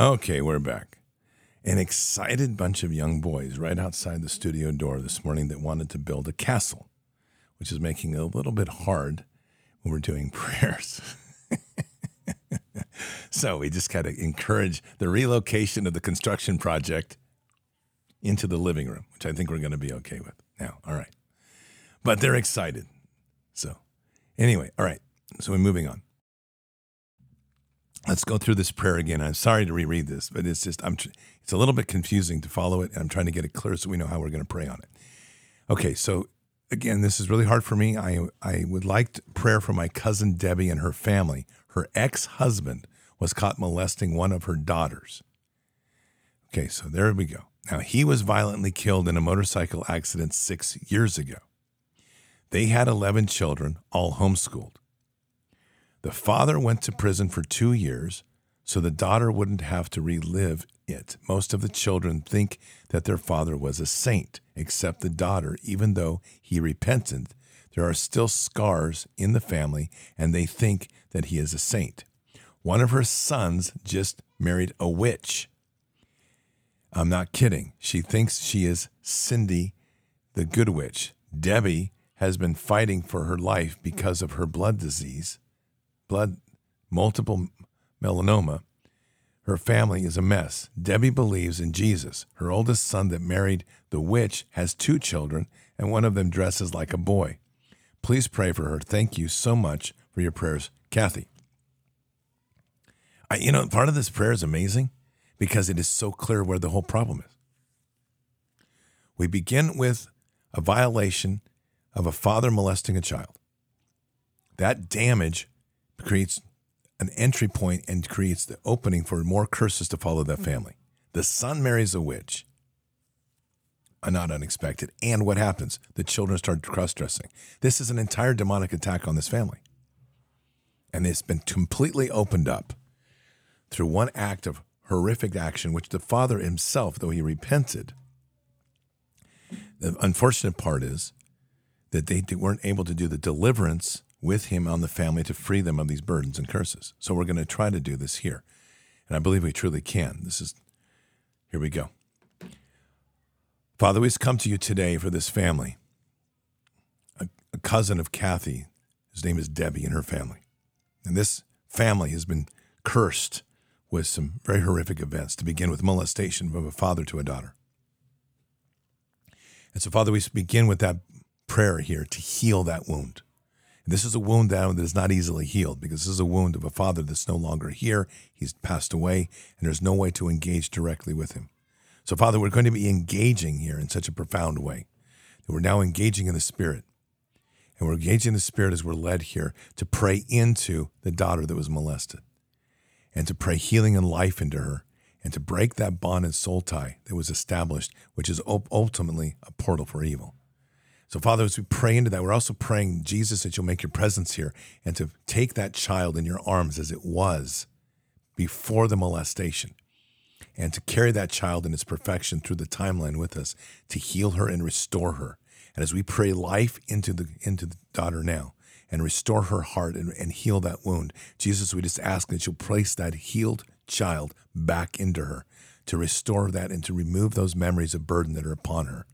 Okay, we're back. An excited bunch of young boys right outside the studio door this morning that wanted to build a castle, which is making it a little bit hard when we're doing <laughs> prayers. <laughs> so we just got to encourage the relocation of the construction project into the living room, which I think we're going to be okay with now. All right. But they're excited. So, anyway, all right. So we're moving on. Let's go through this prayer again. I'm sorry to reread this, but it's just I'm it's a little bit confusing to follow it, and I'm trying to get it clear so we know how we're going to pray on it. Okay, so again, this is really hard for me. I I would like prayer for my cousin Debbie and her family. Her ex-husband was caught molesting one of her daughters. Okay, so there we go. Now he was violently killed in a motorcycle accident 6 years ago. They had 11 children, all homeschooled. The father went to prison for two years so the daughter wouldn't have to relive it. Most of the children think that their father was a saint, except the daughter, even though he repented. There are still scars in the family, and they think that he is a saint. One of her sons just married a witch. I'm not kidding. She thinks she is Cindy, the good witch. Debbie has been fighting for her life because of her blood disease blood, multiple melanoma. Her family is a mess. Debbie believes in Jesus. Her oldest son, that married the witch, has two children, and one of them dresses like a boy. Please pray for her. Thank you so much for your prayers, Kathy. I, you know, part of this prayer is amazing because it is so clear where the whole problem is. We begin with a violation of a father molesting a child. That damage creates an entry point and creates the opening for more curses to follow that mm-hmm. family. The son marries a witch. Uh, not unexpected. And what happens? The children start cross dressing. This is an entire demonic attack on this family. And it's been completely opened up through one act of horrific action, which the father himself, though he repented, the unfortunate part is that they weren't able to do the deliverance with him on the family to free them of these burdens and curses. So we're going to try to do this here. And I believe we truly can. This is, here we go. Father, we come to you today for this family, a, a cousin of Kathy. His name is Debbie and her family. And this family has been cursed with some very horrific events, to begin with molestation from a father to a daughter. And so, Father, we begin with that prayer here to heal that wound. This is a wound that is not easily healed because this is a wound of a father that's no longer here. He's passed away, and there's no way to engage directly with him. So, Father, we're going to be engaging here in such a profound way that we're now engaging in the Spirit. And we're engaging the Spirit as we're led here to pray into the daughter that was molested and to pray healing and life into her and to break that bond and soul tie that was established, which is ultimately a portal for evil. So, Father, as we pray into that, we're also praying, Jesus, that you'll make your presence here and to take that child in your arms as it was before the molestation and to carry that child in its perfection through the timeline with us to heal her and restore her. And as we pray life into the into the daughter now and restore her heart and, and heal that wound, Jesus, we just ask that you'll place that healed child back into her to restore that and to remove those memories of burden that are upon her.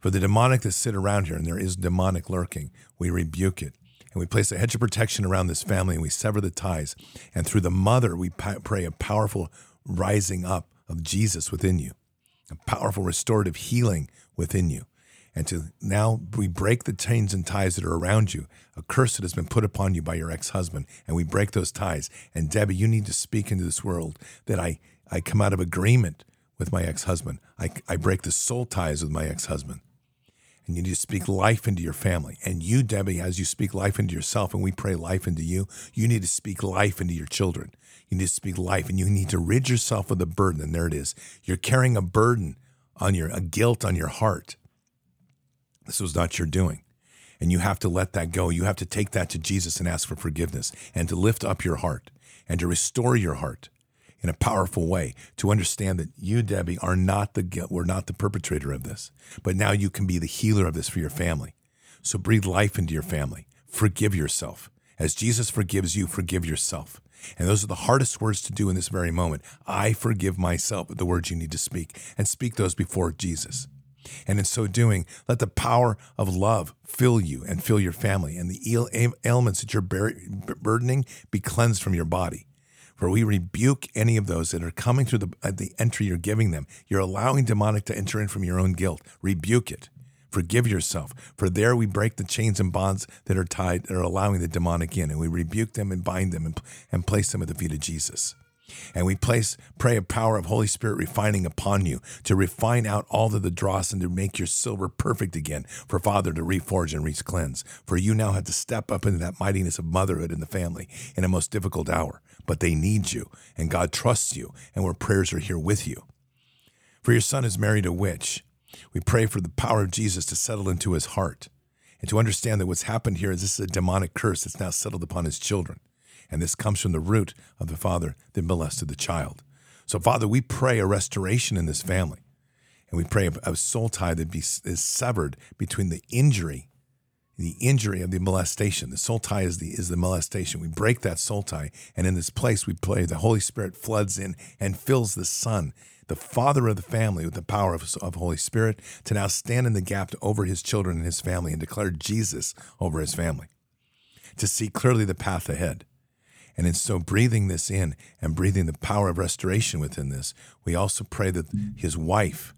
For the demonic that sit around here, and there is demonic lurking, we rebuke it. And we place a hedge of protection around this family and we sever the ties. And through the mother, we pray a powerful rising up of Jesus within you, a powerful restorative healing within you. And to now we break the chains and ties that are around you, a curse that has been put upon you by your ex husband, and we break those ties. And Debbie, you need to speak into this world that I, I come out of agreement with my ex husband. I, I break the soul ties with my ex husband and you need to speak life into your family. And you, Debbie, as you speak life into yourself and we pray life into you, you need to speak life into your children. You need to speak life and you need to rid yourself of the burden. And there it is. You're carrying a burden on your, a guilt on your heart. This was not your doing. And you have to let that go. You have to take that to Jesus and ask for forgiveness and to lift up your heart and to restore your heart in a powerful way to understand that you, Debbie, are not the we're not the perpetrator of this, but now you can be the healer of this for your family. So breathe life into your family. Forgive yourself. As Jesus forgives you, forgive yourself. And those are the hardest words to do in this very moment. I forgive myself, the words you need to speak, and speak those before Jesus. And in so doing, let the power of love fill you and fill your family, and the ailments that you're burdening be cleansed from your body. For we rebuke any of those that are coming through the, uh, the entry you're giving them. You're allowing demonic to enter in from your own guilt. Rebuke it. Forgive yourself. For there we break the chains and bonds that are tied, that are allowing the demonic in, and we rebuke them and bind them and, and place them at the feet of Jesus. And we place, pray a power of Holy Spirit refining upon you to refine out all of the dross and to make your silver perfect again for Father to reforge and re-cleanse. For you now have to step up into that mightiness of motherhood in the family in a most difficult hour. But they need you, and God trusts you, and where prayers are here with you. For your son is married a witch. We pray for the power of Jesus to settle into his heart and to understand that what's happened here is this is a demonic curse that's now settled upon his children. And this comes from the root of the father that molested the child. So, Father, we pray a restoration in this family. And we pray a soul tie that be, is severed between the injury, the injury of the molestation. The soul tie is the, is the molestation. We break that soul tie. And in this place, we pray the Holy Spirit floods in and fills the son, the father of the family, with the power of, of Holy Spirit to now stand in the gap over his children and his family and declare Jesus over his family, to see clearly the path ahead. And in so breathing this in and breathing the power of restoration within this, we also pray that his wife,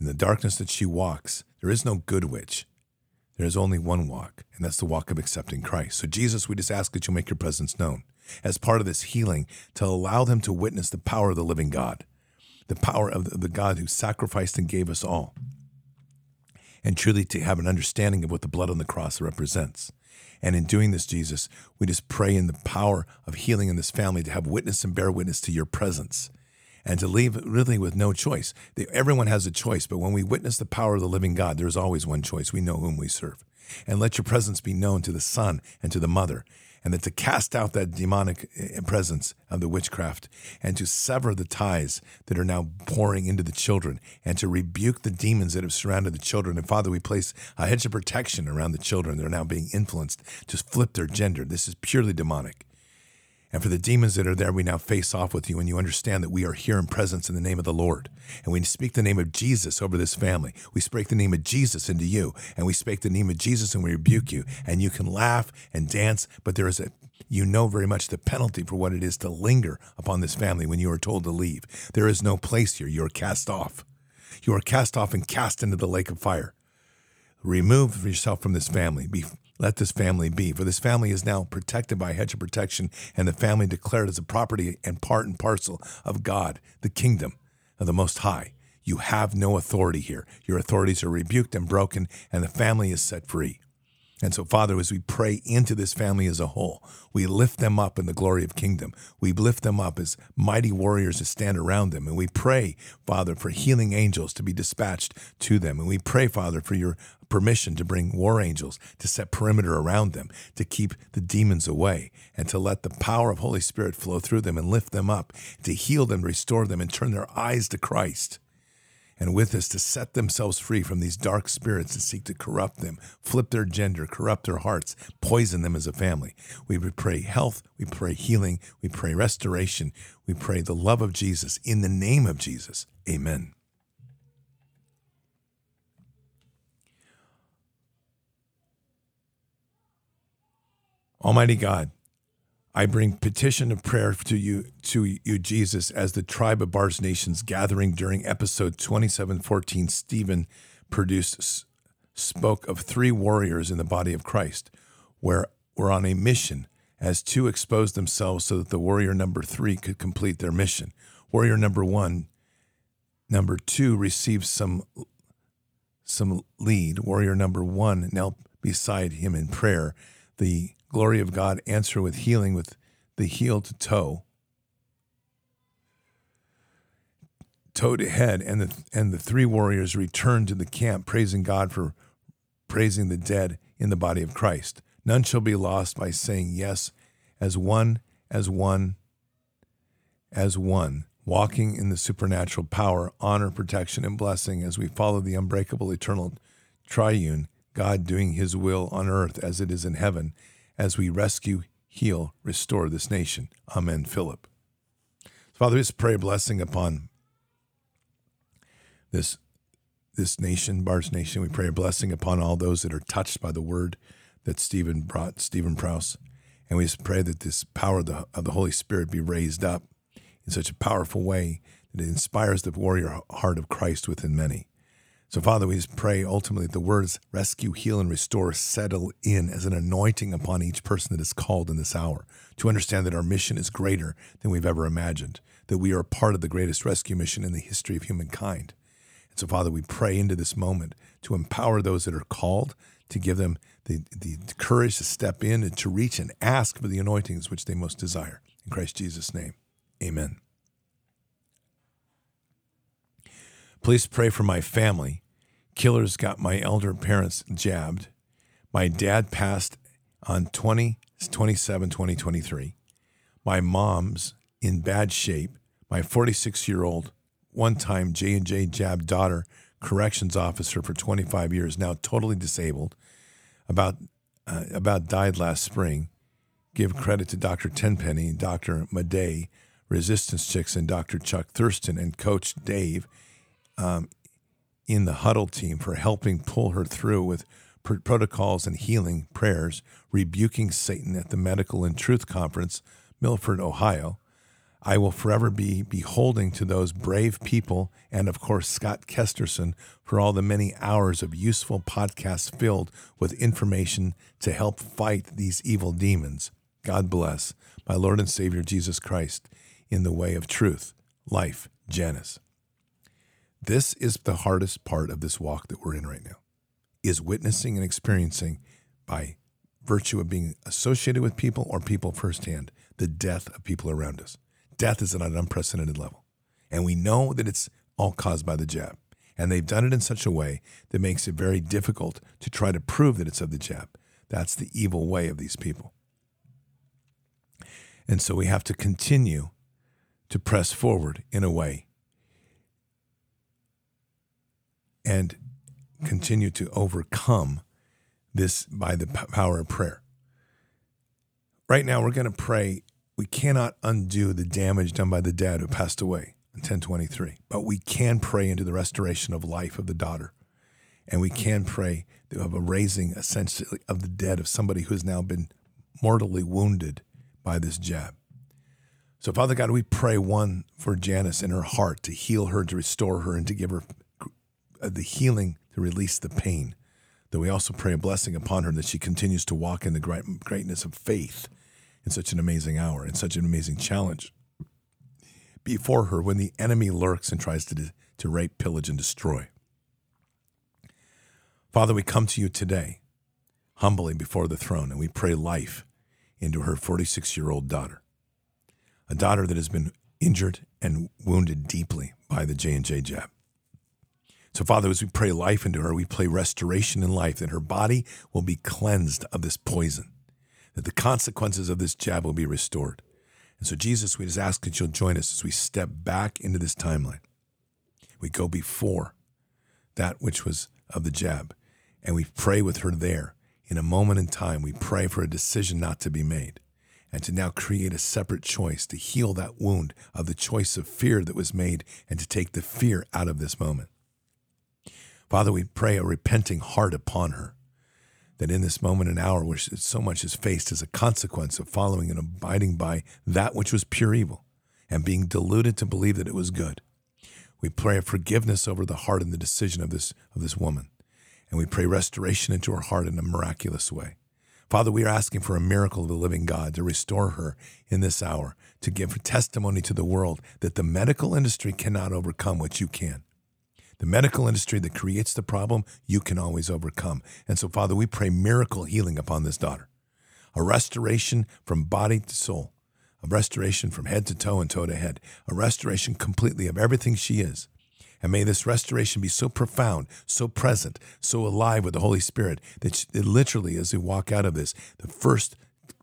in the darkness that she walks, there is no good witch. There is only one walk, and that's the walk of accepting Christ. So, Jesus, we just ask that you make your presence known as part of this healing to allow them to witness the power of the living God, the power of the God who sacrificed and gave us all, and truly to have an understanding of what the blood on the cross represents. And in doing this, Jesus, we just pray in the power of healing in this family to have witness and bear witness to your presence and to leave really with no choice. Everyone has a choice, but when we witness the power of the living God, there's always one choice. We know whom we serve. And let your presence be known to the son and to the mother and that to cast out that demonic eh, presence of the witchcraft and to sever the ties that are now pouring into the children and to rebuke the demons that have surrounded the children. And Father, we place a hedge of protection around the children that are now being influenced to flip their gender. This is purely demonic. And for the demons that are there, we now face off with you and you understand that we are here in presence in the name of the Lord. And we speak the name of Jesus over this family. We speak the name of Jesus into you. And we speak the name of Jesus and we rebuke you. And you can laugh and dance, but there is a you know very much the penalty for what it is to linger upon this family when you are told to leave. There is no place here. You are cast off. You are cast off and cast into the lake of fire. Remove yourself from this family. Be let this family be. For this family is now protected by a hedge of protection, and the family declared as a property and part and parcel of God, the kingdom of the Most High. You have no authority here. Your authorities are rebuked and broken, and the family is set free. And so, Father, as we pray into this family as a whole, we lift them up in the glory of kingdom. We lift them up as mighty warriors to stand around them. And we pray, Father, for healing angels to be dispatched to them. And we pray, Father, for your permission to bring war angels to set perimeter around them, to keep the demons away, and to let the power of Holy Spirit flow through them and lift them up, to heal them, restore them, and turn their eyes to Christ and with us to set themselves free from these dark spirits that seek to corrupt them, flip their gender, corrupt their hearts, poison them as a family. We pray health, we pray healing, we pray restoration, we pray the love of Jesus in the name of Jesus. Amen. Almighty God, I bring petition of prayer to you, to you, Jesus, as the tribe of Bards Nations gathering during episode 2714. Stephen Prouse, spoke of three warriors in the body of Christ, where were on a mission as two exposed themselves so that the warrior number three could complete their mission. Warrior number one, number two received some some lead. Warrior number one knelt beside him in prayer. The glory of God answer with healing with the heel to toe, toe to head, and the and the three warriors returned to the camp, praising God for praising the dead in the body of Christ. None shall be lost by saying yes, as one, as one, as one, walking in the supernatural power, honor, protection, and blessing as we follow the unbreakable, eternal triune God doing his will on earth as it is in heaven as we rescue, heal, restore this nation. Amen. Philip. Father, we just pray a blessing upon this this nation, Bards Nation. We pray a blessing upon all those that are touched by the word that Stephen brought, Stephen Prouse. And we just pray that this power of the, of the Holy Spirit be raised up in such a powerful way that it inspires the warrior heart of Christ within many. So, Father, we just pray ultimately that the words rescue, heal, and restore settle in as an anointing upon each person that is called in this hour to understand that our mission is greater than we've ever imagined, that we are part of the greatest rescue mission in the history of humankind. And so, Father, we pray into this moment to empower those that are called, to give them the, the courage to step in and to reach and ask for the anointings which they most desire. In Christ Jesus' name, amen. Please pray for my family. Killers got my elder parents jabbed. My dad passed on 20, 27, 2023. My mom's in bad shape. My 46 year old, one time J&J jabbed daughter, corrections officer for 25 years, now totally disabled, about, uh, about died last spring. Give credit to Dr. Tenpenny, Dr. Madej, Resistance Chicks, and Dr. Chuck Thurston, and Coach Dave um, in the huddle team for helping pull her through with pr- protocols and healing prayers, rebuking Satan at the Medical and Truth Conference, Milford, Ohio. I will forever be beholding to those brave people and, of course, Scott Kesterson for all the many hours of useful podcasts filled with information to help fight these evil demons. God bless my Lord and Savior Jesus Christ in the way of truth, life, Janice. This is the hardest part of this walk that we're in right now is witnessing and experiencing by virtue of being associated with people or people firsthand the death of people around us. Death is at an unprecedented level. And we know that it's all caused by the jab. And they've done it in such a way that makes it very difficult to try to prove that it's of the jab. That's the evil way of these people. And so we have to continue to press forward in a way and continue to overcome this by the power of prayer. Right now, we're going to pray. We cannot undo the damage done by the dad who passed away in 1023, but we can pray into the restoration of life of the daughter. And we can pray of a raising essentially of the dead of somebody who has now been mortally wounded by this jab. So, Father God, we pray one for Janice in her heart to heal her, to restore her, and to give her Uh, the healing to release the pain. That we also pray a blessing upon her that she continues to walk in the great, greatness of faith in such an amazing hour, in such an amazing challenge before her when the enemy lurks and tries to, to rape, pillage, and destroy. Father, we come to you today humbly before the throne and we pray life into her 46 year old daughter, a daughter that has been injured and wounded deeply by the J&J jab. So, Father, as we pray life into her, we pray restoration in life, that her body will be cleansed of this poison, that the consequences of this jab will be restored. And so, Jesus, we just ask that you'll join us as we step back into this timeline. We go before that which was of the jab, and we pray with her there. In a moment in time, we pray for a decision not to be made and to now create a separate choice to heal that wound of the choice of fear that was made and to take the fear out of this moment. Father, we pray a repenting heart upon her, that in this moment and hour where so much is faced as a consequence of following and abiding by that which was pure evil and being deluded to believe that it was good, we pray a forgiveness over the heart and the decision of this, of this woman. And we pray restoration into her heart in a miraculous way. Father, we are asking for a miracle of the living God to restore her in this hour, to give testimony to the world that the medical industry cannot overcome what you can. The medical industry that creates the problem, you can always overcome. And so, Father, we pray miracle healing upon this daughter, a restoration from body to soul, a restoration from head to toe and toe to head, a restoration completely of everything she is. And may this restoration be so profound, so present, so alive with the Holy Spirit that she, literally, as we walk out of this, the first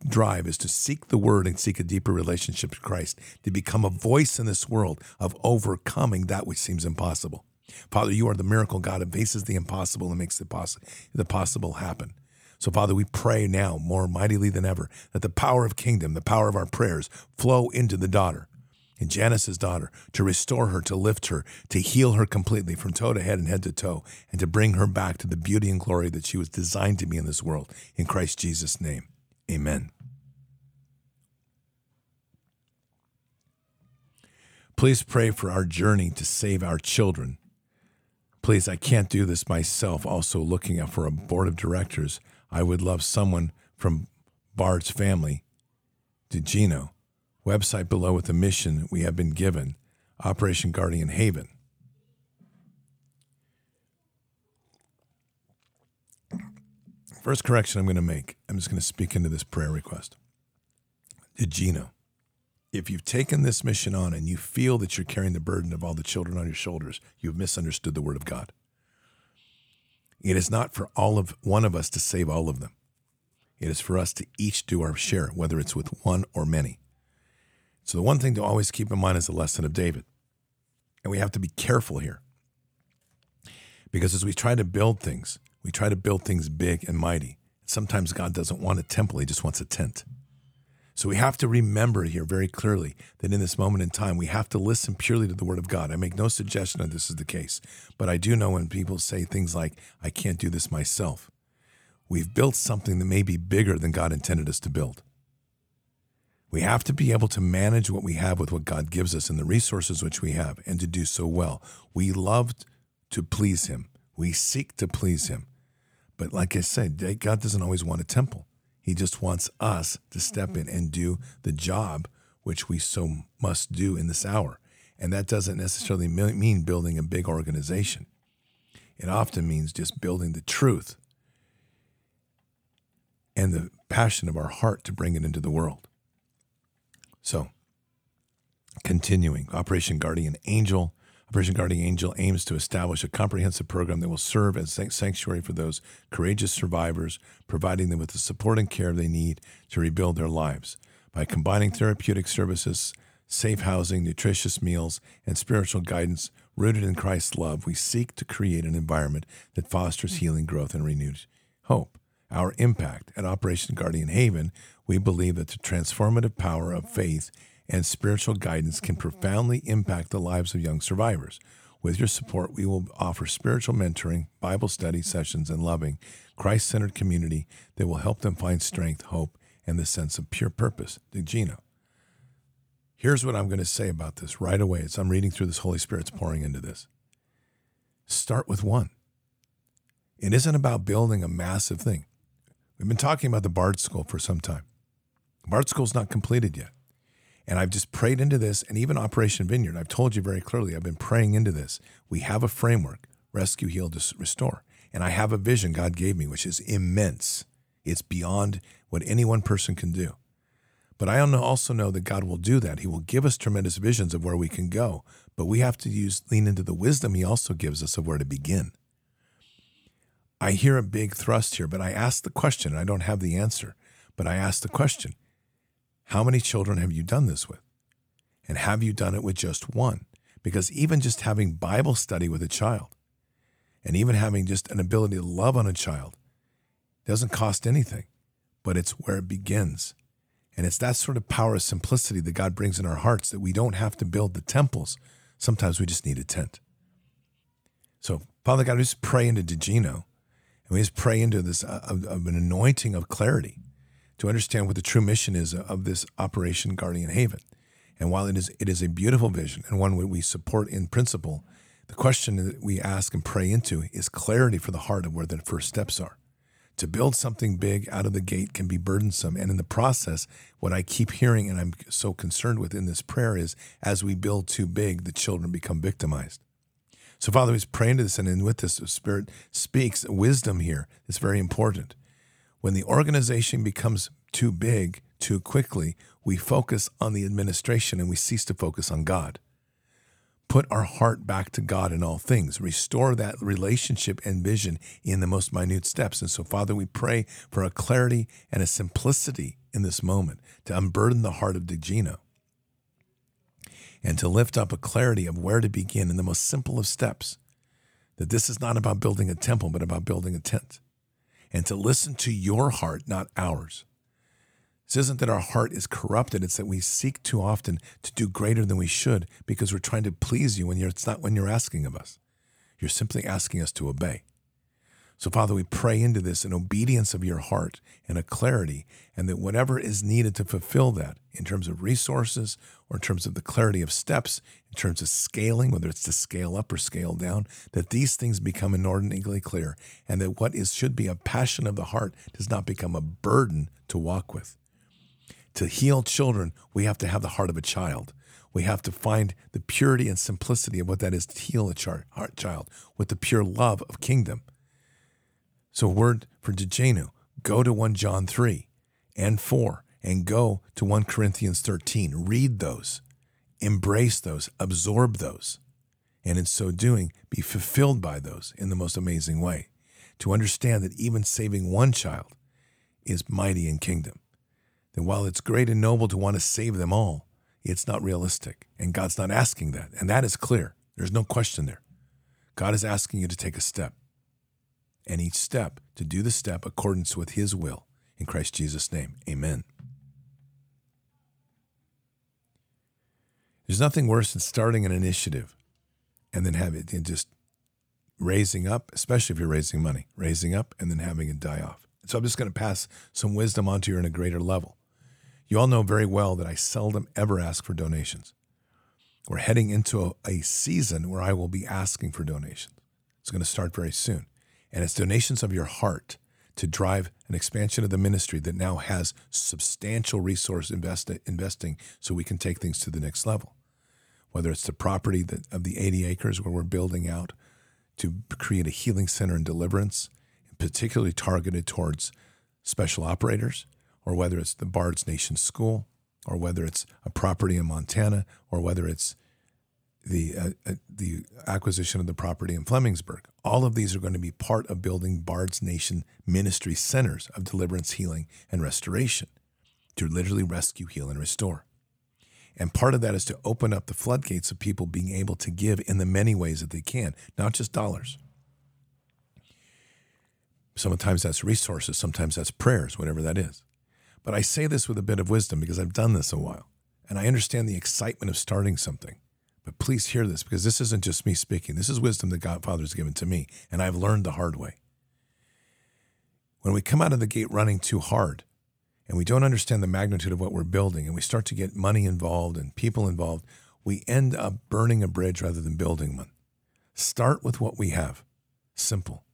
drive is to seek the word and seek a deeper relationship with Christ, to become a voice in this world of overcoming that which seems impossible. Father, you are the miracle God that faces the impossible and makes the, poss- the possible happen. So, Father, we pray now more mightily than ever that the power of kingdom, the power of our prayers, flow into the daughter, and Janice's daughter, to restore her, to lift her, to heal her completely from toe to head and head to toe, and to bring her back to the beauty and glory that she was designed to be in this world. In Christ Jesus' name, amen. Please pray for our journey to save our children Please, I can't do this myself. Also, looking for a board of directors, I would love someone from Bard's family to Gino. Website below with the mission we have been given Operation Guardian Haven. First correction I'm going to make I'm just going to speak into this prayer request. To Gino, if you've taken this mission on and you feel that you're carrying the burden of all the children on your shoulders, you've misunderstood the Word of God. It is not for all of one of us to save all of them. It is for us to each do our share, whether it's with one or many. So, the one thing to always keep in mind is the lesson of David. And we have to be careful here. Because as we try to build things, we try to build things big and mighty. Sometimes God doesn't want a temple, He just wants a tent. So we have to remember here very clearly that in this moment in time, we have to listen purely to the Word of God. I make no suggestion that this is the case, but I do know when people say things like, I can't do this myself, we've built something that may be bigger than God intended us to build. We have to be able to manage what we have with what God gives us and the resources which we have, and to do so well. We love to please Him, we seek to please Him. But like I said, God doesn't always want a temple. He just wants us to step in and do the job which we so must do in this hour. And that doesn't necessarily mean building a big organization. It often means just building the truth and the passion of our heart to bring it into the world. So, continuing Operation Guardian Angel. Operation Guardian Angel aims to establish a comprehensive program that will serve as sanctuary for those courageous survivors, providing them with the support and care they need to rebuild their lives. By combining therapeutic services, safe housing, nutritious meals, and spiritual guidance rooted in Christ's love, we seek to create an environment that fosters healing, growth, and renewed hope. Our impact at Operation Guardian Haven, we believe that the transformative power of faith and spiritual guidance can profoundly impact the lives of young survivors. With your support, we will offer spiritual mentoring, Bible study sessions, and loving, Christ centered community that will help them find strength, hope, and the sense of pure purpose. Gino. Here's what I'm going to say about this right away as I'm reading through this Holy Spirit's pouring into this. Start with one. It isn't about building a massive thing. We've been talking about the Bard School for some time. Bard School's not completed yet. And I've just prayed into this, and even Operation Vineyard, I've told you very clearly, I've been praying into this. We have a framework rescue, heal, restore. And I have a vision God gave me, which is immense. It's beyond what any one person can do. But I also know that God will do that. He will give us tremendous visions of where we can go. But we have to use lean into the wisdom He also gives us of where to begin. I hear a big thrust here, but I ask the question, I don't have the answer, but I ask the question how many children have you done this with? And have you done it with just one? Because even just having Bible study with a child and even having just an ability to love on a child doesn't cost anything, but it's where it begins. And it's that sort of power of simplicity that God brings in our hearts that we don't have to build the temples. Sometimes we just need a tent. So, Father God, we just pray into Gino and we just pray into this uh, of, of an anointing of clarity to understand what the true mission is of this Operation Guardian Haven. And while it is it is a beautiful vision and one we support in principle, the question that we ask and pray into is clarity for the heart of where the first steps are. To build something big out of the gate can be burdensome. And in the process, what I keep hearing and I'm so concerned with in this prayer is as we build too big, the children become victimized. So, Father, we pray into this, and with this, the Spirit speaks wisdom here. It's very important. When the organization becomes too big too quickly, we focus on the administration and we cease to focus on God. Put our heart back to God in all things. Restore that relationship and vision in the most minute steps. And so, Father, we pray for a clarity and a simplicity in this moment to unburden the heart of DeGino and to lift up a clarity of where to begin in the most simple of steps. That this is not about building a temple, but about building a tent and to listen to your heart, not ours. This isn't that our heart is corrupted, it's that we seek too often to do greater than we should because we're trying to please you when you're, it's not when you're asking of us. You're simply asking us to obey. So, Father, we pray into this an obedience of your heart and a clarity, and that whatever is needed to fulfill that in terms of resources or in terms of the clarity of steps, in terms of scaling, whether it's to scale up or scale down, that these things become inordinately clear, and that what is should be a passion of the heart does not become a burden to walk with. To heal children, we have to have the heart of a child. We have to find the purity and simplicity of what that is to heal a child with the pure love of kingdom. So, word for Dejanu, go to 1 John 3 and 4 and go to 1 Corinthians 13. Read those, embrace those, absorb those, and in so doing, be fulfilled by those in the most amazing way. To understand that even saving one child is mighty in kingdom. That while it's great and noble to want to save them all, it's not realistic. And God's not asking that. And that is clear. There's no question there. God is asking you to take a step and each step to do the step accordance with his will. In Christ Jesus' name, amen. There's nothing worse than starting an initiative and then having it just raising up, especially if you're raising money, raising up and then having it die off. So I'm just going to pass some wisdom onto you in a greater level. You all know very well that I seldom ever ask for donations. We're heading into a, a season where I will be asking for donations. It's going to start very soon and it's donations of your heart to drive an expansion of the ministry that now has substantial resource invest- investing so we can take things to the next level. Whether it's the property that, of the 80 acres where we're building out to create a healing center and deliverance, particularly targeted towards special operators, or whether it's the Bard's Nation School, or whether it's a property in Montana, or whether it's the uh, uh, the acquisition of the property in Flemingsburg. All of these are going to be part of building Bard's Nation ministry centers of deliverance, healing, and restoration to literally rescue, heal, and restore. And part of that is to open up the floodgates of people being able to give in the many ways that they can, not just dollars. Sometimes that's resources, sometimes that's prayers, whatever that is. But I say this with a bit of wisdom because I've done this a while and I understand the excitement of starting something. But please hear this because this isn't just me speaking. This is wisdom that God Father has given to me, and I've learned the hard way. When we come out of the gate running too hard and we don't understand the magnitude of what we're building and we start to get money involved and people involved, we end up burning a bridge rather than building one. Start with what we have. Simple.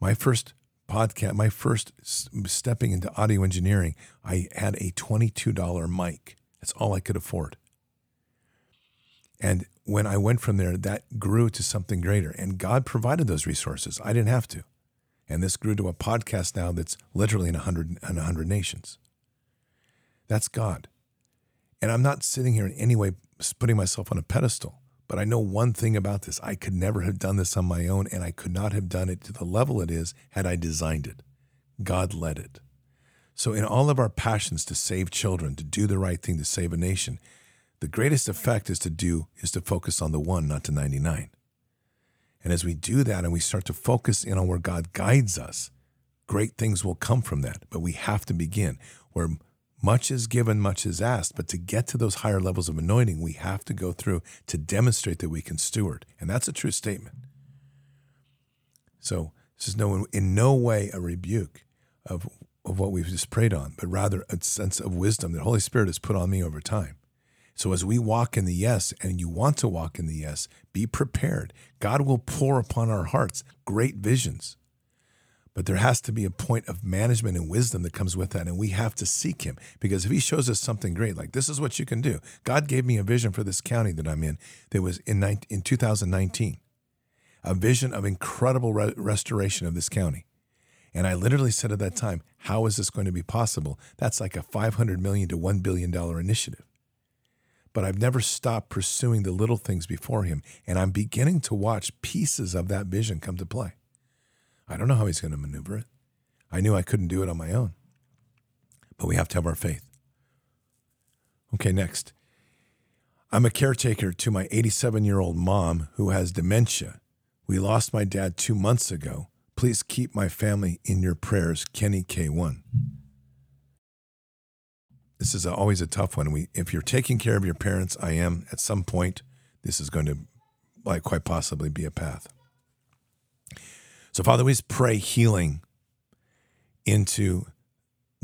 My first podcast, my first stepping into audio engineering, I had a $22 mic. That's all I could afford. And when I went from there, that grew to something greater. And God provided those resources. I didn't have to. And this grew to a podcast now that's literally in 100, in 100 nations. That's God. And I'm not sitting here in any way putting myself on a pedestal, but I know one thing about this. I could never have done this on my own, and I could not have done it to the level it is had I designed it. God led it. So, in all of our passions to save children, to do the right thing, to save a nation, the greatest effect is to do is to focus on the one, not to 99. And as we do that and we start to focus in on where God guides us, great things will come from that. But we have to begin where much is given, much is asked. But to get to those higher levels of anointing, we have to go through to demonstrate that we can steward. And that's a true statement. So this is no in no way a rebuke of, of what we've just prayed on, but rather a sense of wisdom that the Holy Spirit has put on me over time. So as we walk in the yes, and you want to walk in the yes, be prepared. God will pour upon our hearts great visions. But there has to be a point of management and wisdom that comes with that. And we have to seek Him because if He shows us something great, like this is what you can do. God gave me a vision for this county that I'm in that was in, in 2019, a vision of incredible re- restoration of this county. And I literally said at that time, How is this going to be possible? That's like a 500 million to $1 billion initiative but I've never stopped pursuing the little things before him. And I'm beginning to watch pieces of that vision come to play. I don't know how he's going to maneuver it. I knew I couldn't do it on my own, but we have to have our faith. Okay, next. I'm a caretaker to my 87 year old mom who has dementia. We lost my dad two months ago. Please keep my family in your prayers. Kenny K1 this is a, always a tough one. We, if you're taking care of your parents, I am at some point. This is going to, like, quite possibly be a path. So, Father, we just pray healing into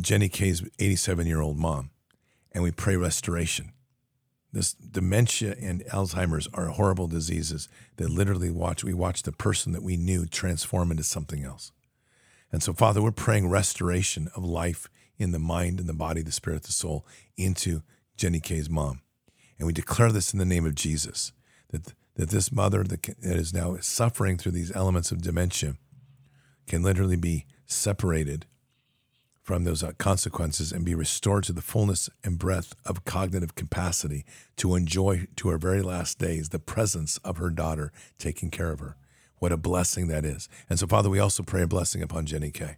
Jenny K's 87 year old mom, and we pray restoration. This dementia and Alzheimer's are horrible diseases that literally watch we watch the person that we knew transform into something else. And so, Father, we're praying restoration of life in the mind and the body, the spirit, the soul into Jenny K's mom. And we declare this in the name of Jesus that, that this mother that, that is now suffering through these elements of dementia can literally be separated from those uh, consequences and be restored to the fullness and breadth of cognitive capacity to enjoy to her very last days the presence of her daughter taking care of her. What a blessing that is. And so, Father, we also pray a blessing upon Jenny K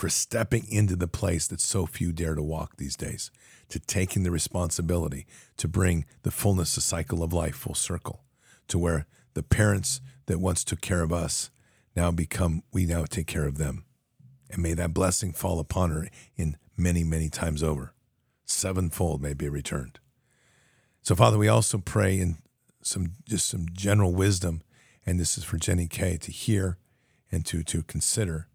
for stepping into the place that so few dare to walk these days, to taking the responsibility to bring the fullness, the cycle of life full circle, to where the parents that once took care of us now become, we now take care of them. And may that blessing fall upon her in many, many times over. Sevenfold may be returned. So, Father, we also pray in some just some general wisdom, and this is for Jenny K to hear and to, to consider.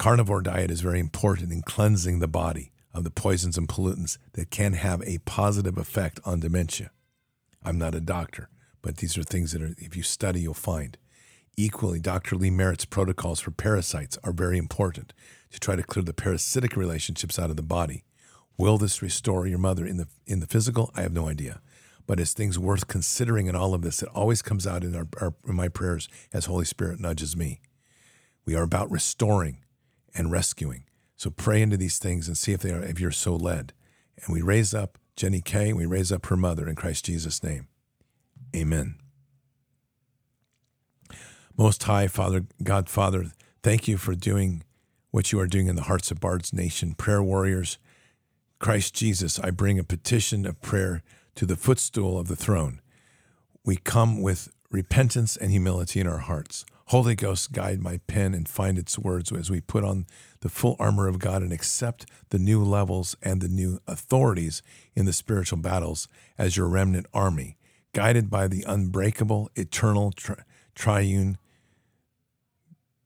Carnivore diet is very important in cleansing the body of the poisons and pollutants that can have a positive effect on dementia. I'm not a doctor, but these are things that are, if you study, you'll find. Equally, Dr. Lee Merritt's protocols for parasites are very important to try to clear the parasitic relationships out of the body. Will this restore your mother in the in the physical? I have no idea, but it's things worth considering in all of this. It always comes out in our, our in my prayers as Holy Spirit nudges me. We are about restoring and rescuing. So pray into these things and see if they are if you're so led. And we raise up Jenny K. And we raise up her mother in Christ Jesus' name. Amen. Most High Father, God Father, thank you for doing what you are doing in the hearts of Bard's Nation. Prayer warriors, Christ Jesus, I bring a petition of prayer to the footstool of the throne. We come with repentance and humility in our hearts. Holy Ghost, guide my pen and find its words as we put on the full armor of God and accept the new levels and the new authorities in the spiritual battles as your remnant army, guided by the unbreakable, eternal, tri- triune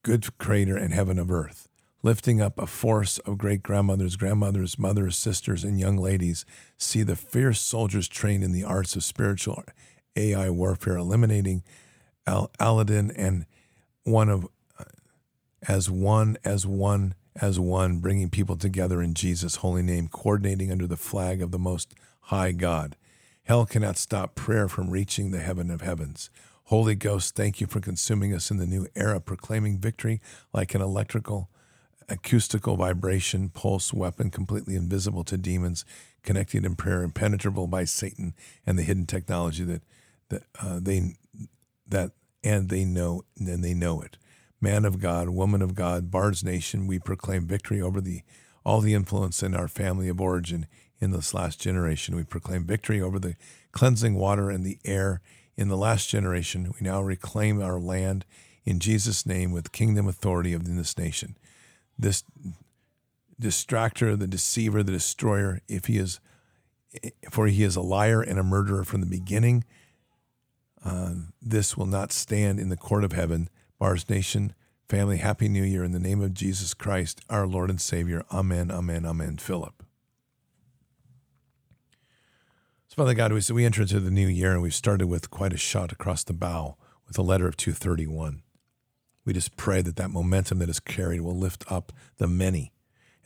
good creator and heaven of earth, lifting up a force of great grandmothers, grandmothers, mothers, sisters, and young ladies. See the fierce soldiers trained in the arts of spiritual AI warfare, eliminating Al- Aladdin and one of as one, as one, as one, bringing people together in Jesus' holy name, coordinating under the flag of the Most High God. Hell cannot stop prayer from reaching the heaven of heavens. Holy Ghost, thank you for consuming us in the new era, proclaiming victory like an electrical, acoustical vibration, pulse weapon completely invisible to demons, connected in prayer, impenetrable by Satan and the hidden technology that that uh, they that and they know and they know it. Man of God, woman of God, Bard's Nation, we proclaim victory over the all the influence in our family of origin in this last generation. We proclaim victory over the cleansing water and the air in the last generation. We now reclaim our land in Jesus' name with kingdom authority of this nation. This distractor, the deceiver, the destroyer, if he is, for he is a liar and a murderer from the beginning. Uh, this will not stand in the court of heaven. Bards Nation family, Happy New Year in the name of Jesus Christ, our Lord and Savior. Amen, amen, amen. Philip. So, Father God, we, so we enter into the new year and we've started with quite a shot across the bow with a letter of 231. We just pray that that momentum that is carried will lift up the many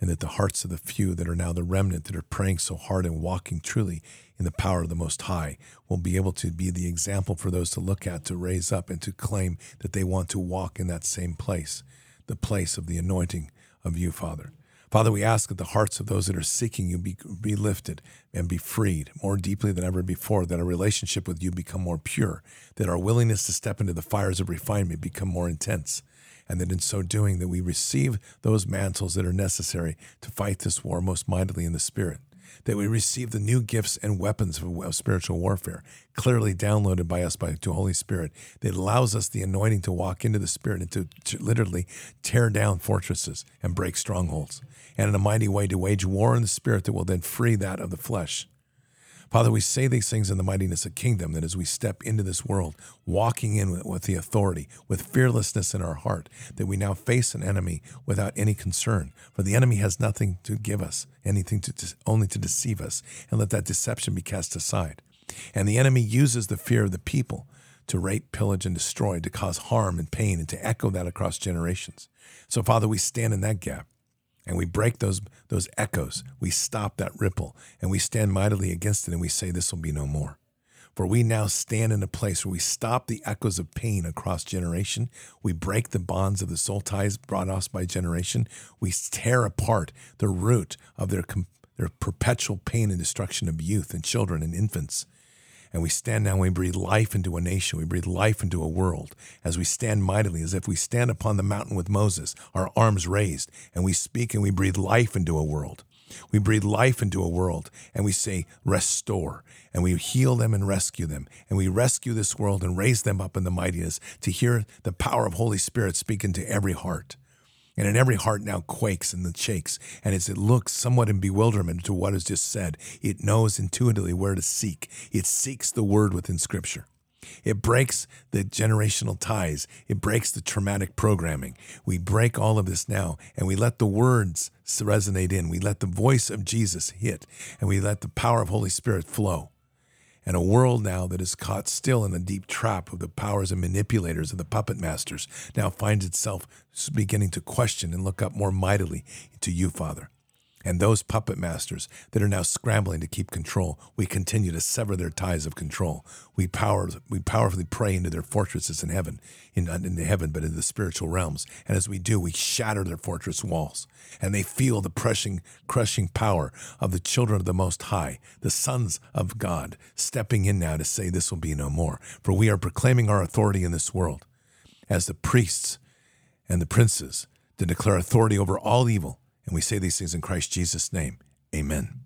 and that the hearts of the few that are now the remnant that are praying so hard and walking truly in the power of the Most High will be able to be the example for those to look at, to raise up, and to claim that they want to walk in that same place, the place of the anointing of you, Father. Father, we ask that the hearts of those that are seeking you be, be lifted and be freed more deeply than ever before, that our relationship with you become more pure, that our willingness to step into the fires of refinement become more intense, and that in so doing that we receive those mantles that are necessary to fight this war most mightily in the spirit that we receive the new gifts and weapons of, spiritual warfare, clearly downloaded by us by the Holy Spirit, that allows us the anointing to walk into the Spirit and to, to literally tear down fortresses and break strongholds, and in a mighty way to wage war in the Spirit that will then free that of the flesh. Father, we say these things in the mightiness of kingdom that as we step into this world, walking in with, with the authority, with fearlessness in our heart, that we now face an enemy without any concern. For the enemy has nothing to give us, anything to only to deceive us, and let that deception be cast aside. And the enemy uses the fear of the people to rape, pillage, and destroy, to cause harm and pain, and to echo that across generations. So, Father, we stand in that gap and we break those those echoes. We stop that ripple and we stand mightily against it and we say this will be no more. For we now stand in a place where we stop the echoes of pain across generation. We break the bonds of the soul ties brought us by generation. We tear apart the root of their, their perpetual pain and destruction of youth and children and infants. And we stand now and we breathe life into a nation. We breathe life into a world as we stand mightily, as if we stand upon the mountain with Moses, our arms raised, and we speak and we breathe life into a world. We breathe life into a world and we say, restore. And we heal them and rescue them. And we rescue this world and raise them up in the mightiness to hear the power of Holy Spirit speak into every heart. And in every heart now quakes and shakes. And as it looks somewhat in bewilderment to what is just said, it knows intuitively where to seek. It seeks the word within Scripture. It breaks the generational ties. It breaks the traumatic programming. We break all of this now and we let the words resonate in. We let the voice of Jesus hit and we let the power of Holy Spirit flow and a world now that is caught still in the deep trap of the powers and manipulators of the puppet masters now finds itself beginning to question and look up more mightily to you, Father. And those puppet masters that are now scrambling to keep control, we continue to sever their ties of control. We power, we powerfully pray into their fortresses in heaven, in, in the heaven, but in the spiritual realms. And as we do, we shatter their fortress walls. And they feel the crushing, crushing power of the children of the Most High, the sons of God, stepping in now to say, This will be no more. For we are proclaiming our authority in this world as the priests and the princes to declare authority over all evil and we say these things in Christ Jesus' name. Amen.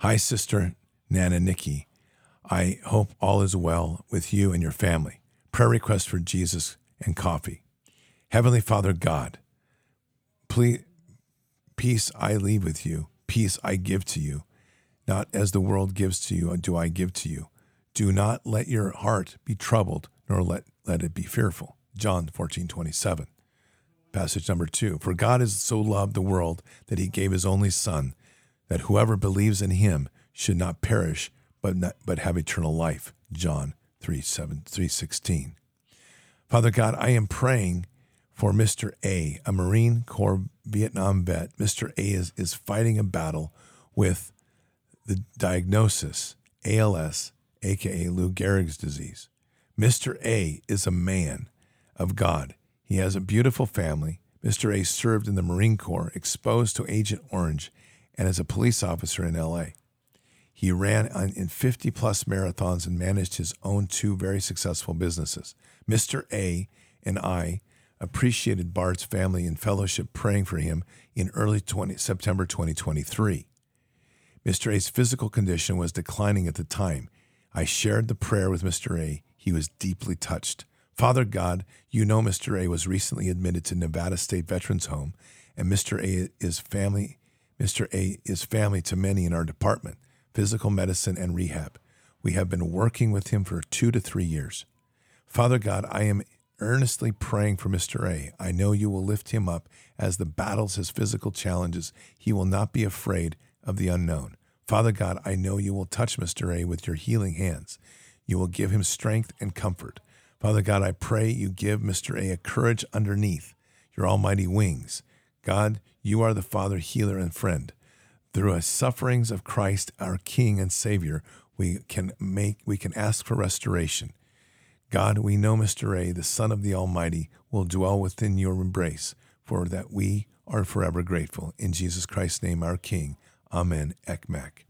Hi, Sister Nana Nikki. I hope all is well with you and your family. Prayer request for Jesus and coffee. Heavenly Father God, please, peace I leave with you, peace I give to you. Not as the world gives to you, do I give to you. Do not let your heart be troubled, nor let, let it be fearful. John 14, 27. Passage number two For God has so loved the world that he gave his only Son, that whoever believes in him should not perish, but, not, but have eternal life. John 3, 7, 3 16. Father God, I am praying for Mr. A, a Marine Corps Vietnam vet. Mr. A is, is fighting a battle with the diagnosis ALS, aka Lou Gehrig's disease. Mr. A is a man of God. He has a beautiful family. Mr. A served in the Marine Corps, exposed to Agent Orange, and as a police officer in LA. He ran in 50 plus marathons and managed his own two very successful businesses. Mr. A and I appreciated Bards family and fellowship praying for him in early 20, September 2023. Mr. A's physical condition was declining at the time. I shared the prayer with Mr. A. He was deeply touched. Father God, you know Mr. A was recently admitted to Nevada State Veterans Home, and Mr. A is family. Mr. A is family to many in our department, physical medicine and rehab. We have been working with him for two to three years. Father God, I am earnestly praying for Mr. A. I know you will lift him up as the battles his physical challenges. He will not be afraid of the unknown. Father God, I know you will touch Mr. A with your healing hands. You will give him strength and comfort. Father God, I pray you give Mr. A a courage underneath your almighty wings. God, you are the Father, healer, and friend. Through the sufferings of Christ, our King and Savior, we can make we can ask for restoration. God, we know Mr. A, the Son of the Almighty, will dwell within your embrace, for that we are forever grateful. In Jesus Christ's name, our King. Amen. Ekmak.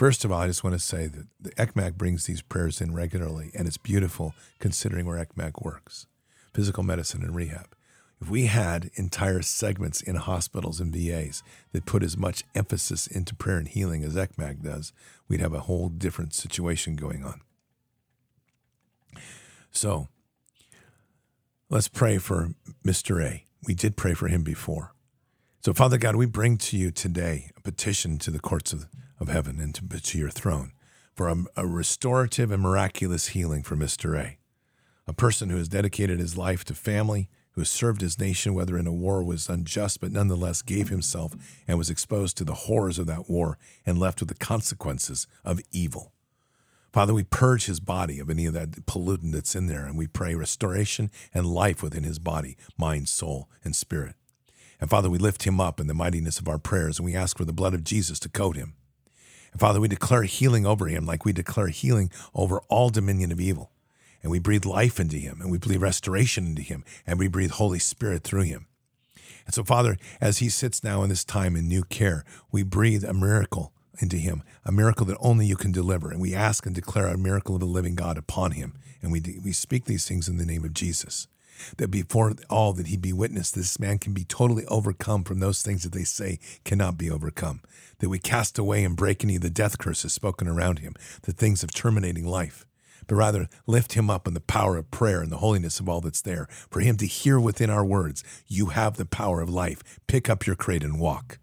First of all, I just want to say that the ECMAC brings these prayers in regularly, and it's beautiful considering where ECMAC works physical medicine and rehab. If we had entire segments in hospitals and VAs that put as much emphasis into prayer and healing as ECMAC does, we'd have a whole different situation going on. So let's pray for Mr. A. We did pray for him before. So, Father God, we bring to you today a petition to the courts of, of heaven and to, to your throne for a, a restorative and miraculous healing for Mr. A, a person who has dedicated his life to family, who has served his nation, whether in a war was unjust, but nonetheless gave himself and was exposed to the horrors of that war and left with the consequences of evil. Father, we purge his body of any of that pollutant that's in there, and we pray restoration and life within his body, mind, soul, and spirit. And Father, we lift him up in the mightiness of our prayers, and we ask for the blood of Jesus to coat him. And Father, we declare healing over him like we declare healing over all dominion of evil. And we breathe life into him, and we breathe restoration into him, and we breathe Holy Spirit through him. And so, Father, as he sits now in this time in new care, we breathe a miracle into him, a miracle that only you can deliver. And we ask and declare a miracle of the living God upon him. And we, we speak these things in the name of Jesus that before all that he be witness, this man can be totally overcome from those things that they say cannot be overcome. That we cast away and break any of the death curses spoken around him, the things of terminating life, but rather lift him up in the power of prayer and the holiness of all that's there, for him to hear within our words, You have the power of life. Pick up your crate and walk.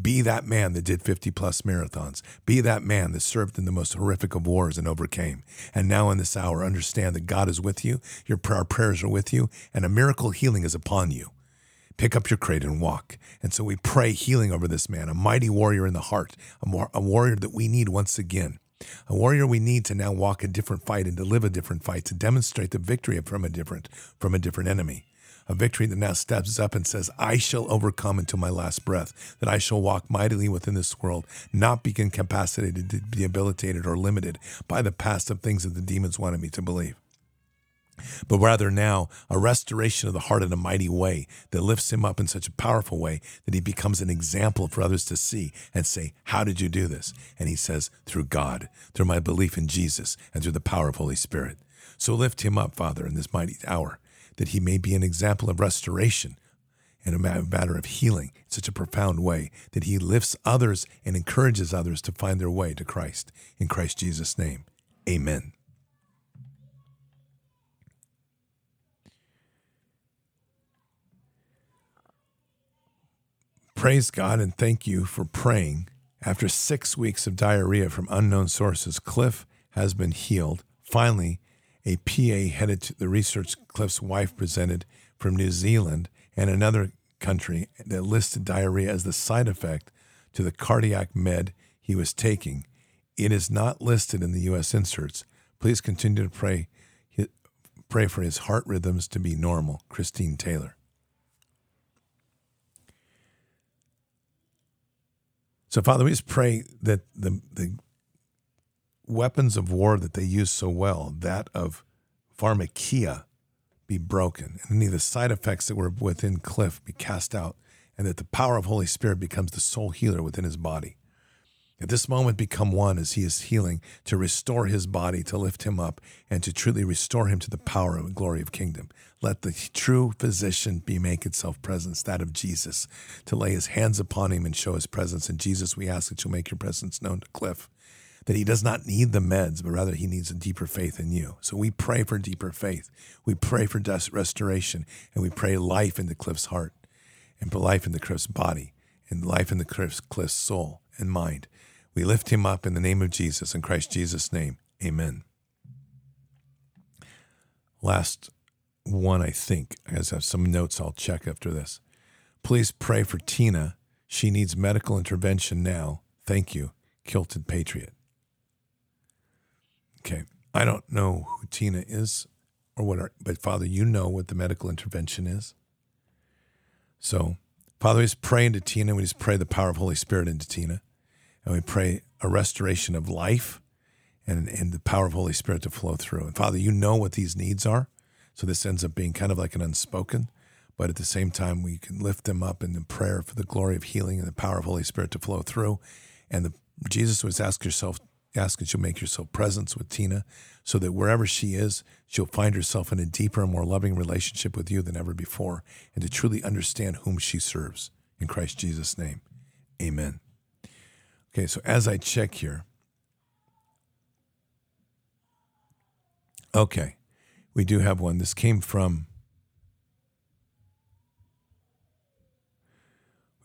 Be that man that did 50 plus marathons. Be that man that served in the most horrific of wars and overcame. And now in this hour, understand that God is with you, your our prayers are with you, and a miracle healing is upon you. Pick up your crate and walk. And so we pray healing over this man, a mighty warrior in the heart, a, a warrior that we need once again. A warrior we need to now walk a different fight and to live a different fight, to demonstrate the victory from a different from a different enemy a victory that now steps up and says, I shall overcome until my last breath, that I shall walk mightily within this world, not be incapacitated, debilitated or limited by the past of things that the demons wanted me to believe but rather now a restoration of the heart in a mighty way that lifts him up in such a powerful way that he becomes an example for others to see and say, How did you do this? And he says, Through God, through my belief in Jesus, and through the power of Holy Spirit. So lift him up, Father, in this mighty hour that he may be an example of restoration and a matter of healing in such a profound way that he lifts others and encourages others to find their way to Christ. In Christ Jesus' name, amen. Praise God and thank you for praying. After six weeks of diarrhea from unknown sources, Cliff has been healed. Finally, a PA headed to the research Cliff's wife presented from New Zealand and another country that listed diarrhea as the side effect to the cardiac med he was taking. It is not listed in the U.S. inserts. Please continue to pray, pray for his heart rhythms to be normal. Christine Taylor. So, Father, we just pray that the, the weapons of war that they use so well, that of pharmakeia, be broken, and any of the side effects that were within Cliff be cast out, and that the power of Holy Spirit becomes the sole healer within his body. At this moment, become one as he is healing to restore his body, to lift him up, and to truly restore him to the power and glory of kingdom. Let the true physician be make itself presence, that of Jesus, to lay his hands upon him and show his presence. And Jesus, we ask that you'll make your presence known to Cliff that he does not need the meds, but rather he needs a deeper faith in you. So we pray for deeper faith. We pray for restoration, and we pray life into Cliff's heart, and for life into Cliff's body, and life into Cliff's, Cliff's soul and mind. We lift him up in the name of Jesus, in Christ Jesus' name. Amen. Last one, I think. I have some notes I'll check after this. Please pray for Tina. She needs medical intervention now. Thank you, Kilted Patriot. Okay. I don't know who Tina is or what, are, but Father, you know what the medical intervention is. So, Father, we just pray into Tina. We just pray the power of Holy Spirit into Tina. And we pray a restoration of life and, and the power of Holy Spirit to flow through. And Father, you know what these needs are. So this ends up being kind of like an unspoken, but at the same time, we can lift them up in the prayer for the glory of healing and the power of Holy Spirit to flow through. And the, Jesus was ask yourself ask that you'll make yourself presence with Tina so that wherever she is, she'll find herself in a deeper and more loving relationship with you than ever before and to truly understand whom she serves. In Christ Jesus' name, amen. Okay, so as I check here, okay, we do have one. This came from.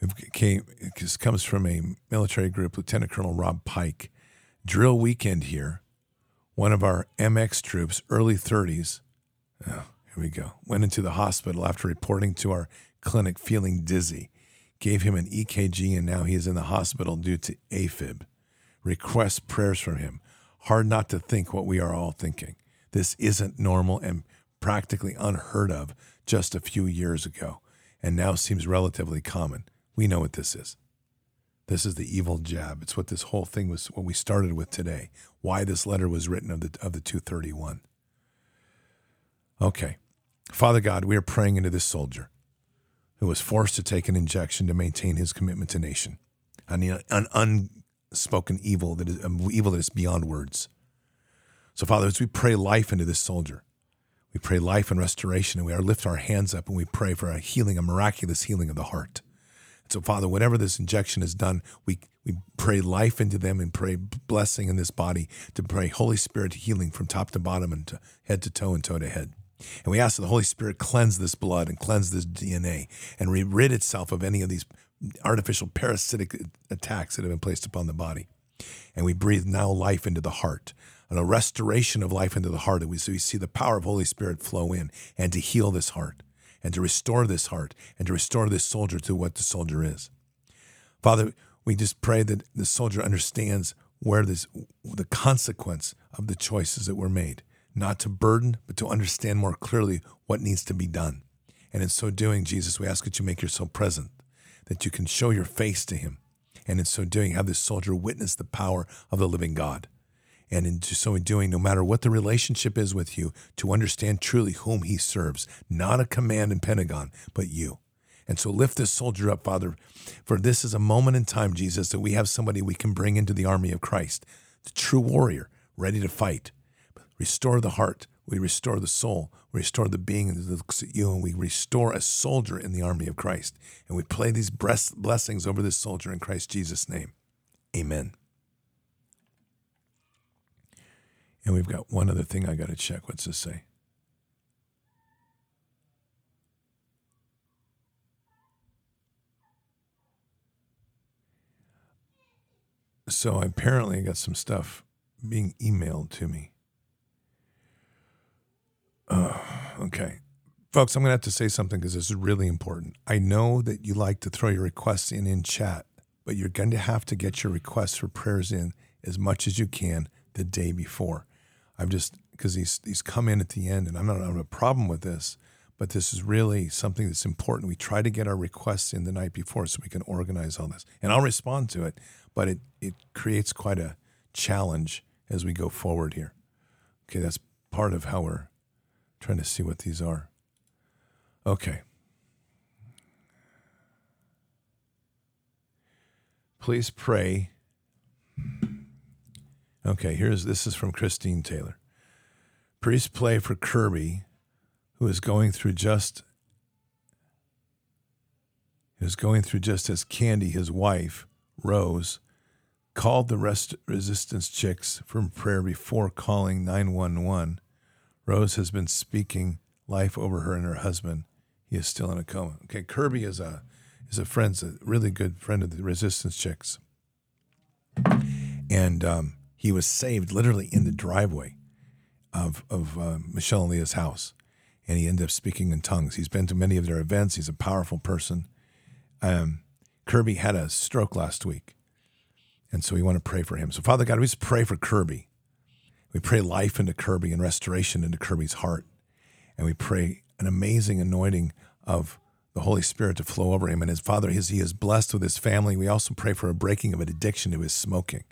We've came, this comes from a military group, Lieutenant Colonel Rob Pike. Drill weekend here. One of our MX troops, early 30s, oh, here we go, went into the hospital after reporting to our clinic feeling dizzy. Gave him an EKG and now he is in the hospital due to AFib. Request prayers for him. Hard not to think what we are all thinking. This isn't normal and practically unheard of just a few years ago, and now seems relatively common. We know what this is. This is the evil jab. It's what this whole thing was, what we started with today. Why this letter was written of the, of the 231. Okay. Father God, we are praying into this soldier who was forced to take an injection to maintain his commitment to nation. An, an unspoken evil that is um, evil that is beyond words. So, Father, as we pray life into this soldier, we pray life and restoration, and we lift our hands up and we pray for a healing, a miraculous healing of the heart. So, Father, whatever this injection has done, we, we pray life into them and pray blessing in this body to pray Holy Spirit healing from top to bottom and to head to toe and toe to head. And we ask that the Holy Spirit cleanse this blood and cleanse this DNA and rid itself of any of these artificial parasitic attacks that have been placed upon the body. And we breathe now life into the heart and a restoration of life into the heart. we, so we see the power of Holy Spirit flow in and to heal this heart and to restore this heart and to restore this soldier to what the soldier is. Father, we just pray that the soldier understands where this the consequence of the choices that were made, not to burden, but to understand more clearly what needs to be done. And in so doing, Jesus, we ask that you make yourself present, that you can show your face to him, and in so doing, have this soldier witness the power of the living God and in so in doing, no matter what the relationship is with you, to understand truly whom he serves, not a command in Pentagon, but you. And so lift this soldier up, Father, for this is a moment in time, Jesus, that we have somebody we can bring into the army of Christ, the true warrior, ready to fight. Restore the heart. We restore the soul. We restore the being that looks at you, and we restore a soldier in the army of Christ. And we play these blessings over this soldier in Christ Jesus' name. Amen. And we've got one other thing I got to check. What's this say? So apparently, I got some stuff being emailed to me. Uh, okay. Folks, I'm going to have to say something because this is really important. I know that you like to throw your requests in in chat, but you're going to have to get your requests for prayers in as much as you can the day before. I've just because he's he's come in at the end, and I'm not having a problem with this, but this is really something that's important. We try to get our requests in the night before so we can organize all this, and I'll respond to it. But it it creates quite a challenge as we go forward here. Okay, that's part of how we're trying to see what these are. Okay. Please pray Okay, here's this is from Christine Taylor. Priest play for Kirby, who is going through just is going through just as Candy, his wife, Rose, called the rest resistance chicks from prayer before calling 911. Rose has been speaking life over her and her husband. He is still in a coma. Okay, Kirby is a is a friend, a really good friend of the resistance chicks. And um, he was saved literally in the driveway of, of uh, Michelle and Leah's house. And he ended up speaking in tongues. He's been to many of their events. He's a powerful person. Um, Kirby had a stroke last week. And so we want to pray for him. So, Father God, we just pray for Kirby. We pray life into Kirby and restoration into Kirby's heart. And we pray an amazing anointing of the Holy Spirit to flow over him. And his father, his, he is blessed with his family. We also pray for a breaking of an addiction to his smoking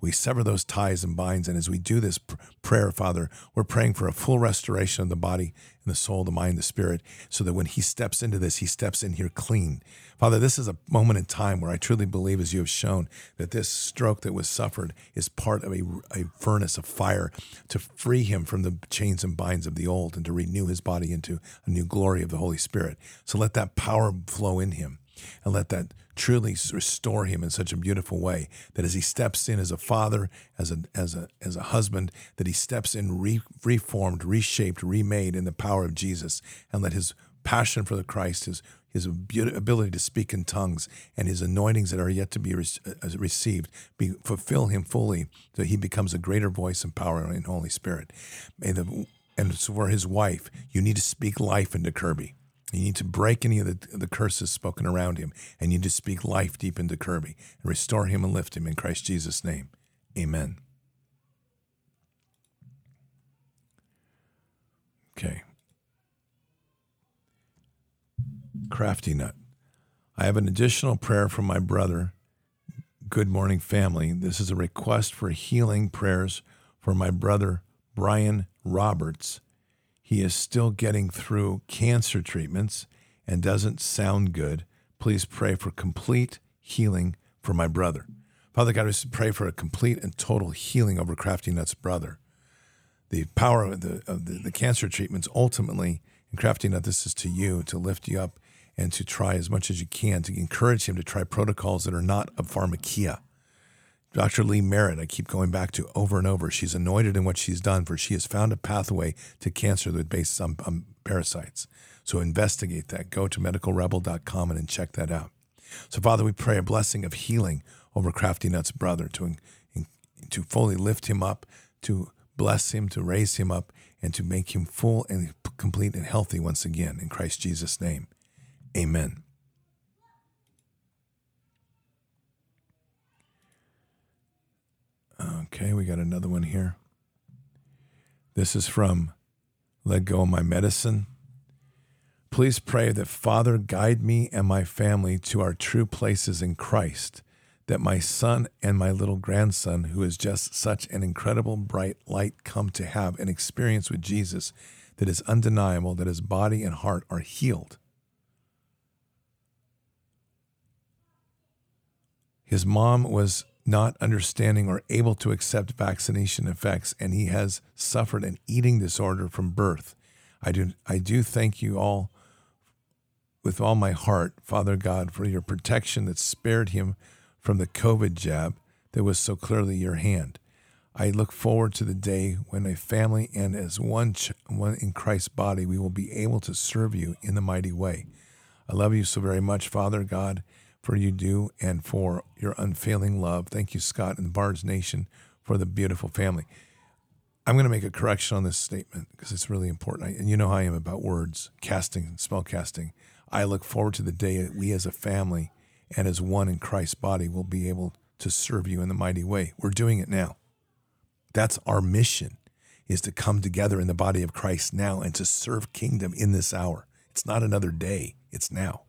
we sever those ties and binds. And as we do this pr- prayer, Father, we're praying for a full restoration of the body and the soul, the mind, the spirit, so that when He steps into this, He steps in here clean. Father, this is a moment in time where I truly believe, as you have shown, that this stroke that was suffered is part of a, a furnace of fire to free him from the chains and binds of the old and to renew his body into a new glory of the Holy Spirit. So let that power flow in him and let that truly restore him in such a beautiful way that as he steps in as a father, as a as a as a husband, that he steps in re, reformed, reshaped, remade in the power of Jesus, and let his passion for the Christ, his his ability to speak in tongues, and his anointings that are yet to be re- uh, received. Be, fulfill him fully so he becomes a greater voice and power in Holy Spirit. May the and for his wife, you need to speak life into Kirby. You need to break any of the, the curses spoken around him, and you need to speak life deep into Kirby and restore him and lift him in Christ Jesus' name. Amen. Okay. Crafty Nut. I have an additional prayer from my brother. Good morning, family. This is a request for healing prayers for my brother, Brian Roberts. He is still getting through cancer treatments and doesn't sound good. Please pray for complete healing for my brother. Father God, we pray for a complete and total healing over Crafty Nut's brother. The power of the, of the, the cancer treatments ultimately, and Crafty Nut, this is to you to lift you up and to try as much as you can to encourage him to try protocols that are not of pharmakeia. Dr. Lee Merritt, I keep going back to over and over. She's anointed in what she's done, for she has found a pathway to cancer that based on, on parasites. So investigate that. Go to medicalrebel.com and check that out. So, Father, we pray a blessing of healing over Crafty Nut's brother to, to fully lift him up, to bless him, to raise him up, and to make him full and complete and healthy once again. In Christ Jesus' name, amen. Okay, we got another one here. This is from Let Go of My Medicine. Please pray that Father guide me and my family to our true places in Christ, that my son and my little grandson, who is just such an incredible bright light, come to have an experience with Jesus that is undeniable, that his body and heart are healed. His mom was not understanding or able to accept vaccination effects, and he has suffered an eating disorder from birth. I do, I do thank you all with all my heart, Father God, for your protection that spared him from the COVID jab that was so clearly your hand. I look forward to the day when a family and as one, ch- one in Christ's body, we will be able to serve you in the mighty way. I love you so very much, Father God, for you do and for your unfailing love. Thank you, Scott and Bards Nation, for the beautiful family. I'm going to make a correction on this statement because it's really important. I, and you know how I am about words, casting, spell casting. I look forward to the day that we as a family and as one in Christ's body will be able to serve you in the mighty way. We're doing it now. That's our mission is to come together in the body of Christ now and to serve kingdom in this hour. It's not another day, it's now.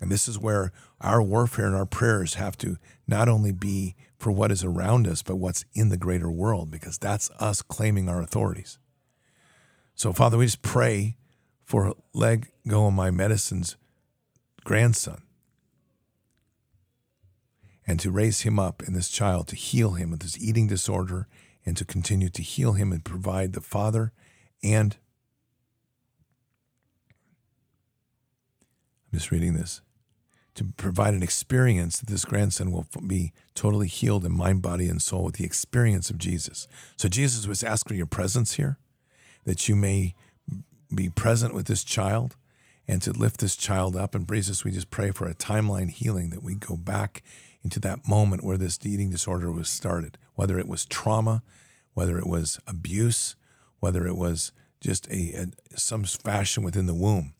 And this is where our warfare and our prayers have to not only be for what is around us, but what's in the greater world, because that's us claiming our authorities. So, Father, we just pray for let go of my medicine's grandson and to raise him up in this child, to heal him of this eating disorder, and to continue to heal him and provide the father and I'm just reading this to provide an experience that this grandson will be totally healed in mind, body, and soul with the experience of Jesus. So Jesus was asking for your presence here, that you may be present with this child and to lift this child up. And Jesus, we just pray for a timeline healing that we go back into that moment where this eating disorder was started, whether it was trauma, whether it was abuse, whether it was just a, a some fashion within the womb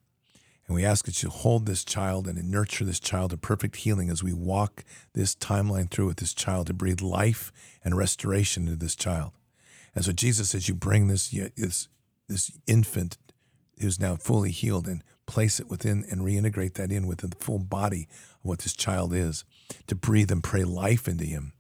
and we ask that you hold this child and nurture this child to perfect healing as we walk this timeline through with this child to breathe life and restoration into this child. And so, Jesus, as you bring this, this, this infant who's now fully healed and place it within and reintegrate that in within the full body of what this child is, to breathe and pray life into him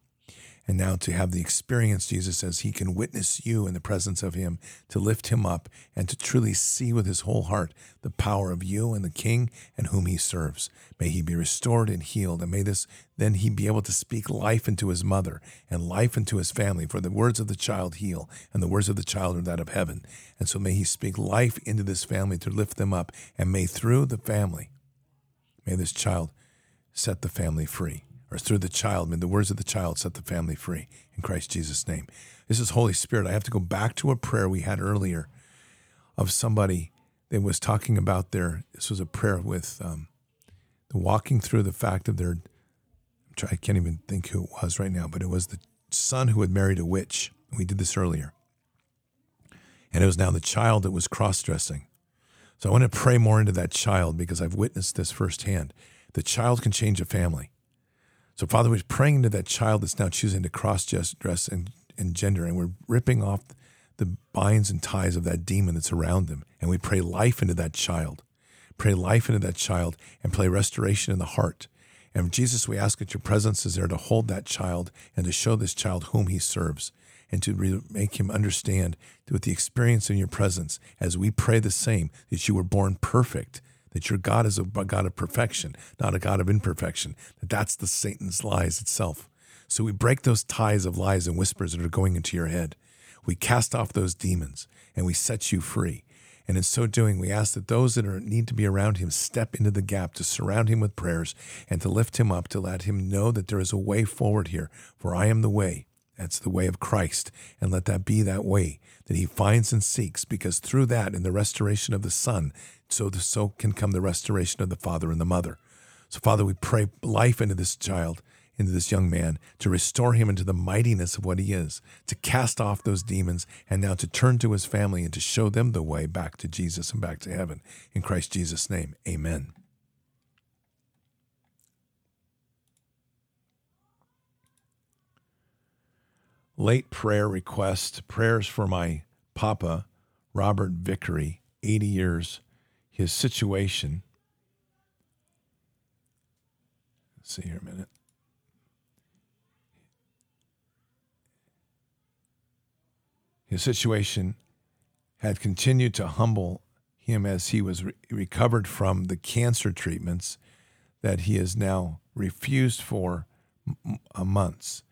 and now to have the experience, Jesus says, he can witness you in the presence of him, to lift him up, and to truly see with his whole heart the power of you and the King and whom he serves. May he be restored and healed, and may this then he be able to speak life into his mother and life into his family. For the words of the child heal, and the words of the child are that of heaven. And so may he speak life into this family to lift them up, and may through the family, may this child set the family free or through the child. May the words of the child set the family free in Christ Jesus' name. This is Holy Spirit. I have to go back to a prayer we had earlier of somebody that was talking about their. This was a prayer with um, the walking through the fact of their. I can't even think who it was right now, but it was the son who had married a witch. We did this earlier, and it was now the child that was cross dressing. So I want to pray more into that child because I've witnessed this firsthand. The child can change a family. So, Father, we're praying into that child that's now choosing to cross dress and, and gender, and we're ripping off the binds and ties of that demon that's around them. And we pray life into that child. Pray life into that child and pray restoration in the heart. And Jesus, we ask that your presence is there to hold that child and to show this child whom he serves and to re- make him understand with the experience in your presence, as we pray the same, that you were born perfect, that your God is a God of perfection, not a God of imperfection, that that's the Satan's lies itself. So we break those ties of lies and whispers that are going into your head. We cast off those demons and we set you free. And in so doing, we ask that those that are, need to be around him step into the gap to surround him with prayers and to lift him up, to let him know that there is a way forward here. For I am the way. That's the way of Christ. And let that be that way that he finds and seeks, because through that and the restoration of the Son, so the, so can come the restoration of the father and the mother. So, Father, we pray life into this child, into this young man, to restore him into the mightiness of what he is, to cast off those demons, and now to turn to his family and to show them the way back to Jesus and back to heaven. In Christ Jesus' name, amen. Late prayer request prayers for my papa, Robert Vickery, 80 years his situation. Let's see here a minute. His situation had continued to humble him as he was re- recovered from the cancer treatments that he has now refused for m- months.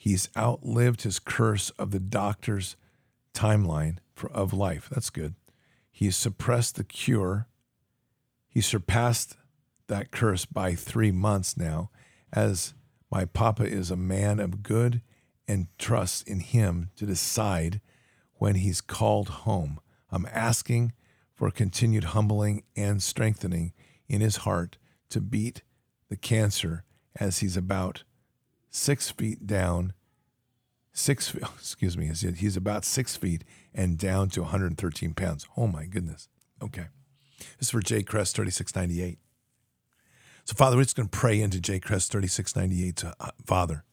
He's outlived his curse of the doctor's timeline for, of life. That's good. He suppressed the cure. He surpassed that curse by three months now, as my papa is a man of good and trusts in him to decide when he's called home. I'm asking for continued humbling and strengthening in his heart to beat the cancer as he's about six feet down six, feet, <laughs> excuse me, he's about six feet and down to 113 pounds. Oh my goodness. Okay. This is for Jay Crest 3698. So, Father, we're just going to pray into Jay Crest 3698 to uh, Father.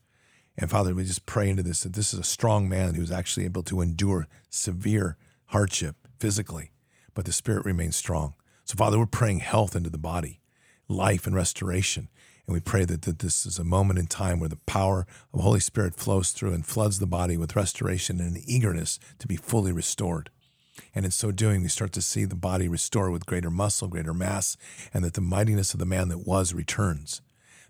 And Father, we just pray into this that this is a strong man who's actually able to endure severe hardship physically, but the spirit remains strong. So, Father, we're praying health into the body, life and restoration. And we pray that, that this is a moment in time where the power of Holy Spirit flows through and floods the body with restoration and an eagerness to be fully restored. And in so doing, we start to see the body restore with greater muscle, greater mass, and that the mightiness of the man that was returns.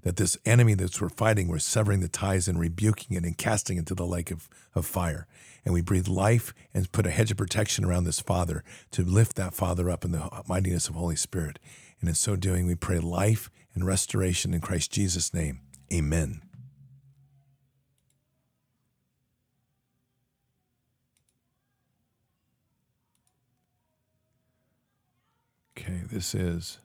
That this enemy that we're fighting, we're severing the ties and rebuking it and casting it to the lake of, of fire. And we breathe life and put a hedge of protection around this father to lift that father up in the mightiness of Holy Spirit. And in so doing, we pray life and restoration in Christ Jesus' name. Amen. Okay, this is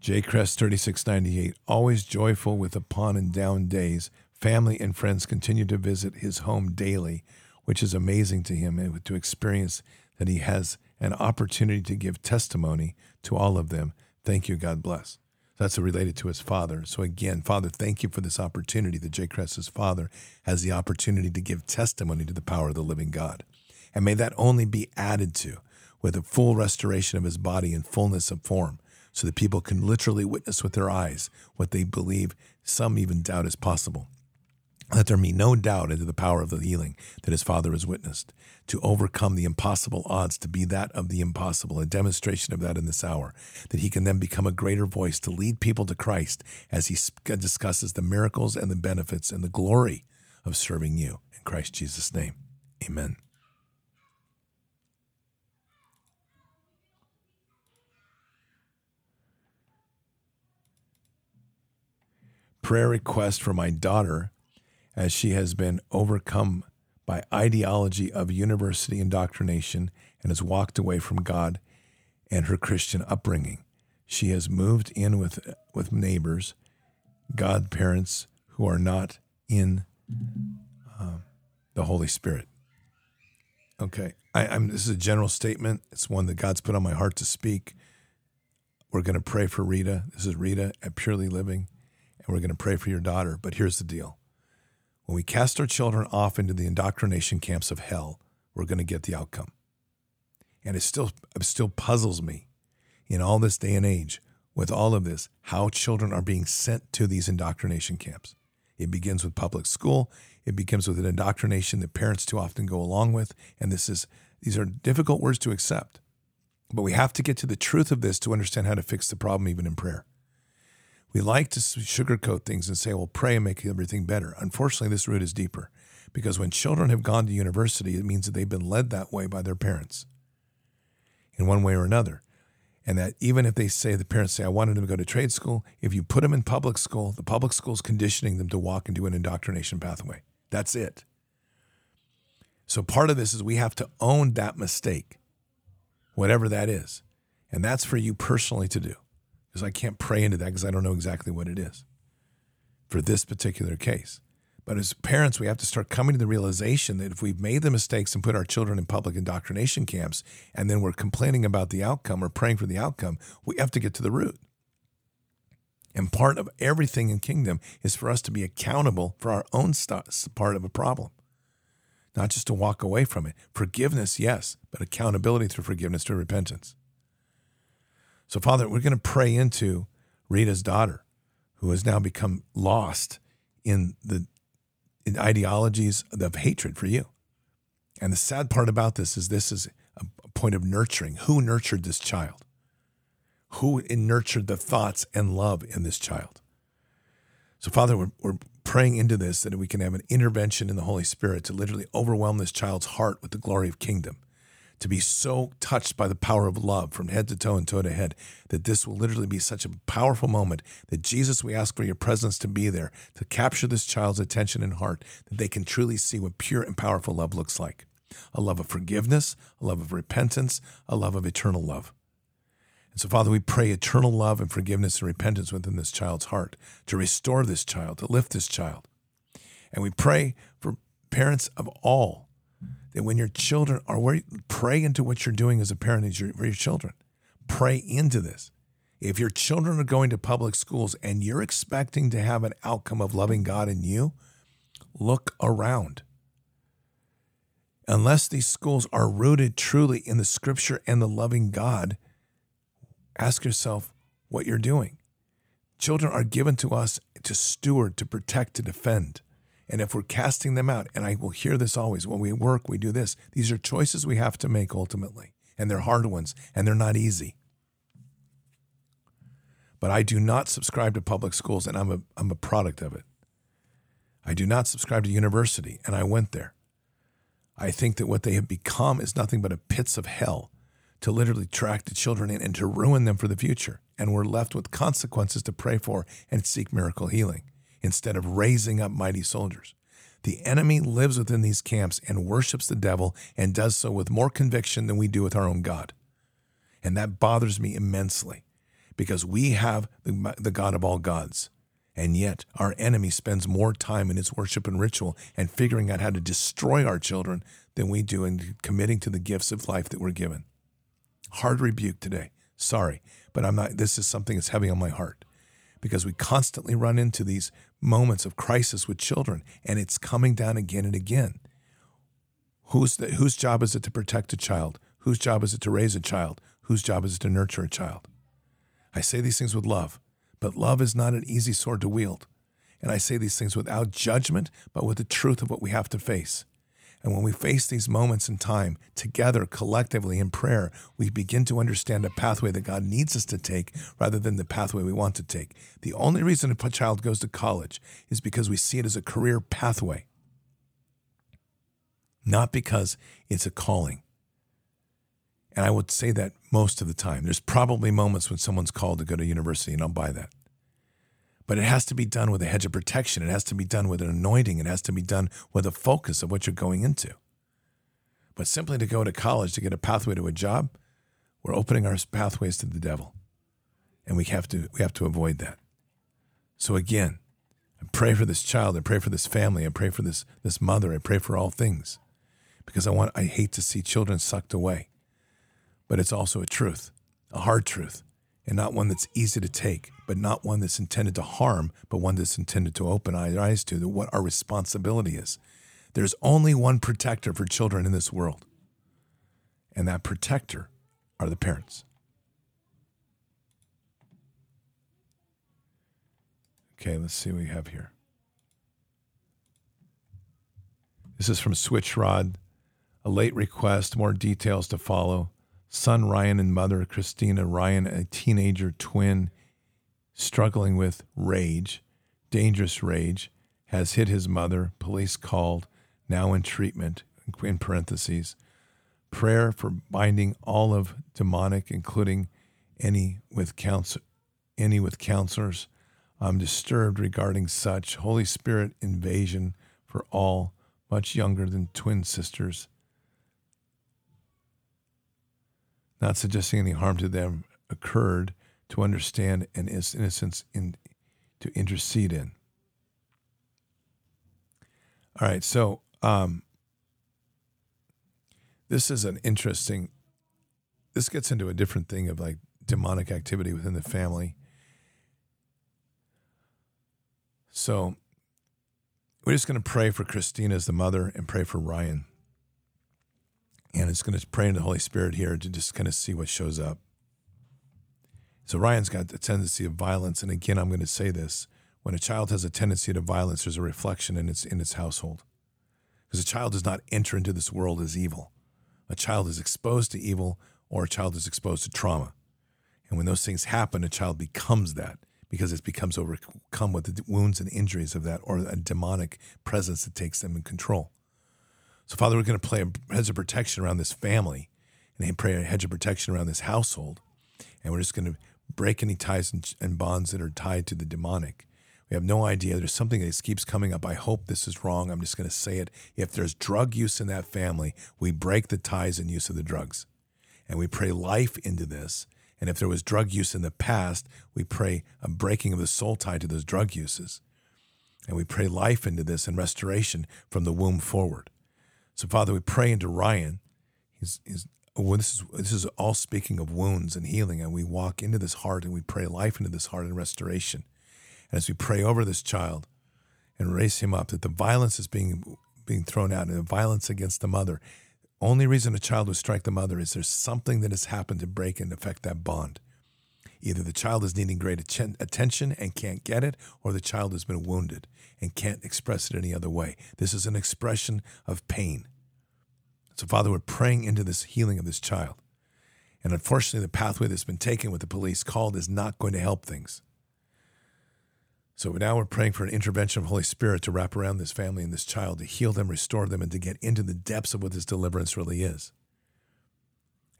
J Crest 3698. Always joyful with upon and down days. Family and friends continue to visit his home daily, which is amazing to him and to experience that he has an opportunity to give testimony to all of them. Thank you. God bless. That's related to his father. So again, Father, thank you for this opportunity that J. Crest's father has the opportunity to give testimony to the power of the living God. And may that only be added to with a full restoration of his body and fullness of form, so that people can literally witness with their eyes what they believe some even doubt is possible. Let there be no doubt into the power of the healing that his father has witnessed to overcome the impossible odds to be that of the impossible, a demonstration of that in this hour, that he can then become a greater voice to lead people to Christ as he discusses the miracles and the benefits and the glory of serving you. In Christ Jesus' name, amen. Prayer request for my daughter as she has been overcome by ideology of university indoctrination and has walked away from God and her Christian upbringing. She has moved in with with neighbors, godparents who are not in uh, the Holy Spirit. Okay, I, I'm. This is a general statement. It's one that God's put on my heart to speak. We're going to pray for Rita. This is Rita at Purely Living, and we're going to pray for your daughter. But here's the deal: when we cast our children off into the indoctrination camps of hell, we're going to get the outcome. And it still, it still puzzles me in all this day and age with all of this how children are being sent to these indoctrination camps. It begins with public school. It begins with an indoctrination that parents too often go along with. And this is these are difficult words to accept. But we have to get to the truth of this to understand how to fix the problem, even in prayer. We like to sugarcoat things and say, well, pray and make everything better. Unfortunately, this root is deeper because when children have gone to university, it means that they've been led that way by their parents in one way or another. And that even if they say, the parents say, I wanted them to go to trade school, if you put them in public school, the public school is conditioning them to walk into an indoctrination pathway. That's it. So part of this is we have to own that mistake, whatever that is. And that's for you personally to do because I can't pray into that because I don't know exactly what it is for this particular case. But as parents, we have to start coming to the realization that if we've made the mistakes and put our children in public indoctrination camps, and then we're complaining about the outcome or praying for the outcome, we have to get to the root. And part of everything in kingdom is for us to be accountable for our own st- part of a problem, not just to walk away from it. Forgiveness, yes, but accountability through forgiveness to repentance. So, Father, we're going to pray into Rita's daughter, who has now become lost in the in ideologies of hatred for you. And the sad part about this is this is a point of nurturing. Who nurtured this child? Who nurtured the thoughts and love in this child? So, Father, we're, we're praying into this that we can have an intervention in the Holy Spirit to literally overwhelm this child's heart with the glory of kingdom to be so touched by the power of love from head to toe and toe to head that this will literally be such a powerful moment that Jesus, we ask for your presence to be there to capture this child's attention and heart, that they can truly see what pure and powerful love looks like a love of forgiveness, a love of repentance, a love of eternal love. And so, Father, we pray eternal love and forgiveness and repentance within this child's heart to restore this child, to lift this child. And we pray for parents of all that when your children are where pray into what you're doing as a parent for your children. Pray into this. If your children are going to public schools and you're expecting to have an outcome of loving God in you, look around. Unless these schools are rooted truly in the scripture and the loving God, ask yourself what you're doing. Children are given to us to steward, to protect, to defend. And if we're casting them out, and I will hear this always when we work, we do this. These are choices we have to make ultimately, and they're hard ones, and they're not easy. But I do not subscribe to public schools, and I'm a, I'm a product of it. I do not subscribe to university, and I went there. I think that what they have become is nothing but a pits of hell to literally track the children in and to ruin them for the future. And we're left with consequences to pray for and seek miracle healing instead of raising up mighty soldiers. The enemy lives within these camps and worships the devil and does so with more conviction than we do with our own God. And that bothers me immensely because we have the, the God of all gods. And yet, our enemy spends more time in his worship and ritual and figuring out how to destroy our children than we do in committing to the gifts of life that we're given. Hard rebuke today. Sorry, but I'm not, this is something that's heavy on my heart because we constantly run into these moments of crisis with children and it's coming down again and again. Who's the, whose job is it to protect a child? Whose job is it to raise a child? Whose job is it to nurture a child? I say these things with love, but love is not an easy sword to wield. And I say these things without judgment, but with the truth of what we have to face. And when we face these moments in time together, collectively in prayer, we begin to understand a pathway that God needs us to take rather than the pathway we want to take. The only reason a child goes to college is because we see it as a career pathway, not because it's a calling. And I would say that most of the time. There's probably moments when someone's called to go to university, and I'll buy that. But it has to be done with a hedge of protection. It has to be done with an anointing. It has to be done with a focus of what you're going into. But simply to go to college to get a pathway to a job, we're opening our pathways to the devil. And we have to we have to avoid that. So again, I pray for this child, I pray for this family, I pray for this this mother, I pray for all things. Because I want I hate to see children sucked away. But it's also a truth, a hard truth, and not one that's easy to take, but not one that's intended to harm, but one that's intended to open our eyes to what our responsibility is. There's only one protector for children in this world. And that protector are the parents. Okay, let's see what we have here. This is from Switchrod. A late request, more details to follow. Son Ryan and mother Christina Ryan, a teenager twin struggling with rage, dangerous rage, has hit his mother. Police called, now in treatment, in parentheses. Prayer for binding all of demonic, including any with counsel, any with counselors I'm disturbed regarding such Holy Spirit invasion for all much younger than twin sisters. Not suggesting any harm to them occurred to understand and its innocence in to intercede in. All right, so um, this is an interesting. This gets into a different thing of like demonic activity within the family So we're just going to pray for Christina as the mother and pray for Ryan. And it's going to pray in the Holy Spirit here to just kind of see what shows up. So Ryan's got a tendency of violence. And again, I'm going to say this. When a child has a tendency to violence, there's a reflection in its in its household. Because a child does not enter into this world as evil. A child is exposed to evil or a child is exposed to trauma. And when those things happen, a child becomes that because it becomes overcome with the wounds and injuries of that or a demonic presence that takes them in control. So, Father, we're going to play a hedge of protection around this family and pray a hedge of protection around this household. And we're just going to break any ties and, bonds that are tied to the demonic. We have no idea. There's something that keeps coming up. I hope this is wrong. I'm just going to say it. If there's drug use in that family, we break the ties and use of the drugs. And we pray life into this and if there was drug use in the past, we pray a breaking of the soul tied to those drug uses. And we pray life into this and restoration from the womb forward. So, Father, we pray into Ryan. He's, he's well, this is this is all speaking of wounds and healing, and we walk into this heart and we pray life into this heart and restoration. And as we pray over this child and raise him up, that the violence is being being thrown out and the violence against the mother only reason a child would strike the mother is there's something that has happened to break and affect that bond. Either the child is needing great attention and can't get it, or the child has been wounded and can't express it any other way. This is an expression of pain. So, Father, we're praying into this healing of this child. And unfortunately, the pathway that's been taken with the police called is not going to help things. So now we're praying for an intervention of the Holy Spirit to wrap around this family and this child, to heal them, restore them, and to get into the depths of what this deliverance really is.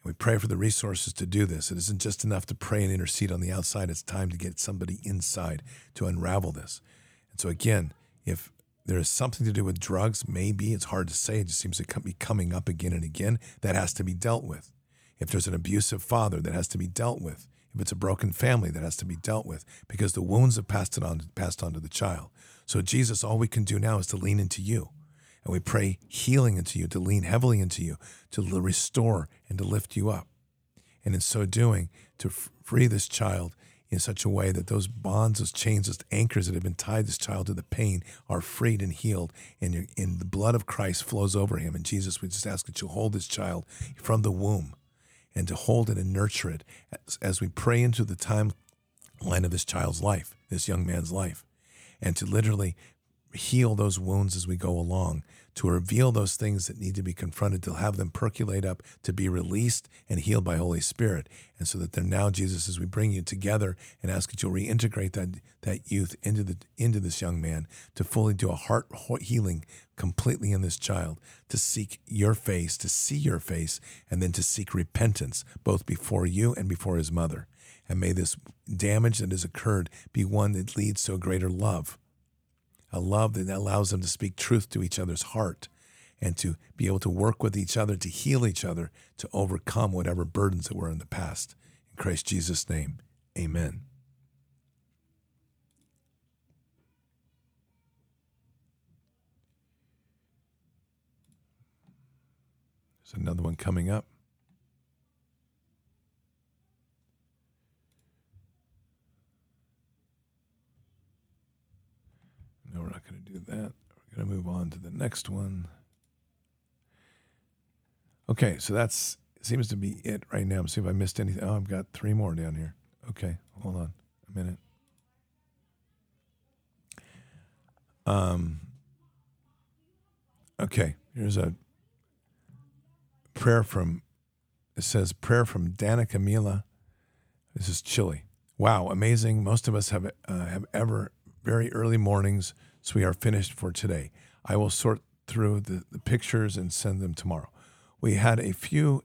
And we pray for the resources to do this. It isn't just enough to pray and intercede on the outside, it's time to get somebody inside to unravel this. And so, again, if there is something to do with drugs, maybe it's hard to say, it just seems to be coming up again and again, that has to be dealt with. If there's an abusive father, that has to be dealt with. If it's a broken family, that has to be dealt with because the wounds have passed it on passed on to the child. So Jesus, all we can do now is to lean into you. And we pray healing into you, to lean heavily into you, to restore and to lift you up. And in so doing, to free this child in such a way that those bonds, those chains, those anchors that have been tied this child to the pain are freed and healed. And, in the blood of Christ flows over him. And Jesus, we just ask that you hold this child from the womb and to hold it and nurture it as, as we pray into the timeline of this child's life, this young man's life, and to literally heal those wounds as we go along, to reveal those things that need to be confronted, to have them percolate up, to be released and healed by Holy Spirit. And so that they're now, Jesus, as we bring you together and ask that you'll reintegrate that, that youth into, the, into this young man, to fully do a heart healing completely in this child, to seek your face, to see your face, and then to seek repentance, both before you and before his mother. And may this damage that has occurred be one that leads to a greater love a love that allows them to speak truth to each other's heart and to be able to work with each other, to heal each other, to overcome whatever burdens that were in the past. In Christ Jesus' name, amen. There's another one coming up. No, we're not going to do that. We're going to move on to the next one. Okay, so that's seems to be it right now. See if I missed anything. Oh, I've got three more down here. Okay, hold on a minute. Um. Okay, here's a prayer from. It says prayer from Danica Mila. This is Chile. Wow, amazing. Most of us have uh, have ever very early mornings, so we are finished for today. I will sort through the, the pictures and send them tomorrow. We had a few,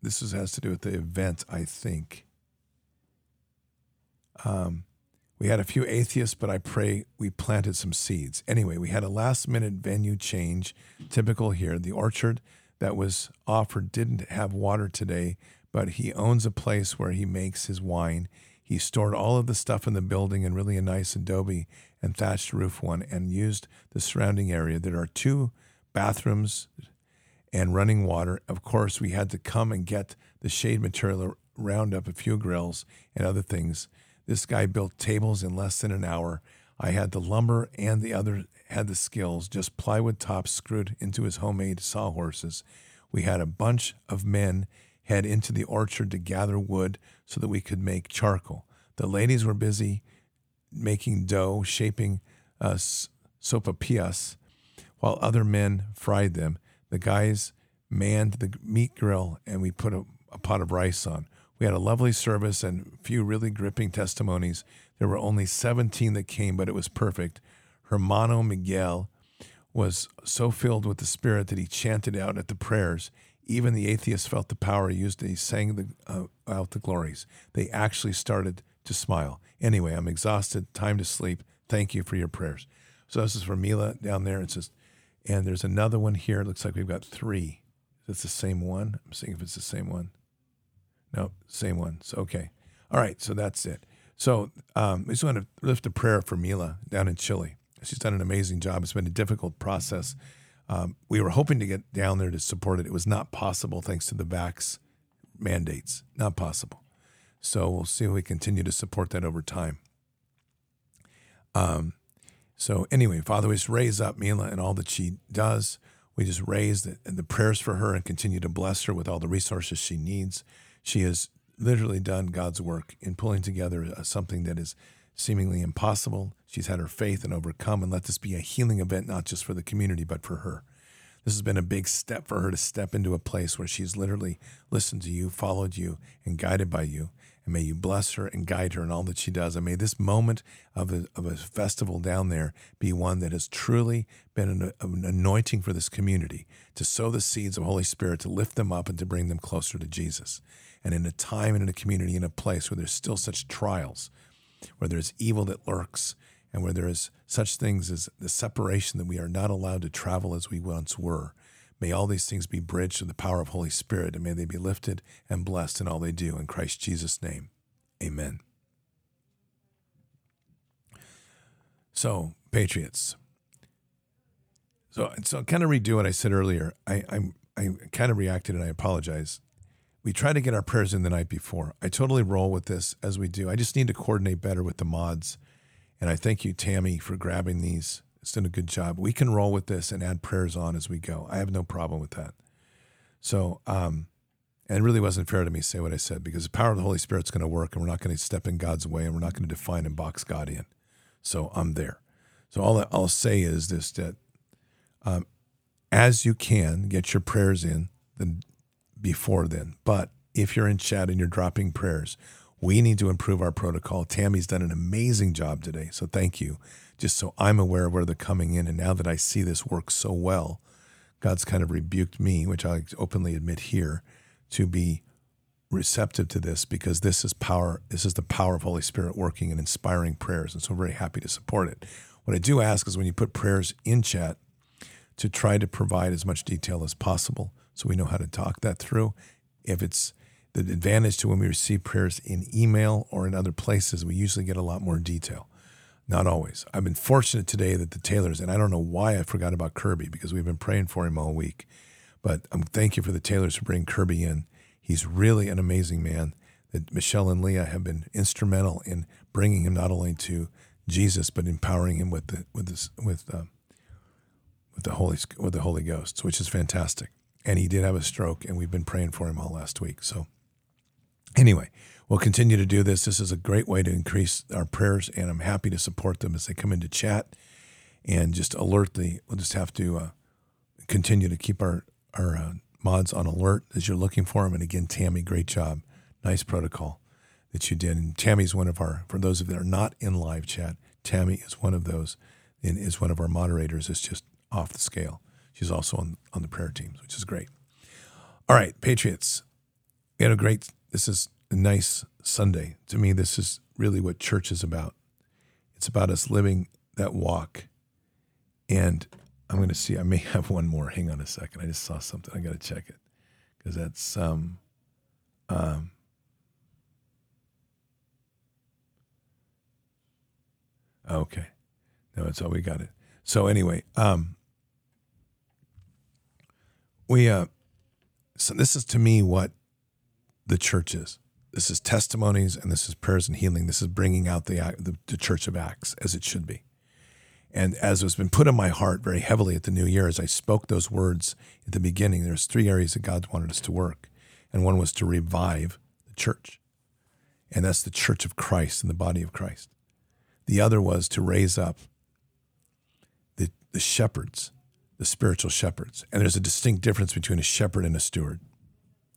this is, has to do with the event, I think. Um, we had a few atheists, but I pray we planted some seeds. Anyway, we had a last minute venue change, typical here. The orchard that was offered didn't have water today, but he owns a place where he makes his wine. He stored all of the stuff in the building in really a nice adobe and thatched roof one and used the surrounding area. There are two bathrooms and running water. Of course, we had to come and get the shade material, round up a few grills and other things. This guy built tables in less than an hour. I had the lumber and the other had the skills, just plywood tops screwed into his homemade sawhorses. We had a bunch of men head into the orchard to gather wood so that we could make charcoal. The ladies were busy making dough, shaping uh, sopapillas, while other men fried them. The guys manned the meat grill, and we put a, a pot of rice on. We had a lovely service and few really gripping testimonies. There were only 17 that came, but it was perfect. Hermano Miguel was so filled with the Spirit that he chanted out at the prayers. Even the atheists felt the power he used. He sang the, uh, out the glories. They actually started to smile. Anyway, I'm exhausted. Time to sleep. Thank you for your prayers. So this is for Mila down there. It's just, and there's another one here. It looks like we've got three. It's the same one. I'm seeing if it's the same one. No, same one. So okay. All right. So that's it. So um, we just want to lift a prayer for Mila down in Chile. She's done an amazing job. It's been a difficult process. Um, we were hoping to get down there to support it. It was not possible thanks to the vax mandates. Not possible. So we'll see if we continue to support that over time. Um, so anyway, Father, we just raise up Mila and all that she does. We just raise the, the prayers for her and continue to bless her with all the resources she needs. She has literally done God's work in pulling together uh, something that is seemingly impossible. She's had her faith and overcome, and let this be a healing event, not just for the community, but for her. This has been a big step for her to step into a place where she's literally listened to you, followed you, and guided by you. And may you bless her and guide her in all that she does. And may this moment of a, of a festival down there be one that has truly been an, an anointing for this community to sow the seeds of Holy Spirit, to lift them up and to bring them closer to Jesus. And in a time and in a community, in a place where there's still such trials, where there's evil that lurks, and where there is such things as the separation that we are not allowed to travel as we once were. May all these things be bridged to the power of Holy Spirit, and may they be lifted and blessed in all they do. In Christ Jesus' name, amen. So, Patriots. So, so kind of redo what I said earlier. I, I'm, I kind of reacted and I apologize. We try to get our prayers in the night before. I totally roll with this as we do. I just need to coordinate better with the mods. And I thank you, Tammy, for grabbing these. It's done a good job. We can roll with this and add prayers on as we go. I have no problem with that. So, um, and it really wasn't fair to me to say what I said because the power of the Holy Spirit's going to work and we're not going to step in God's way and we're not going to define and box God in. So I'm there. So all I'll say is this: that um, as you can, get your prayers in then before then. But if you're in chat and you're dropping prayers, we need to improve our protocol. Tammy's done an amazing job today, so thank you. Just so I'm aware of where they're coming in, and now that I see this work so well, God's kind of rebuked me, which I openly admit here, to be receptive to this because this is power. This is the power of Holy Spirit working and inspiring prayers, and so I'm very happy to support it. What I do ask is when you put prayers in chat, to try to provide as much detail as possible so we know how to talk that through. If it's the advantage to when we receive prayers in email or in other places, we usually get a lot more detail. Not always. I've been fortunate today that the Taylors, and I don't know why I forgot about Kirby because we've been praying for him all week, but um, thank you for the Taylors for bringing Kirby in. He's really an amazing man. That Michelle and Leah have been instrumental in bringing him not only to Jesus but empowering him with the with this with uh, with the Holy with the Holy Ghost, which is fantastic. And he did have a stroke, and we've been praying for him all last week. So, anyway, we'll continue to do this. This is a great way to increase our prayers, and I'm happy to support them as they come into chat and just alert the. We'll just have to uh, continue to keep our our uh, mods on alert as you're looking for them. And again, Tammy, great job, nice protocol that you did. And Tammy's one of our. For those of you that are not in live chat, Tammy is one of those, and is one of our moderators. It's just off the scale. She's also on, on the prayer teams, which is great. All right, Patriots. We had a great, this is a nice Sunday. To me, this is really what church is about. It's about us living that walk. And I'm going to see, I may <laughs> have one more. Hang on a second. I just saw something. I got to check it because that's, um, um, okay. No, that's all we got it. So anyway, um, we uh, so this is to me what the church is. This is testimonies and this is prayers and healing. This is bringing out the, the, the Church of Acts as it should be. And as has been put in my heart very heavily at the new year, as I spoke those words at the beginning, there's three areas that God wanted us to work. And one was to revive the church. And that's the church of Christ and the body of Christ. The other was to raise up the, the shepherds the spiritual shepherds. And there's a distinct difference between a shepherd and a steward.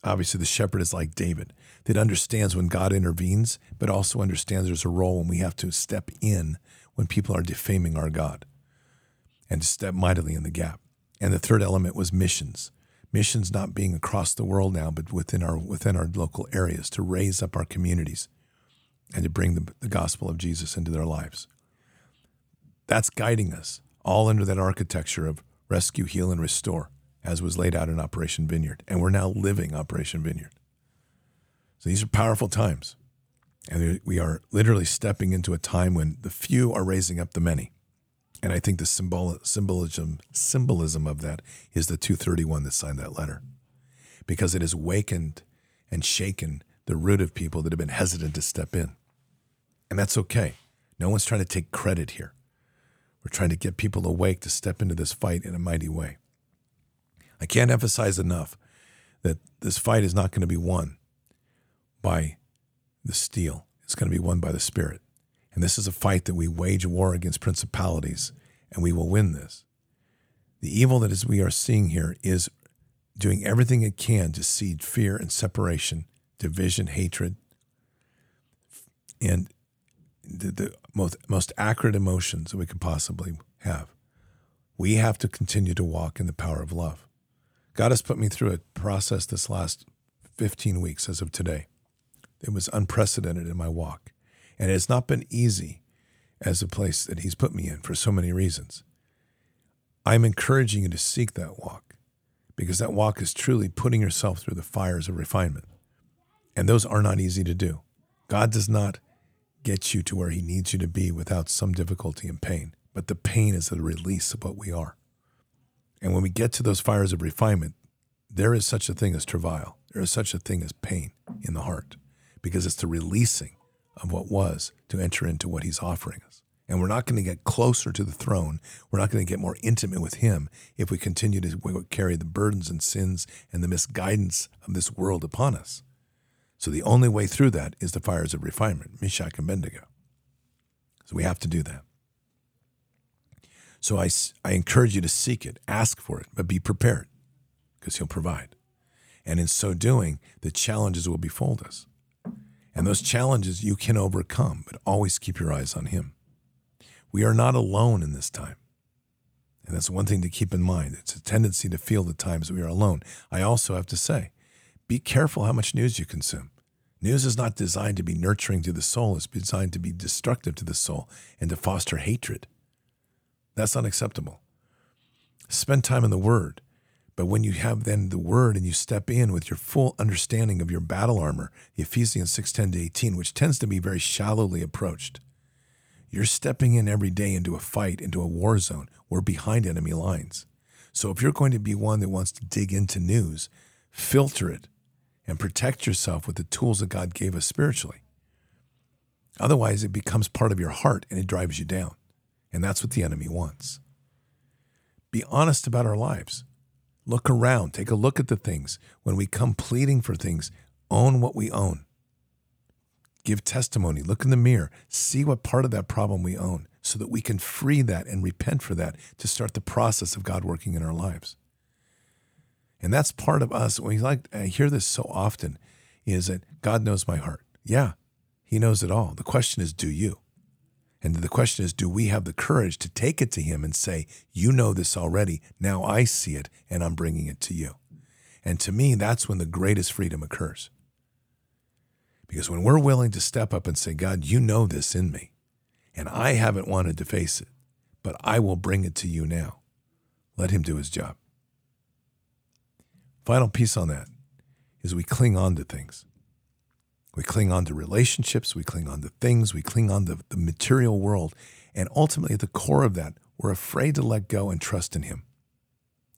Obviously, the shepherd is like David, that understands when God intervenes, but also understands there's a role when we have to step in when people are defaming our God and step mightily in the gap. And the third element was missions. Missions not being across the world now, but within our within our local areas to raise up our communities and to bring the, the gospel of Jesus into their lives. That's guiding us all under that architecture of rescue, heal, and restore, as was laid out in Operation Vineyard. And we're now living Operation Vineyard. So these are powerful times. And we are literally stepping into a time when the few are raising up the many. And I think the symbol, symbolism, symbolism of that is the 231 that signed that letter. Because it has wakened and shaken the root of people that have been hesitant to step in. And that's okay. No one's trying to take credit here. We're trying to get people awake to step into this fight in a mighty way. I can't emphasize enough that this fight is not going to be won by the steel, it's going to be won by the spirit. And this is a fight that we wage war against principalities, and we will win this. The evil that is we are seeing here is doing everything it can to seed fear and separation, division, hatred, and the, the most, most accurate emotions that we could possibly have. We have to continue to walk in the power of love. God has put me through a process this last 15 weeks as of today. It was unprecedented in my walk. And it has not been easy as a place that He's put me in for so many reasons. I'm encouraging you to seek that walk because that walk is truly putting yourself through the fires of refinement. And those are not easy to do. God does not get you to where He needs you to be without some difficulty and pain. But the pain is the release of what we are. And when we get to those fires of refinement, there is such a thing as travail. There is such a thing as pain in the heart because it's the releasing of what was to enter into what He's offering us. And we're not going to get closer to the throne. We're not going to get more intimate with Him if we continue to carry the burdens and sins and the misguidance of this world upon us. So the only way through that is the fires of refinement, Meshach and Abednego. So we have to do that. So I, I encourage you to seek it, ask for it, but be prepared because He'll provide. And in so doing, the challenges will befold us. And those challenges you can overcome, but always keep your eyes on Him. We are not alone in this time. And that's one thing to keep in mind. It's a tendency to feel the times we are alone. I also have to say, be careful how much news you consume. News is not designed to be nurturing to the soul, it's designed to be destructive to the soul and to foster hatred. That's unacceptable. Spend time in the Word. But when you have then the Word and you step in with your full understanding of your battle armor, Ephesians 6 10 to 18, which tends to be very shallowly approached, you're stepping in every day into a fight, into a war zone, or behind enemy lines. So if you're going to be one that wants to dig into news, filter it and protect yourself with the tools that God gave us spiritually. Otherwise, it becomes part of your heart and it drives you down. And that's what the enemy wants. Be honest about our lives. Look around, take a look at the things. When we come pleading for things, own what we own. Give testimony, look in the mirror, see what part of that problem we own so that we can free that and repent for that to start the process of God working in our lives. And that's part of us. We like I hear this so often is that God knows my heart. Yeah, he knows it all. The question is, do you? And the question is, do we have the courage to take it to him and say, You know this already. Now I see it and I'm bringing it to you. And to me, that's when the greatest freedom occurs. Because when we're willing to step up and say, God, you know this in me, and I haven't wanted to face it, but I will bring it to you now, let him do his job. Final piece on that is we cling on to things. We cling on to relationships, we cling on to things, we cling on to the material world. And ultimately, at the core of that, we're afraid to let go and trust in Him.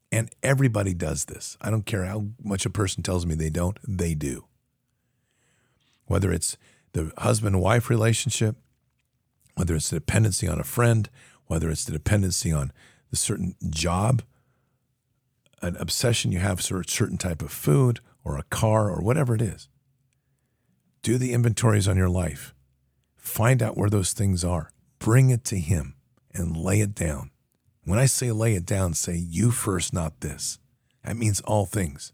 And everybody does this. I don't care how much a person tells me they don't, they do. Whether it's the husband wife relationship, whether it's the dependency on a friend, whether it's the dependency on the certain job, an obsession you have for a certain type of food or a car or whatever it is. Do the inventories on your life. Find out where those things are. Bring it to Him and lay it down. When I say lay it down, say you first, not this. That means all things.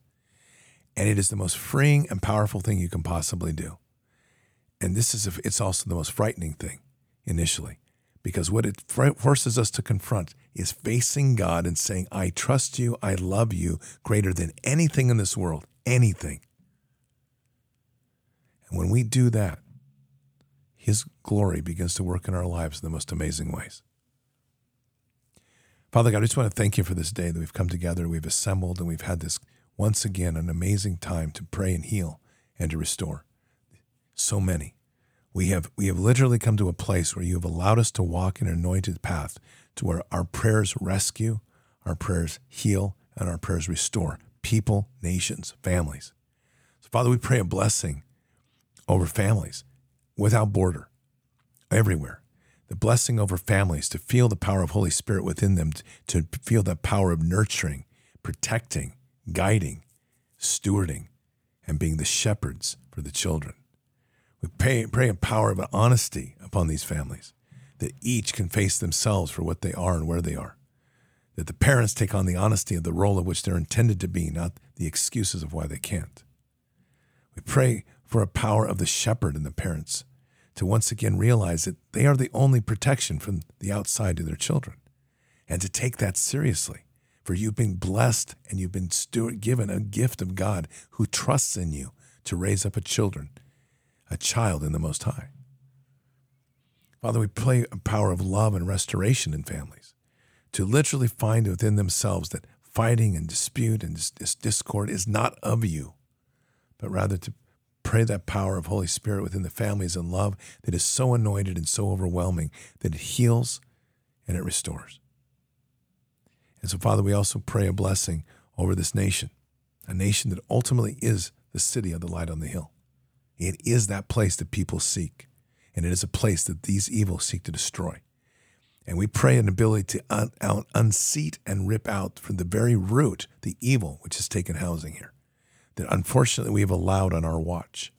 And it is the most freeing and powerful thing you can possibly do. And this is, it's also the most frightening thing initially, because what it forces us to confront is facing God and saying, I trust you, I love you greater than anything in this world, anything. And when we do that, His glory begins to work in our lives in the most amazing ways. Father God, I just want to thank you for this day that we've come together, we've assembled, and we've had this once again an amazing time to pray and heal and to restore. So many. We have we have literally come to a place where you have allowed us to walk in an anointed path to where our prayers rescue, our prayers heal, and our prayers restore people, nations, families. So Father, we pray a blessing over families without border, everywhere. The blessing over families to feel the power of Holy Spirit within them, to feel the power of nurturing, protecting, guiding, stewarding, and being the shepherds for the children. We pray, pray a power of honesty upon these families, that each can face themselves for what they are and where they are. That the parents take on the honesty of the role of which they're intended to be, not the excuses of why they can't. We pray for a power of the shepherd in the parents to once again realize that they are the only protection from the outside to their children and to take that seriously. For you've been blessed and you've been steward, given a gift of God who trusts in you to raise up a children, a child in the Most High. Father, we pray a power of love and restoration in families to literally find within themselves that fighting and dispute and this discord is not of you, but rather to pray that power of Holy Spirit within the families and love that is so anointed and so overwhelming that it heals and it restores. And so, Father, we also pray a blessing over this nation, a nation that ultimately is the city of the light on the hill. It is that place that people seek, and it is a place that these evils seek to destroy. And we pray an ability to un- unseat and rip out from the very root the evil which has taken housing here, that unfortunately we have allowed on our watch.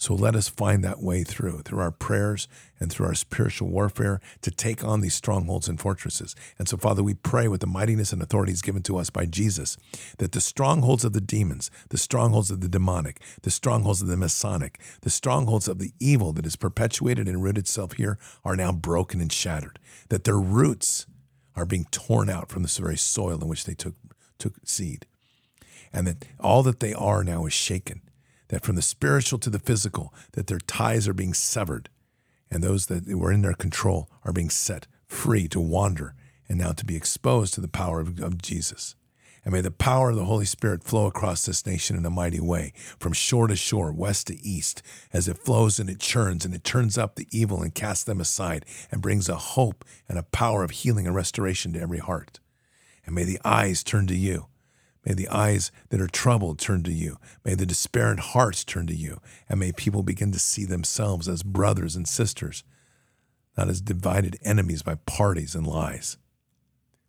So let us find that way through, through our prayers and through our spiritual warfare to take on these strongholds and fortresses. And so, Father, we pray with the mightiness and authorities given to us by Jesus that the strongholds of the demons, the strongholds of the demonic, the strongholds of the Masonic, the strongholds of the evil that has perpetuated and rooted itself here are now broken and shattered, that their roots are being torn out from this very soil in which they took, took seed, and that all that they are now is shaken that from the spiritual to the physical, that their ties are being severed, and those that were in their control are being set free to wander and now to be exposed to the power of, of Jesus. And may the power of the Holy Spirit flow across this nation in a mighty way, from shore to shore, west to east, as it flows and it churns and it turns up the evil and casts them aside and brings a hope and a power of healing and restoration to every heart. And may the eyes turn to you May the eyes that are troubled turn to you. May the despairing hearts turn to you. And may people begin to see themselves as brothers and sisters, not as divided enemies by parties and lies.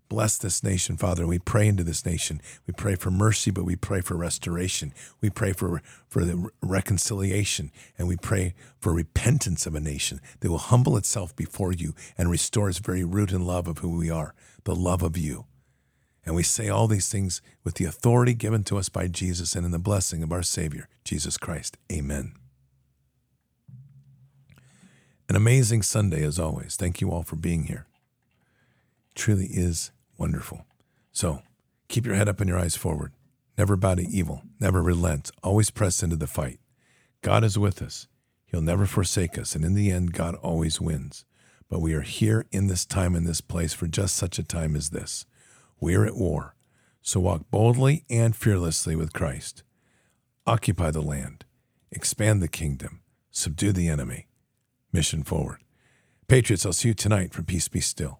Bless this nation, Father. We pray into this nation. We pray for mercy, but we pray for restoration. We pray for, for the reconciliation, and we pray for repentance of a nation that will humble itself before you and restore its very root and love of who we are, the love of you. And we say all these things with the authority given to us by Jesus and in the blessing of our Savior, Jesus Christ. Amen. An amazing Sunday as always. Thank you all for being here. It truly is wonderful. So keep your head up and your eyes forward. Never bow to evil. Never relent. Always press into the fight. God is with us. He'll never forsake us. And in the end, God always wins. But we are here in this time in this place for just such a time as this. We are at war, so walk boldly and fearlessly with Christ. Occupy the land, expand the kingdom, subdue the enemy. Mission forward. Patriots, I'll see you tonight for Peace Be Still.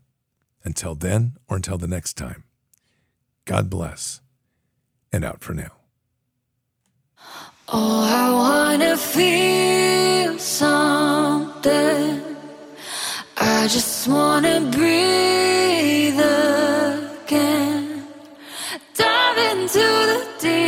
Until then, or until the next time, God bless, and out for now. Oh, I wanna feel something. I just wanna breathe. Into the deepest